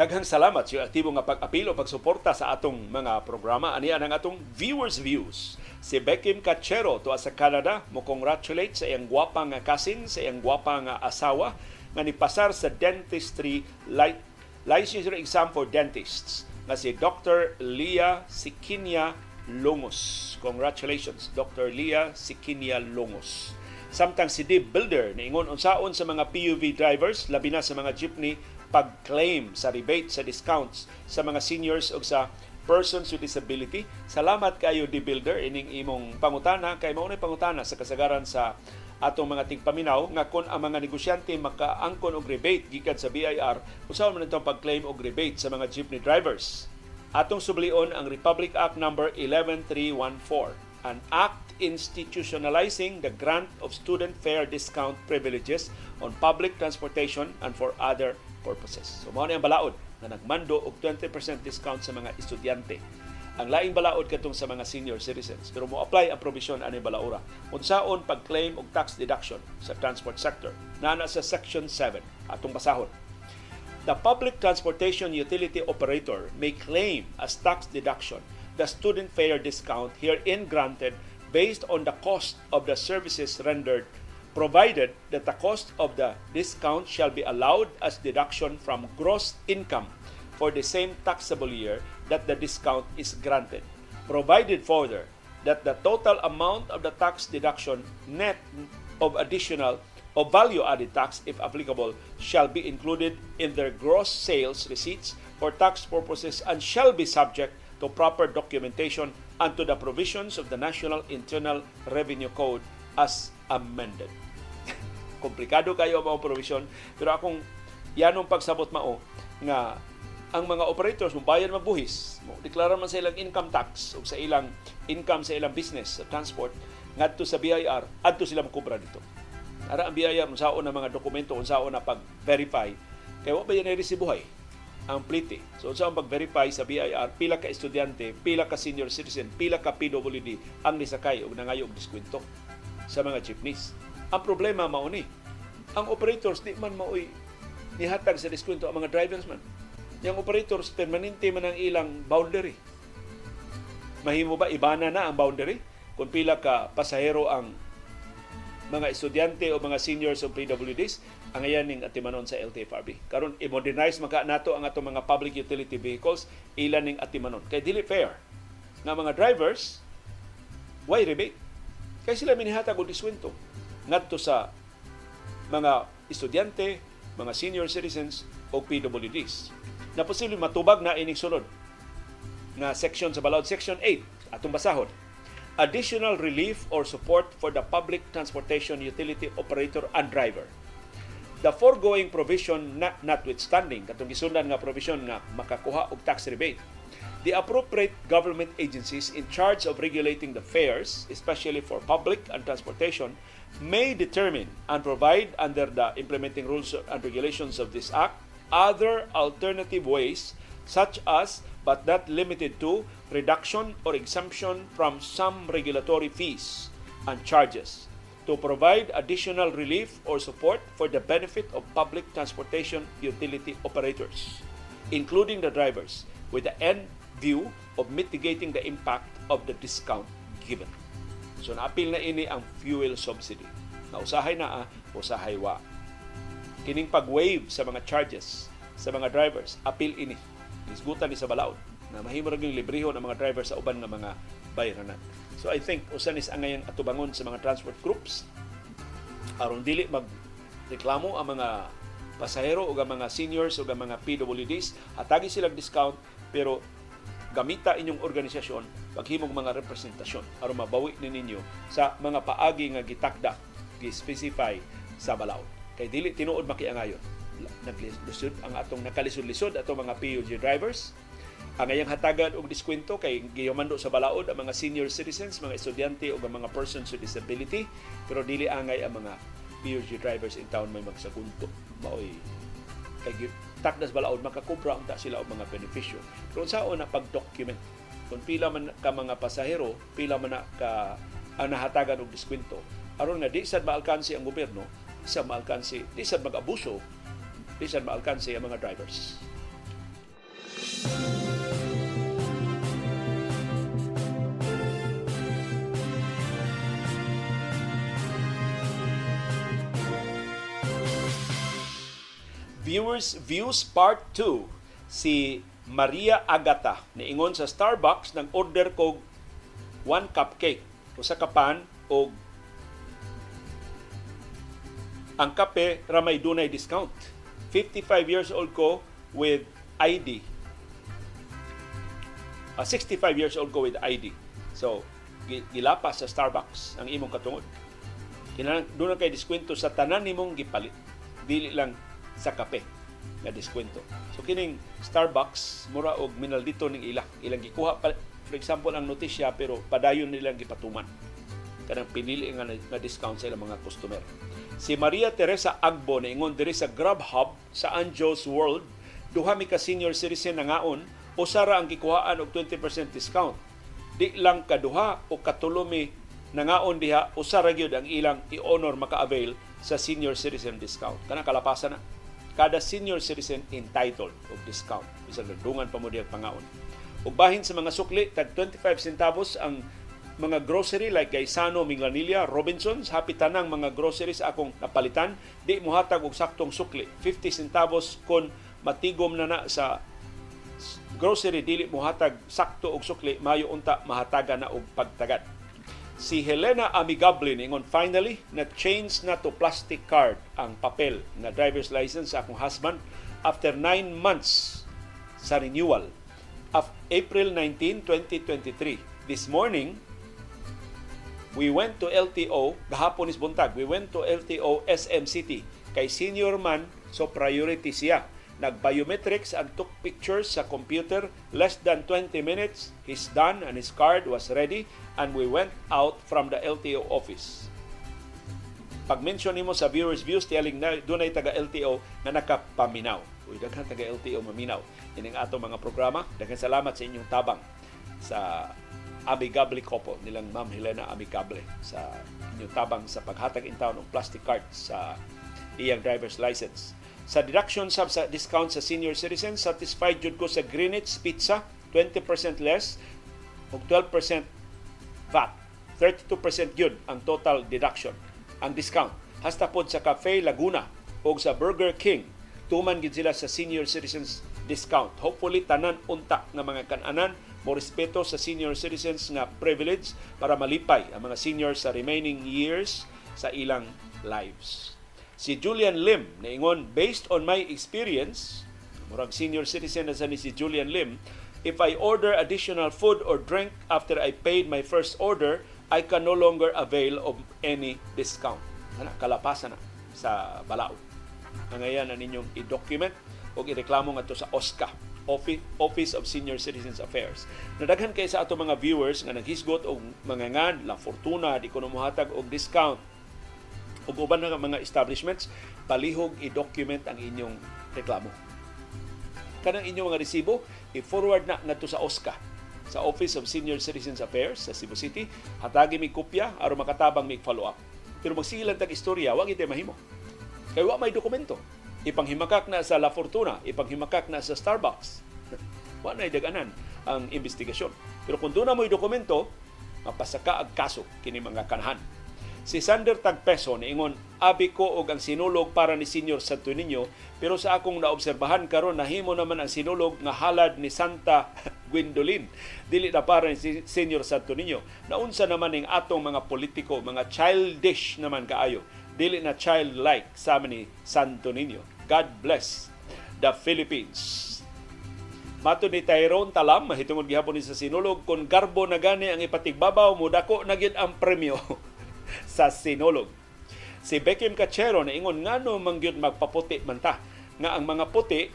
Daghang salamat sa aktibo nga pag-apilo pagsuporta sa atong mga programa. Ani ang atong viewers views. Si Beckham Cachero to sa Canada mo congratulate sa iyang gwapang kasin, sa iyang gwapang asawa nga nipasar sa dentistry licensure exam for dentists nga si Dr. Lia Sikinia Longos. Congratulations, Dr. Lia Sikinia Longos. Samtang si Dave Builder niingon unsaon sa mga PUV drivers labi na sa mga jeepney pag-claim sa rebate sa discounts sa mga seniors o sa persons with disability. Salamat kayo di builder ining imong pangutana kay mao pangutana sa kasagaran sa atong mga tigpaminaw nga kon ang mga negosyante makaangkon og rebate gikan sa BIR usaon man itong pag-claim og rebate sa mga jeepney drivers. Atong sublion ang Republic Act number 11314 an act institutionalizing the grant of student fare discount privileges on public transportation and for other purposes. So mao ni ang balaod na nagmando og 20% discount sa mga estudyante. Ang laing balaod katong sa mga senior citizens pero mo apply ang provision ani balaura. Unsaon pag-claim og tax deduction sa transport sector na sa section 7 atong basahon. The public transportation utility operator may claim as tax deduction the student fare discount herein granted based on the cost of the services rendered provided that the cost of the discount shall be allowed as deduction from gross income for the same taxable year that the discount is granted. Provided further that the total amount of the tax deduction net of additional of value added tax, if applicable, shall be included in their gross sales receipts for tax purposes and shall be subject to proper documentation and to the provisions of the National Internal Revenue Code as amended. (laughs) Komplikado kayo ang mga provision, pero akong yanong pagsabot mao nga ang mga operators mo bayad magbuhis, mo deklara man sa ilang income tax o sa ilang income sa ilang business sa transport ngadto sa BIR adto sila makubra dito. Ara ang BIR unsaon na mga dokumento unsaon na pag-verify kay wa ba yan resibuhay ang plite. So unsa ang pag-verify sa BIR pila ka estudyante, pila ka senior citizen, pila ka PWD ang nisakay og nangayo og diskwento sa mga jeepneys. Ang problema mao ni ang operators di man maoy nihatag sa diskwento ang mga drivers man. Yang operators permanente man ang ilang boundary. Mahimo ba ibana na ang boundary kung pila ka pasahero ang mga estudyante o mga seniors o PWDs ang ayan ning atimanon sa LTFRB. Karon i-modernize maka nato ang ato mga public utility vehicles ilan ning atimanon. Kay dili fair nga mga drivers why rebate kay sila minihatag og diswento ngadto sa mga estudyante, mga senior citizens o PWDs. Na posible matubag na ining sunod na section sa Balaod Section 8 atong basahon. Additional relief or support for the public transportation utility operator and driver. The foregoing provision not, notwithstanding, katong gisundan nga provision nga makakuha og tax rebate, the appropriate government agencies in charge of regulating the fares, especially for public and transportation, may determine and provide under the implementing rules and regulations of this act other alternative ways such as but not limited to reduction or exemption from some regulatory fees and charges to provide additional relief or support for the benefit of public transportation utility operators including the drivers with the end view of mitigating the impact of the discount given. So naapil na ini ang fuel subsidy. Nausahay na ah, usahay wa. Kining pag-waive sa mga charges sa mga drivers, apil ini. Isgutan ni sa balaod na mahimo rin librehon ang mga drivers sa uban nga mga bayranan. So I think usan is ang ngayon atubangon sa mga transport groups aron dili mag reklamo ang mga pasahero o mga seniors o mga PWDs hatagi silang discount pero gamita inyong organisasyon paghimong mga representasyon. Aron mabawi ni ninyo sa mga paagi nga gitakda gi-specify sa balaod. Kay dili tinuod makiangayon. Naglisod ang atong nakalisod-lisod atong mga PUG drivers. Ang ayang hatagan og diskwento kay giyamando sa balaod ang mga senior citizens, mga estudyante o ang mga persons with disability. Pero dili angay ang mga PUG drivers in town may magsagunto. Maoy kay takdas balaod makakubra ang ta sila og mga benepisyo. Pero saon na pag-document. Kung pila man ka mga pasahero pila man ka ang nahatagan og diskwento. Aron nga di sad maalkansi ang gobyerno sa maalkansi di sad mag-abuso di sad maalkansi ang mga drivers Viewers Views Part 2 si Maria Agata niingon sa Starbucks nang order ko one cupcake usa ka pan o ang kape ramay dunay discount. 55 years old ko with ID uh, 65 years old ko with ID so gilapas sa Starbucks ang imong katungod. Kinahanglan doon kay diskwento sa tanan nimong gipalit. Dili lang sa kape nga diskwento. So kining Starbucks mura og minaldito ning ila. Ilang gikuha pa, for example ang notisya pero padayon nilang gipatuman. Kanang pinili nga, nga discount sa ilang mga customer. Si Maria Teresa Agbo na ingon diri sa Grubhub sa Anjo's World, duha mi ka senior citizen na ngaon o sara ang gikuhaan og 20% discount. Di lang kaduha o katulo mi nangaon diha usara gyud ang ilang i-honor maka-avail sa senior citizen discount. Kana kalapasan na kada senior citizen entitled og discount. Bisan nagdungan pa mo diag pangaon. Ug bahin sa mga sukli tag 25 centavos ang mga grocery like kay Sano Minglanilla, Robinsons, happy tanang mga groceries akong napalitan, di mo hatag og saktong sukli. 50 centavos kon matigom na na sa grocery. Dili mo hatag sakto og sukli, mayo unta mahataga na og pagtagad si Helena Amigable ningon finally na change na to plastic card ang papel na driver's license sa akong husband after 9 months sa renewal of April 19, 2023. This morning, we went to LTO, gahapon is buntag, we went to LTO SM City. Kay senior man, so priority siya Nag-biometrics and took pictures sa computer. Less than 20 minutes, he's done and his card was ready and we went out from the LTO office. Pag-mention nimo sa viewers views, tiyaling na dunay taga LTO na nakapaminaw. Uy, daghan taga LTO maminaw. Ining ato mga programa. Daghan salamat sa inyong tabang sa Amigable Couple nilang Ma'am Helena Amigable sa inyong tabang sa paghatag in town ng plastic card sa iyang driver's license sa deduction sub sa discount sa senior citizens, satisfied jud ko sa Greenwich Pizza, 20% less ug 12% VAT. 32% gyud ang total deduction, ang discount. Hasta pod sa Cafe Laguna o sa Burger King, tuman gid sila sa senior citizens discount. Hopefully tanan unta nga mga kananan mo respeto sa senior citizens nga privilege para malipay ang mga seniors sa remaining years sa ilang lives si Julian Lim naingon based on my experience murag senior citizen na ni si Julian Lim if I order additional food or drink after I paid my first order I can no longer avail of any discount. Ana kalapasan na sa balaod ang ayan na ninyong i-document o ireklamo ngadto sa OSCA Office of Senior Citizens Affairs. Nadaghan kay sa ato mga viewers nga naghisgot og mga ngan, la fortuna, di ko muhatag og discount ug uban nga mga establishments palihog i-document ang inyong reklamo. Kanang inyong mga resibo i-forward na ngadto sa OSCA sa Office of Senior Citizens Affairs sa Cebu City. Hatagi mi kopya aron makatabang mi follow up. Pero magsigilan tag istorya, wa gid mahimo. Kay wa may dokumento. Ipanghimakak na sa La Fortuna, ipanghimakak na sa Starbucks. (laughs) wa na daganan ang investigasyon. Pero kung doon na mo'y dokumento, mapasaka ang kaso kini mga kanahan Si Sander Tagpeso niingon, abi ko og ang sinulog para ni Senior Santo Niño, pero sa akong naobserbahan karon nahimo naman ang sinulog nga halad ni Santa (laughs) Gwendolyn. Dili na para ni Senior Santo Niño. Naunsa naman ning atong mga politiko, mga childish naman kaayo. Dili na childlike sa ni Santo Niño. God bless the Philippines. Mato ni Tyrone Talam, mahitungod gihapon ni sa sinulog, kung garbo na gani ang ipatigbabaw, mudako na gyud ang premyo (laughs) (laughs) sa sinulog. Si Beckham Cachero na ingon ngano mangyud magpaputi man ta nga ang mga puti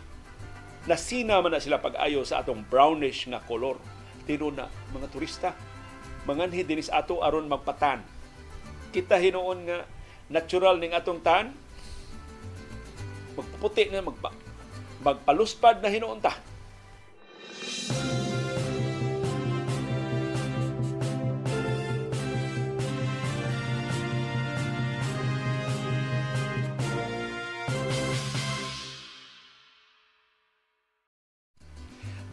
nasina man na sila pag-ayo sa atong brownish nga kolor. Tino na mga turista manganhi dinis ato aron magpatan. Kita hinuon nga natural ning atong tan magpaputi na magpa, magpaluspad na hinuon ta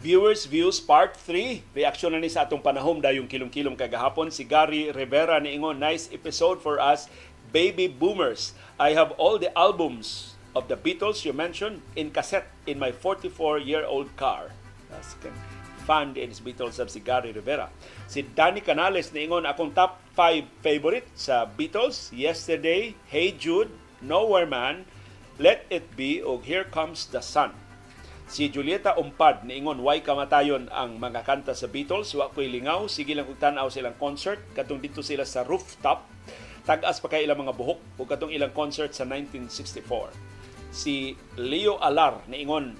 Viewers Views Part 3. Reaksyon na ni sa atong panahom dayong kilong-kilong kagahapon si Gary Rivera ni ingon nice episode for us baby boomers. I have all the albums of the Beatles you mentioned in cassette in my 44-year-old car. That's fan din si Beatles of si Gary Rivera. Si Danny Canales ni ingon akong top 5 favorite sa Beatles Yesterday, Hey Jude, Nowhere Man, Let It Be o Here Comes the Sun. Si Julieta Umpad niingon way kamatayon ang mga kanta sa Beatles, wa ko'y lingaw, sige lang kung tanaw silang concert, katong dito sila sa rooftop, tagas pa kay ilang mga buhok, o katong ilang concert sa 1964. Si Leo Alar niingon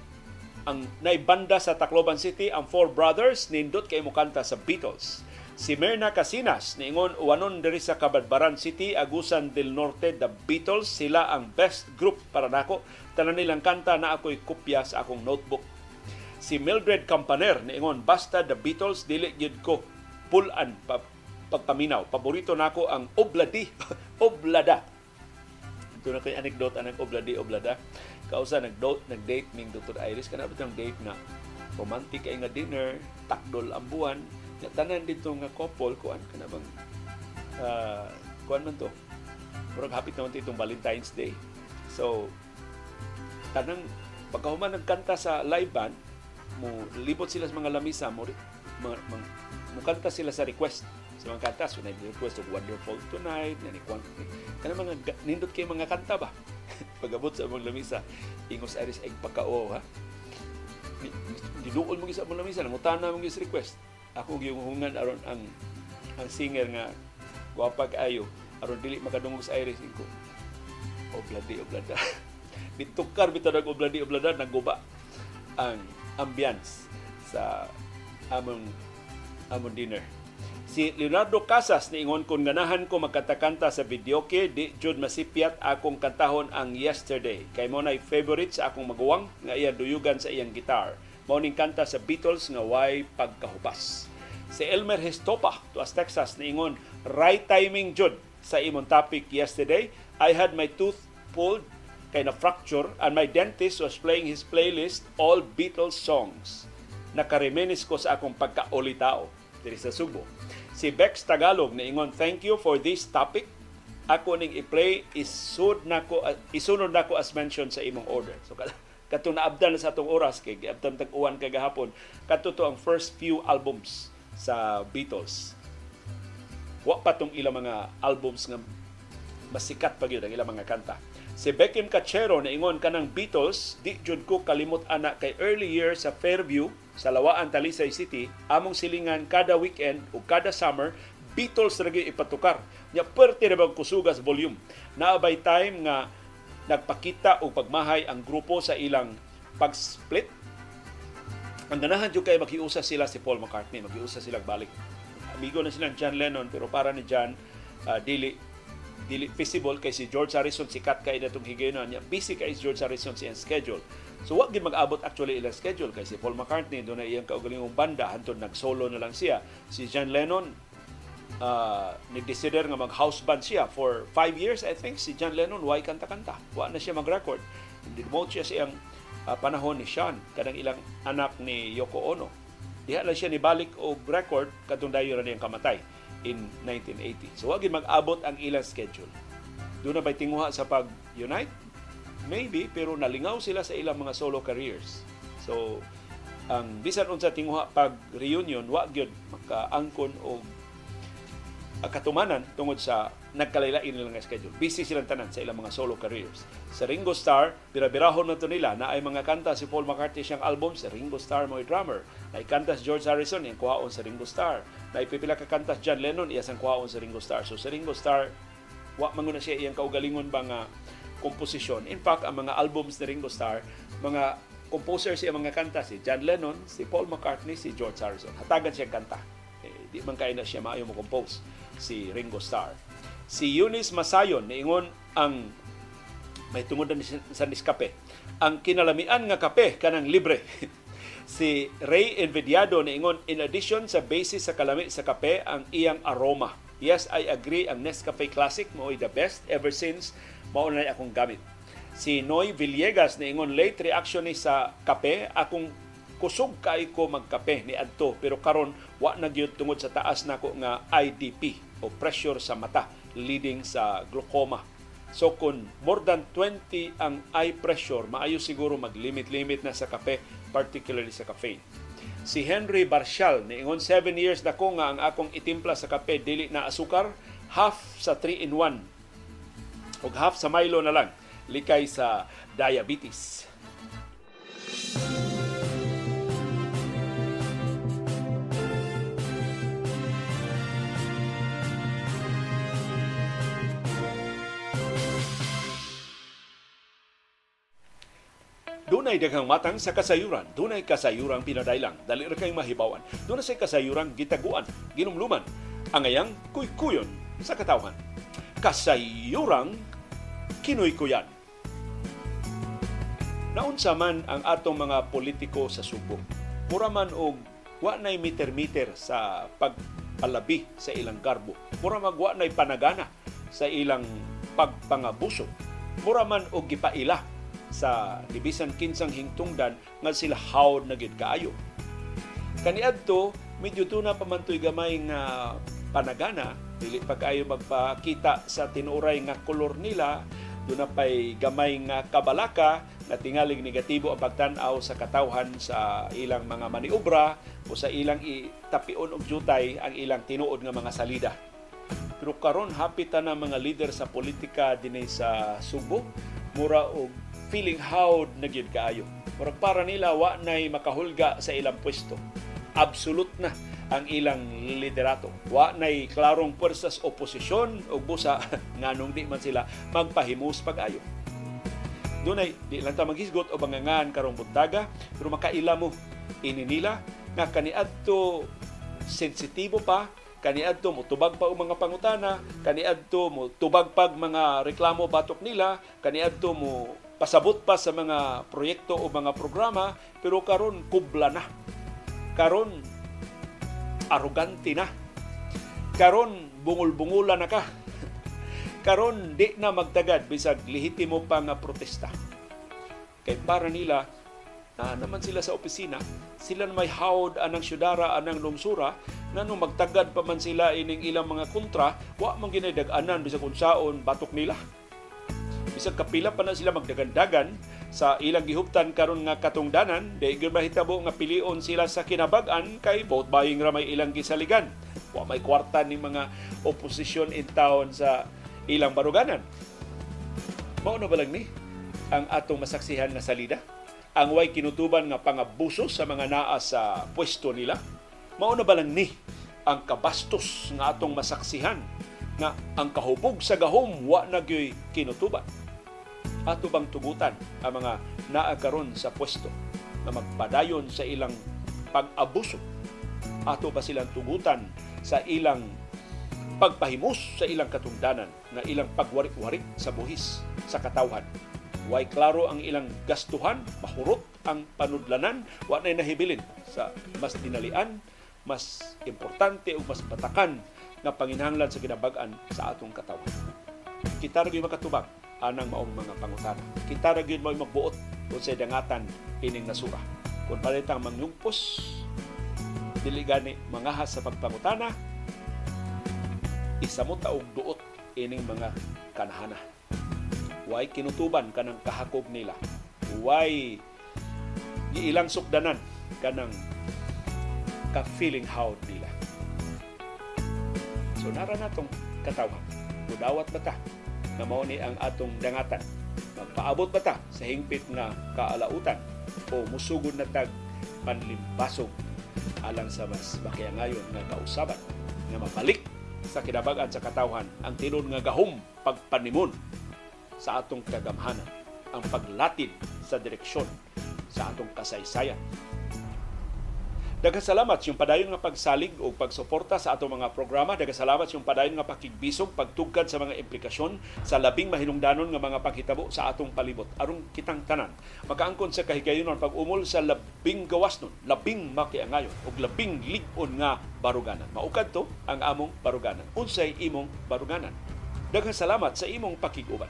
ang naibanda sa Tacloban City ang Four Brothers nindot kay mo kanta sa Beatles. Si Merna Casinas niingon uwanon diri sa Cabadbaran City, Agusan del Norte, The Beatles sila ang best group para nako tanan nilang kanta na ako'y kopya sa akong notebook. Si Mildred Campaner niingon basta the Beatles dili gyud ko pulan pa, pagpaminaw. Paborito nako ang Obladi, (laughs) Oblada. Ito na kay anekdote anang Obladi, Oblada. Kausa nag-date, nag-date ming Dr. Iris kana ba date na romantic ay nga dinner, takdol ang buwan, tanan dito nga couple kuan kana bang uh, kuan man to. Murag hapit naman itong Valentine's Day. So, tanang pagkahuman nagkanta sa live band mo libot sila sa mga lamisa mo mo kanta sila sa request sa mga kanta so na request of Wonderful Tonight na ni kana mga nindot kay mga kanta ba (laughs) pagabot sa mga lamisa ingos Iris egg pagkao ha diduol mo sa mga lamisa nangutana mo sa request ako gihungan aron ang ang singer nga gwapa kaayo aron dili makadungog sa Iris ko obladi oblada (laughs) bitukar bitaw nag obladi oblada naguba ang ambience sa among among dinner. Si Leonardo Casas niingon kung ganahan ko magkatakanta sa videoke di jud masipyat akong kantahon ang Yesterday. Kay mo nay favorite sa akong maguwang nga iya duyugan sa iyang gitar. Mao ning kanta sa Beatles nga Why Pagkahupas. Si Elmer Hestopa tuas Texas niingon right timing jud sa imong topic yesterday. I had my tooth pulled kay na fracture and my dentist was playing his playlist all Beatles songs. Nakarimenis ko sa akong pagkaulitao diri sa Subo. Si Bex Tagalog na ingon, thank you for this topic. Ako ning i-play isud nako isunod nako as mentioned sa imong order. So kato naabdan na sa atong oras kay abtan tag uwan kay gahapon. Kato to ang first few albums sa Beatles. Wa pa tong ilang mga albums nga masikat pa gyud ang ilang mga kanta. Si Beckham Cachero na ingon kanang Beatles, di jud ko kalimot ana kay early year sa Fairview sa Lawaan Talisay City, among silingan kada weekend o kada summer Beatles ra ipatukar. Nya perte ra bang kusugas volume. Naabay time nga nagpakita o pagmahay ang grupo sa ilang pag-split. Ang ganahan jud kay makiusa sila si Paul McCartney, makiusa sila balik. Amigo na silang John Lennon pero para ni John uh, dili dili feasible kay si George Harrison. Sikat kay natong higayon niya. Busy kay si George Harrison siyang schedule. So wag gid mag-abot actually ilang schedule kay si Paul McCartney. Do na iyang kaugalingong banda. Hantod nag-solo na lang siya. Si John Lennon uh, nag-decider nga mag-house band siya for five years I think si John Lennon why kanta-kanta wa na siya mag-record demote siya siyang uh, panahon ni Sean kanang ilang anak ni Yoko Ono diha lang siya ni balik og record katong dayon na niyang kamatay in 1980. So, wag mag-abot ang ilang schedule. Doon na ba'y tinguha sa pag-unite? Maybe, pero nalingaw sila sa ilang mga solo careers. So, ang bisan unsa tinguha pag reunion wa gyud makaangkon og katumanan tungod sa nagkalaylain nilang schedule. Busy silang tanan sa ilang mga solo careers. Sa Ringo Starr, birabirahon man to nila na ay mga kanta si Paul McCartney siyang album sa Ringo Starr mo drummer. Na kanta si George Harrison iyang kuhaon sa Ringo Starr. Na ipipila ka kanta John Lennon iya sang kuhaon sa Ringo Starr. So sa Ringo Starr wa man na siya iyang kaugalingon ba nga komposisyon. In fact, ang mga albums ni Ringo Starr, mga composer siya mga kanta si John Lennon, si Paul McCartney, si George Harrison. Hatagan siya kanta. Eh, di man kaya na siya maayo mo compose si Ringo Starr. Si Eunice Masayon niingon ang may tungod na sa niskape. Ang kinalamian nga kape kanang libre. (laughs) si Ray Envidiado niingon in addition sa basis sa kalami sa kape ang iyang aroma. Yes, I agree ang Nescafe Classic mo the best ever since mao na akong gamit. Si Noy Villegas niingon late reaction ni sa kape akong kusog kay ko magkape ni adto pero karon wa na gyud tungod sa taas nako nga IDP o pressure sa mata leading sa glaucoma. So kung more than 20 ang eye pressure, maayo siguro mag-limit-limit na sa kape, particularly sa caffeine. Si Henry Barshal, niingon 7 years na ko nga ang akong itimpla sa kape dili na asukar, half sa 3 in 1 o half sa Milo na lang likay sa diabetes. Dunay daghang matang sa kasayuran, dunay kasayuran pinadailang, dali ra kay mahibawan. Dunay say kasayuran gitaguan, ginumluman, angayang kuykuyon sa katawhan. Kasayuran kinoy-kuyan. Naunsa man ang atong mga politiko sa Subo. Mura man og wa nay meter-meter sa pagpalabi sa ilang karbo. Mura magwa nay panagana sa ilang pagpangabuso. Mura man og gipaila sa dibisan kinsang hingtungdan nga sila hawd na gid kaayo. Kaniadto medyo tuna pa man gamay nga panagana dili pa kayo magpakita sa tinuray nga kolor nila doon na pa'y gamay nga kabalaka na tingaling negatibo ang pagtanaw sa katawhan sa ilang mga maniobra o sa ilang itapion og jutay ang ilang tinuod nga mga salida. Pero karon hapit na mga leader sa politika dinay sa Subo, mura og feeling howd na gyud kaayo. Murag para nila wa nay makahulga sa ilang pwesto. Absolute na ang ilang liderato. Wa nay klarong puwersas oposisyon o busa (laughs) nganong di man sila magpahimus pag-ayo. Dunay di lang ta maghisgot o bangangan karong buntaga pero makaila mo ini nila nga kaniadto sensitibo pa kaniadto mo tubag pa og mga pangutana kaniadto mo tubag pag mga reklamo batok nila kaniadto mo pasabot pa sa mga proyekto o mga programa pero karon kubla na. Karon arugante na. Karon bungol-bungulan na ka. Karon di na magtagad bisag lehitimo pa nga protesta. Kay para nila na naman sila sa opisina sila may hawd anang syudara anang lungsura na nung magtagad pa man sila ining ilang mga kontra wa man ginadag-anan bisag unsaon batok nila bisag kapila pa na sila magdagandagan sa ilang gihuptan karon nga katungdanan di gyud mahitabo nga pilion sila sa kinabag-an kay vote buying ra may ilang gisaligan. Wa may kwarta ni mga oposisyon in town sa ilang baruganan. Mao na balang ni ang atong masaksihan nga salida? Ang way kinutuban nga pangabuso sa mga naa sa pwesto nila? Mao na balang ni ang kabastos nga atong masaksihan nga ang kahubog sa gahom wa na kinutuban ato bang tugutan ang mga naagaron sa pwesto na magpadayon sa ilang pag-abuso? Ato ba silang tugutan sa ilang pagpahimus sa ilang katungdanan na ilang pagwarik-warik sa buhis sa katawhan? Way klaro ang ilang gastuhan, mahurot ang panudlanan, wa na nahibilin sa mas dinalian, mas importante o mas patakan nga panginhanglan sa kinabag-an sa atong katawan. Kita rin makatubag anang maong mga pangutana. Kita ra gyud mo magbuot unsay dangatan ining nasura. Kung palitang mangyungpos dili gani mangahas sa pagpangutana isa mo taog duot ining mga kanahana. Way kinutuban kanang kahakog nila. Way ilang sukdanan kanang ka-feeling how nila. So natong katawhan. Mudawat ba ta? Na mao ni ang atong dangatan. Magpaabot ba ta sa hingpit nga kaalautan o musugod na tag panlimbasog alang sa mas makiangayon nga kausaban nga mabalik sa kinabagan sa katawhan ang tinud nga gahom pagpanimon sa atong kagamhanan ang paglatid sa direksyon sa atong kasaysayan Daghang yung padayon nga pagsalig o pagsuporta sa atong mga programa. Daghang salamat yung padayon nga pakigbisog, pagtugkad sa mga implikasyon sa labing mahinungdanon nga mga paghitabo sa atong palibot. Aron kitang tanan, makaangkon sa kahigayonon pag-umol sa labing gawas nun, labing makiangayon o labing ligon nga baruganan. Maukad to ang among baruganan. Unsay imong baruganan. Daghang salamat sa imong pakiguban.